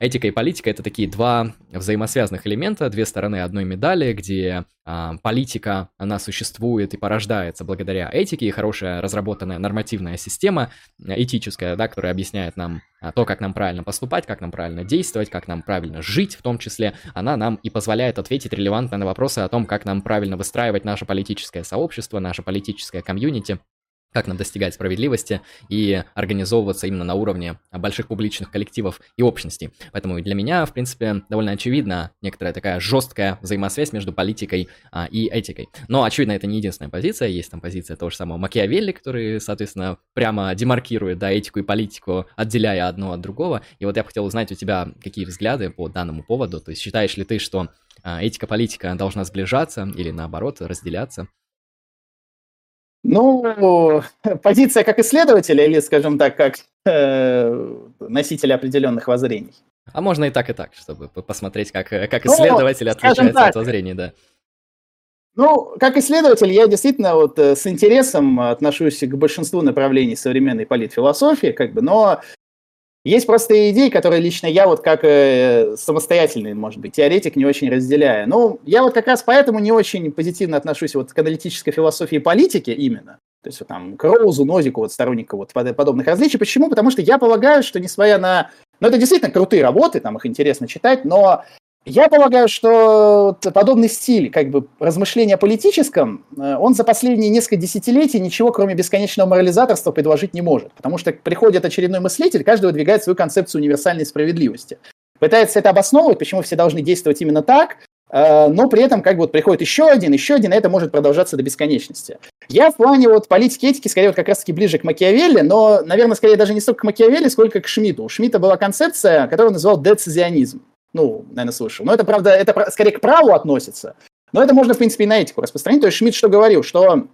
этика и политика это такие два взаимосвязанных элемента, две стороны одной медали, где а, политика, она существует и порождается благодаря этике, и хорошая разработанная нормативная система этическая, да, которая объясняет нам а, то, как нам правильно поступать, как нам правильно действовать, как нам правильно жить в том числе, она нам и позволяет ответить релевантно на вопросы о том, как нам правильно выстраивать наше политическое сообщество, наше политическое комьюнити, как нам достигать справедливости и организовываться именно на уровне больших публичных коллективов и общностей. Поэтому для меня, в принципе, довольно очевидна некоторая такая жесткая взаимосвязь между политикой а, и этикой. Но, очевидно, это не единственная позиция. Есть там позиция того же самого Макиавелли, который, соответственно, прямо демаркирует да, этику и политику, отделяя одно от другого. И вот я бы хотел узнать у тебя, какие взгляды по данному поводу. То есть считаешь ли ты, что а, этика-политика должна сближаться или, наоборот, разделяться? Ну, позиция как исследователя или, скажем так, как э, носителя определенных воззрений. А можно и так, и так, чтобы посмотреть, как, как ну, исследователь ну, отличается так, от воззрений, да. Ну, как исследователь, я действительно вот э, с интересом отношусь к большинству направлений современной политфилософии, как бы, но есть просто идеи, которые лично я вот как э, самостоятельный, может быть, теоретик не очень разделяю. Ну, я вот как раз поэтому не очень позитивно отношусь вот к аналитической философии политики именно. То есть вот там к Роузу, Нозику, вот стороннику вот подобных различий. Почему? Потому что я полагаю, что несмотря на... Ну, это действительно крутые работы, там их интересно читать, но я полагаю, что подобный стиль как бы размышления о политическом, э, он за последние несколько десятилетий ничего, кроме бесконечного морализаторства, предложить не может. Потому что приходит очередной мыслитель, каждый выдвигает свою концепцию универсальной справедливости. Пытается это обосновывать, почему все должны действовать именно так, э, но при этом как бы вот приходит еще один, еще один, и это может продолжаться до бесконечности. Я в плане вот политики этики скорее вот как раз-таки ближе к Макиавелли, но, наверное, скорее даже не столько к Макиавелли, сколько к Шмидту. У Шмидта была концепция, которую он называл децизионизм. Ну, наверное, слышал. Но это, правда, это скорее к праву относится. Но это можно, в принципе, и на этику распространить. То есть Шмидт что говорил, что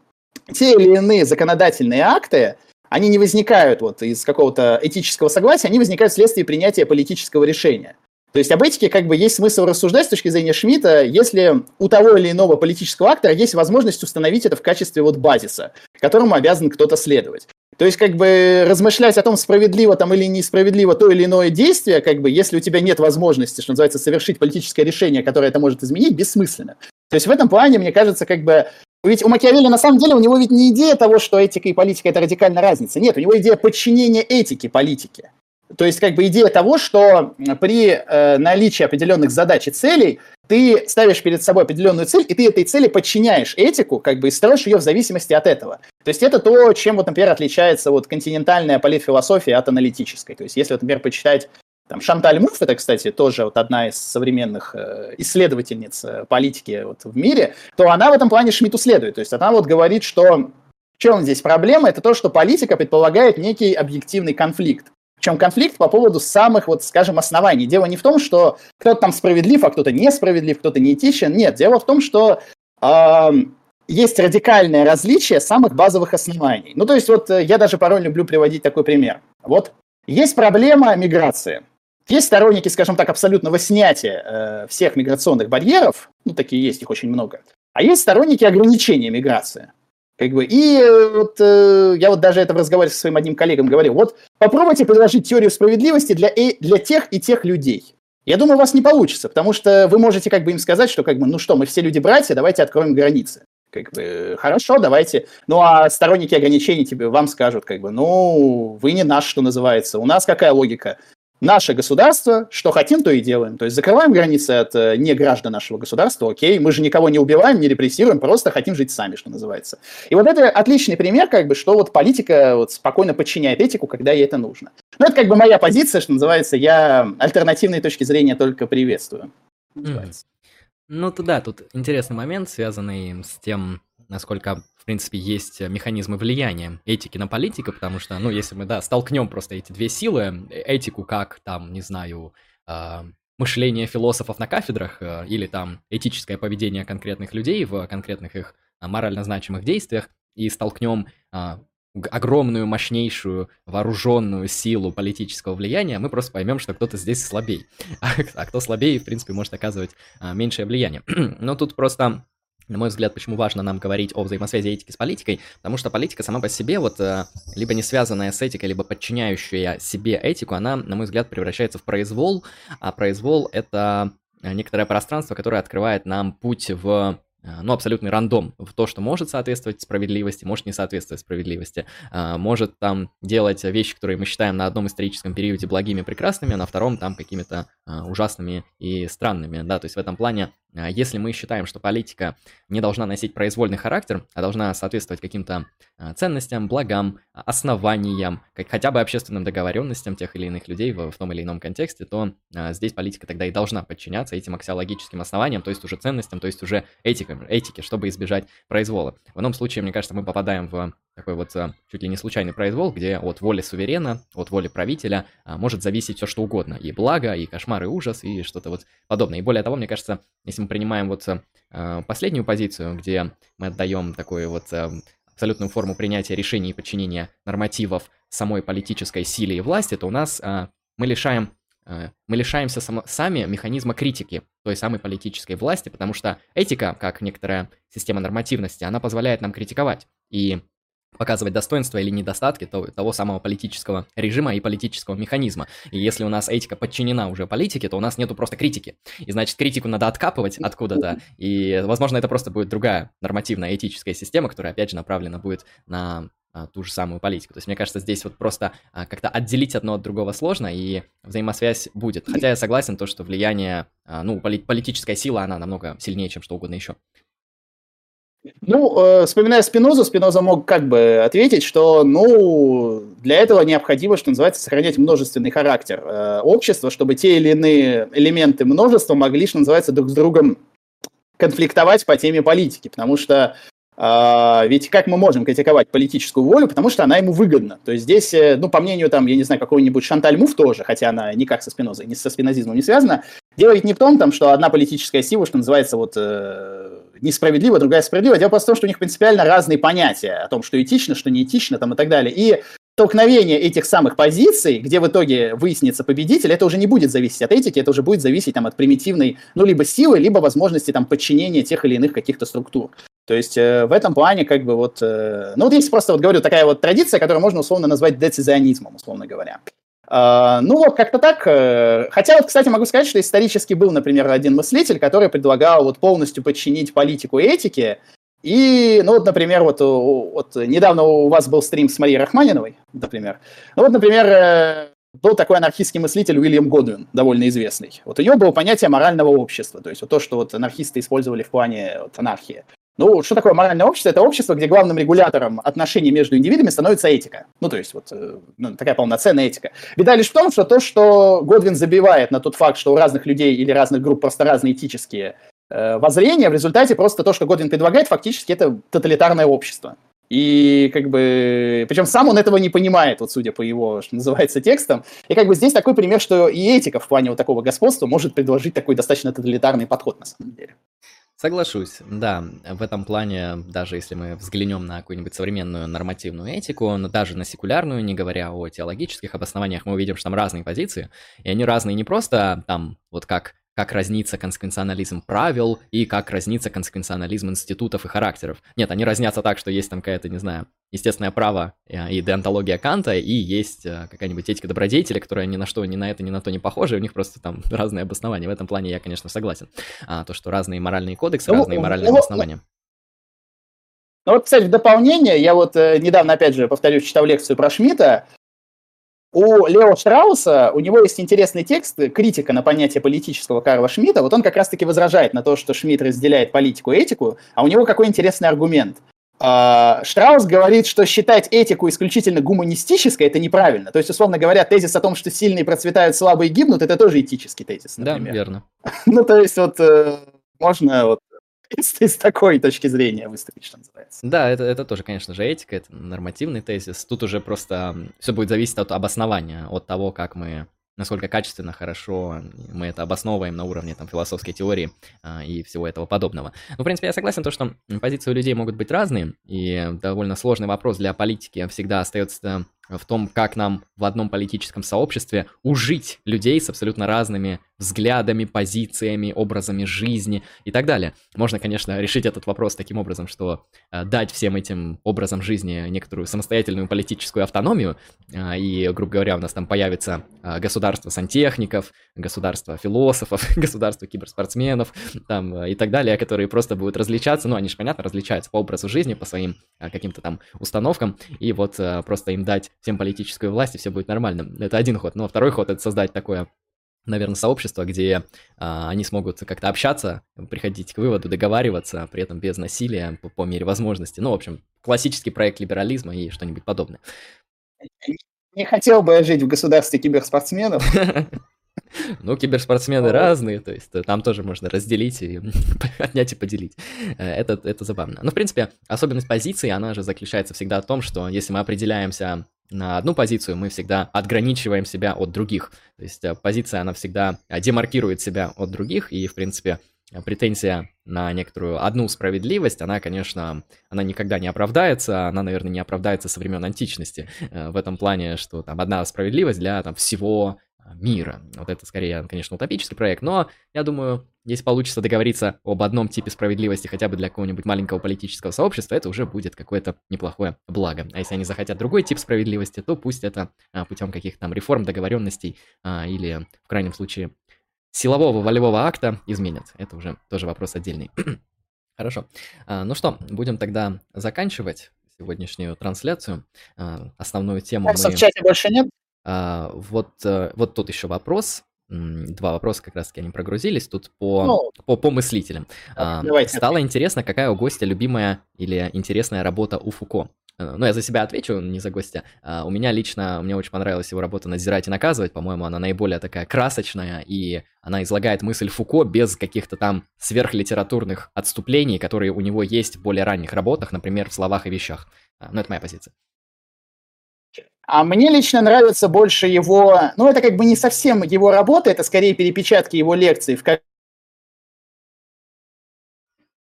те или иные законодательные акты, они не возникают вот из какого-то этического согласия, они возникают вследствие принятия политического решения. То есть об этике как бы есть смысл рассуждать с точки зрения Шмидта, если у того или иного политического актора есть возможность установить это в качестве вот базиса, которому обязан кто-то следовать. То есть, как бы, размышлять о том, справедливо там или несправедливо то или иное действие, как бы, если у тебя нет возможности, что называется, совершить политическое решение, которое это может изменить, бессмысленно. То есть, в этом плане, мне кажется, как бы, ведь у Макиавелли, на самом деле, у него ведь не идея того, что этика и политика – это радикальная разница. Нет, у него идея подчинения этики политике. То есть, как бы идея того, что при э, наличии определенных задач и целей ты ставишь перед собой определенную цель, и ты этой цели подчиняешь этику, как бы и строишь ее в зависимости от этого. То есть это то, чем, вот, например, отличается вот континентальная политфилософия от аналитической. То есть если, вот, например, почитать там, Шанталь Муф, это, кстати, тоже вот одна из современных э, исследовательниц э, политики вот, в мире, то она в этом плане Шмидту следует. То есть она вот говорит, что в чем здесь проблема? Это то, что политика предполагает некий объективный конфликт. Причем конфликт по поводу самых, вот, скажем, оснований. Дело не в том, что кто-то там справедлив, а кто-то несправедлив, кто-то неэтичен. Нет, дело в том, что э, есть радикальное различие самых базовых оснований. Ну, то есть вот э, я даже порой люблю приводить такой пример. Вот есть проблема миграции. есть сторонники, скажем так, абсолютного снятия э, всех миграционных барьеров, ну, такие есть, их очень много, а есть сторонники ограничения миграции. Как бы, и э, вот э, я вот даже это в разговоре со своим одним коллегом говорил, вот попробуйте предложить теорию справедливости для, э, для тех и тех людей. Я думаю, у вас не получится, потому что вы можете как бы им сказать, что как бы, ну что, мы все люди-братья, давайте откроем границы. Как бы, хорошо, давайте. Ну, а сторонники ограничений тебе вам скажут, как бы, ну, вы не наш, что называется. У нас какая логика? Наше государство, что хотим, то и делаем. То есть закрываем границы от э, не граждан нашего государства, окей, мы же никого не убиваем, не репрессируем, просто хотим жить сами, что называется. И вот это отличный пример, как бы, что вот политика вот спокойно подчиняет этику, когда ей это нужно. Ну, это как бы моя позиция, что называется, я альтернативные точки зрения только приветствую. Mm. Ну, да, тут интересный момент, связанный с тем, насколько в принципе, есть механизмы влияния этики на политика, потому что, ну, если мы, да, столкнем просто эти две силы, этику как, там, не знаю, э, мышление философов на кафедрах э, или там этическое поведение конкретных людей в конкретных их э, морально значимых действиях, и столкнем э, огромную, мощнейшую, вооруженную силу политического влияния, мы просто поймем, что кто-то здесь слабей. А, а кто слабее, в принципе, может оказывать а, меньшее влияние. Но тут просто на мой взгляд, почему важно нам говорить о взаимосвязи этики с политикой, потому что политика сама по себе, вот, э, либо не связанная с этикой, либо подчиняющая себе этику, она, на мой взгляд, превращается в произвол, а произвол — это некоторое пространство, которое открывает нам путь в э, ну, абсолютный рандом в то, что может соответствовать справедливости, может не соответствовать справедливости, э, может там делать вещи, которые мы считаем на одном историческом периоде благими, прекрасными, а на втором там какими-то ужасными и странными, да, то есть в этом плане а если мы считаем, что политика не должна носить произвольный характер, а должна соответствовать каким-то а, ценностям, благам, основаниям, хотя бы общественным договоренностям тех или иных людей в, том или ином контексте, то а, здесь политика тогда и должна подчиняться этим аксиологическим основаниям, то есть уже ценностям, то есть уже этикам, этике, чтобы избежать произвола. В ином случае, мне кажется, мы попадаем в такой вот чуть ли не случайный произвол, где от воли суверена, от воли правителя может зависеть все что угодно. И благо, и кошмар, и ужас, и что-то вот подобное. И более того, мне кажется, если мы принимаем вот э, последнюю позицию, где мы отдаем такую вот э, абсолютную форму принятия решений и подчинения нормативов самой политической силе и власти, то у нас э, мы лишаем мы лишаемся сам, сами механизма критики той самой политической власти, потому что этика, как некоторая система нормативности, она позволяет нам критиковать. И показывать достоинства или недостатки того, того самого политического режима и политического механизма. И если у нас этика подчинена уже политике, то у нас нету просто критики. И значит, критику надо откапывать откуда-то. И, возможно, это просто будет другая нормативная этическая система, которая, опять же, направлена будет на ту же самую политику. То есть, мне кажется, здесь вот просто а, как-то отделить одно от другого сложно, и взаимосвязь будет. Хотя я согласен, то, что влияние, а, ну, поли- политическая сила, она намного сильнее, чем что угодно еще. Ну, э, вспоминая Спинозу, Спиноза мог как бы ответить, что, ну, для этого необходимо, что называется, сохранять множественный характер э, общества, чтобы те или иные элементы множества могли, что называется, друг с другом конфликтовать по теме политики, потому что ведь как мы можем критиковать политическую волю, потому что она ему выгодна. То есть здесь, э, ну, по мнению, там, я не знаю, какой-нибудь Шанталь Муф тоже, хотя она никак со Спинозой, не со спинозизмом не связана, дело ведь не в том, там, что одна политическая сила, что называется, вот, э, несправедливо, другая справедлива. Дело просто в том, что у них принципиально разные понятия о том, что этично, что не этично там, и так далее. И столкновение этих самых позиций, где в итоге выяснится победитель, это уже не будет зависеть от этики, это уже будет зависеть там, от примитивной, ну, либо силы, либо возможности там, подчинения тех или иных каких-то структур. То есть э, в этом плане как бы вот... Э, ну вот есть просто, вот говорю, такая вот традиция, которую можно условно назвать децизионизмом, условно говоря. Uh, ну вот как-то так. Uh, хотя вот, кстати, могу сказать, что исторически был, например, один мыслитель, который предлагал вот полностью подчинить политику и этике. И, ну вот, например, вот, вот недавно у вас был стрим с Марией Рахманиновой, например. Ну вот, например, э, был такой анархистский мыслитель Уильям Годвин, довольно известный. Вот у него было понятие морального общества, то есть вот то, что вот анархисты использовали в плане вот, анархии. Ну, что такое моральное общество? Это общество, где главным регулятором отношений между индивидами становится этика. Ну, то есть, вот э, ну, такая полноценная этика. Беда лишь в том, что то, что Годвин забивает на тот факт, что у разных людей или разных групп просто разные этические воззрения, в результате просто то, что Годвин предлагает, фактически это тоталитарное общество. И как бы, причем сам он этого не понимает, вот судя по его, что называется, текстам. И как бы здесь такой пример, что и этика в плане вот такого господства может предложить такой достаточно тоталитарный подход на самом деле. Соглашусь, да, в этом плане, даже если мы взглянем на какую-нибудь современную нормативную этику, но даже на секулярную, не говоря о теологических обоснованиях, мы увидим, что там разные позиции, и они разные не просто там, вот как как разнится консеквенционализм правил и как разнится консеквенционализм институтов и характеров. Нет, они разнятся так, что есть там какая-то, не знаю, естественное право э, и деонтология Канта, и есть э, какая-нибудь этика добродетели, которая ни на что, ни на это, ни на то не похожа, и у них просто там разные обоснования. В этом плане я, конечно, согласен. А, то, что разные моральные кодексы, ну, разные моральные ну, обоснования. Ну вот, кстати, в дополнение, я вот э, недавно, опять же, повторюсь, читал лекцию про Шмидта, у Лео Штрауса, у него есть интересный текст, критика на понятие политического Карла Шмидта. Вот он как раз-таки возражает на то, что Шмидт разделяет политику и этику, а у него какой интересный аргумент. А, Штраус говорит, что считать этику исключительно гуманистической – это неправильно. То есть, условно говоря, тезис о том, что сильные процветают, слабые гибнут – это тоже этический тезис, например. Да, верно. ну, то есть, вот э, можно вот с, такой точки зрения выступить, что называется. Да, это, это тоже, конечно же, этика, это нормативный тезис. Тут уже просто все будет зависеть от обоснования, от того, как мы насколько качественно, хорошо мы это обосновываем на уровне там, философской теории а, и всего этого подобного. Ну, в принципе, я согласен, то, что позиции у людей могут быть разные, и довольно сложный вопрос для политики всегда остается в том, как нам в одном политическом сообществе ужить людей с абсолютно разными взглядами, позициями, образами жизни и так далее. Можно, конечно, решить этот вопрос таким образом, что э, дать всем этим образом жизни некоторую самостоятельную политическую автономию, э, и, грубо говоря, у нас там появится э, государство сантехников, государство философов, государство киберспортсменов там, и так далее, которые просто будут различаться, ну, они же, понятно, различаются по образу жизни, по своим каким-то там установкам, и вот просто им дать всем политическую власть, и все будет нормально. Это один ход. Но второй ход — это создать такое наверное, сообщество, где а, они смогут как-то общаться, приходить к выводу, договариваться, при этом без насилия по, по мере возможности. Ну, в общем, классический проект либерализма и что-нибудь подобное. Не хотел бы я жить в государстве киберспортсменов. Ну, киберспортсмены разные, то есть э, там тоже можно разделить и отнять и поделить. Э, это, это забавно. Но, в принципе, особенность позиции, она же заключается всегда в том, что если мы определяемся на одну позицию, мы всегда отграничиваем себя от других. То есть э, позиция, она всегда демаркирует себя от других, и, в принципе, претензия на некоторую одну справедливость, она, конечно, она никогда не оправдается, она, наверное, не оправдается со времен античности, в этом плане, что там одна справедливость для там, всего мира. Вот это скорее, конечно, утопический проект, но я думаю, если получится договориться об одном типе справедливости хотя бы для какого-нибудь маленького политического сообщества, это уже будет какое-то неплохое благо. А если они захотят другой тип справедливости, то пусть это а, путем каких-то там реформ, договоренностей а, или, в крайнем случае, силового волевого акта изменят. Это уже тоже вопрос отдельный. Хорошо. А, ну что, будем тогда заканчивать сегодняшнюю трансляцию. Основную тему мы... в чате больше нет? А, вот, э, вот тут еще вопрос. Два вопроса как раз-таки они прогрузились тут по, ну, по, по мыслителям. А, стало интересно, какая у гостя любимая или интересная работа у Фуко. Э, ну, я за себя отвечу, не за гостя. А, у меня лично, мне очень понравилась его работа «Назирать и наказывать». По-моему, она наиболее такая красочная, и она излагает мысль Фуко без каких-то там сверхлитературных отступлений, которые у него есть в более ранних работах, например, в «Словах и вещах». Ну, это моя позиция. А мне лично нравится больше его, ну это как бы не совсем его работа, это скорее перепечатки его лекций. В...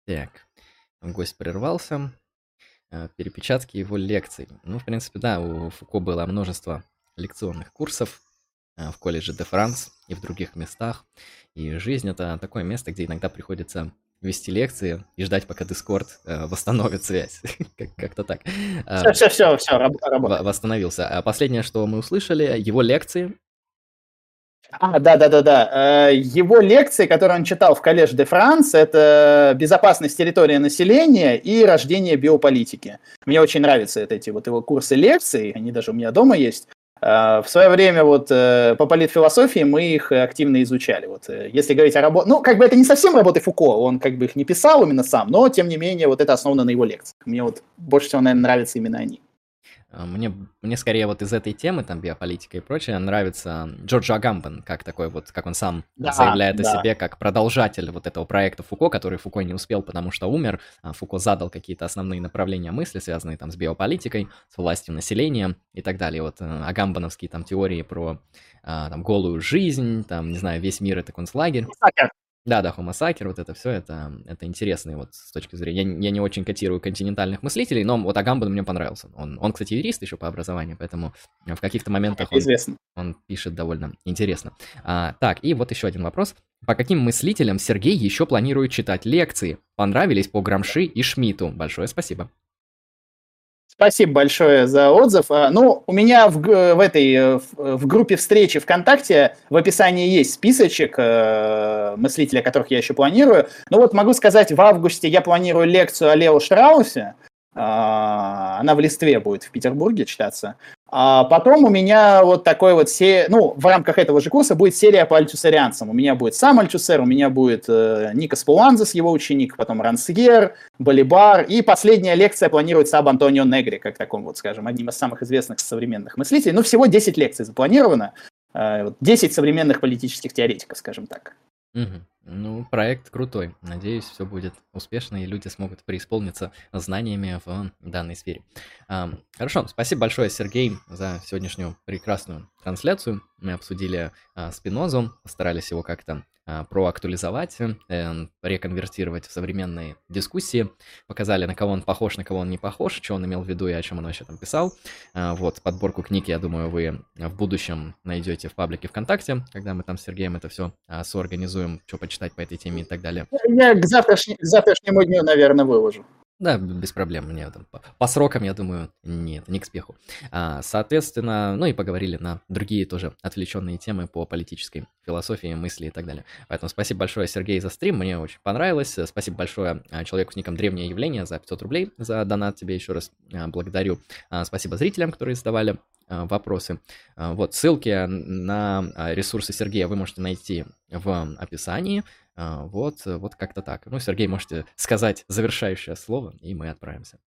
Так, гость прервался. Э, перепечатки его лекций. Ну, в принципе, да, у Фуко было множество лекционных курсов э, в колледже де Франс и в других местах. И жизнь это такое место, где иногда приходится вести лекции и ждать, пока Discord э, восстановит связь. Как-то так. Все, все, все, все, работа. Восстановился. А последнее, что мы услышали, его лекции. А, да, да, да, да. Его лекции, которые он читал в колледж де Франс, это безопасность территории населения и рождение биополитики. Мне очень нравятся эти вот его курсы лекций, они даже у меня дома есть. А, в свое время вот э, по политфилософии мы их активно изучали. Вот, э, если говорить о работе... Ну, как бы это не совсем работы Фуко, он как бы их не писал именно сам, но, тем не менее, вот это основано на его лекциях. Мне вот больше всего, наверное, нравятся именно они. А, мне, мне скорее вот из этой темы, там, биополитика и прочее, нравится Джордж Агамбен, как такой вот, как он сам да, заявляет да. о себе, как продолжатель вот этого проекта Фуко, который Фуко не успел, потому что умер. А Фуко задал какие-то основные направления мысли, связанные там с биополитикой, с властью населения и так далее. Вот э, агамбановские там теории про а, там голую жизнь, там, не знаю, весь мир это концлагерь. Да, да, Sacer, вот это все, это, это интересно вот с точки зрения... Я, я не очень котирую континентальных мыслителей, но вот Агамбан мне понравился. Он, он, кстати, юрист еще по образованию, поэтому в каких-то моментах он, он пишет довольно интересно. А, так, и вот еще один вопрос. По каким мыслителям Сергей еще планирует читать лекции? Понравились по Грамши и Шмиту. Большое спасибо. Спасибо большое за отзыв. А, ну, у меня в, в этой э, в группе встречи ВКонтакте в описании есть списочек э, мыслителей, которых я еще планирую. Ну вот могу сказать, в августе я планирую лекцию о Лео Штраусе. А, она в листве будет в Петербурге читаться. А потом у меня вот такой вот, се... ну, в рамках этого же курса будет серия по альтюсарианцам. У меня будет сам альтюсер, у меня будет э, Никос Пуланзес, его ученик, потом Рансьер, Болибар, и последняя лекция планируется об Антонио Негре, как таком вот, скажем, одним из самых известных современных мыслителей. Ну, всего 10 лекций запланировано, э, 10 современных политических теоретиков, скажем так. Угу. Ну, проект крутой. Надеюсь, все будет успешно, и люди смогут преисполниться знаниями в данной сфере. Хорошо, спасибо большое, Сергей, за сегодняшнюю прекрасную трансляцию. Мы обсудили а, Спинозу, постарались его как-то проактуализовать, э, реконвертировать в современные дискуссии, показали, на кого он похож, на кого он не похож, что он имел в виду и о чем он вообще там писал. А, вот, подборку книг, я думаю, вы в будущем найдете в паблике ВКонтакте, когда мы там с Сергеем это все соорганизуем, что почитать по этой теме и так далее. Я к, завтрашне, к завтрашнему дню, наверное, выложу. Да, без проблем. Мне там по, по срокам, я думаю, нет, не к спеху. А, соответственно, ну и поговорили на другие тоже отвлеченные темы по политической философии, мысли и так далее. Поэтому спасибо большое, Сергей, за стрим. Мне очень понравилось. Спасибо большое а, человеку с ником Древнее Явление за 500 рублей за донат. Тебе еще раз а, благодарю. А, спасибо зрителям, которые задавали вопросы. Вот, ссылки на ресурсы Сергея вы можете найти в описании. А, вот, вот как-то так. Ну, Сергей, можете сказать завершающее слово, и мы отправимся.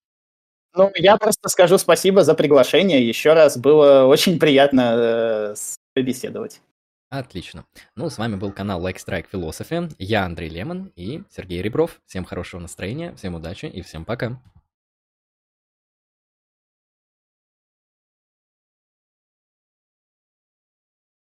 Ну, я просто скажу спасибо за приглашение. Еще раз было очень приятно э, побеседовать. Отлично. Ну, с вами был канал Like Strike Philosophy. Я Андрей Лемон и Сергей Ребров. Всем хорошего настроения, всем удачи и всем пока.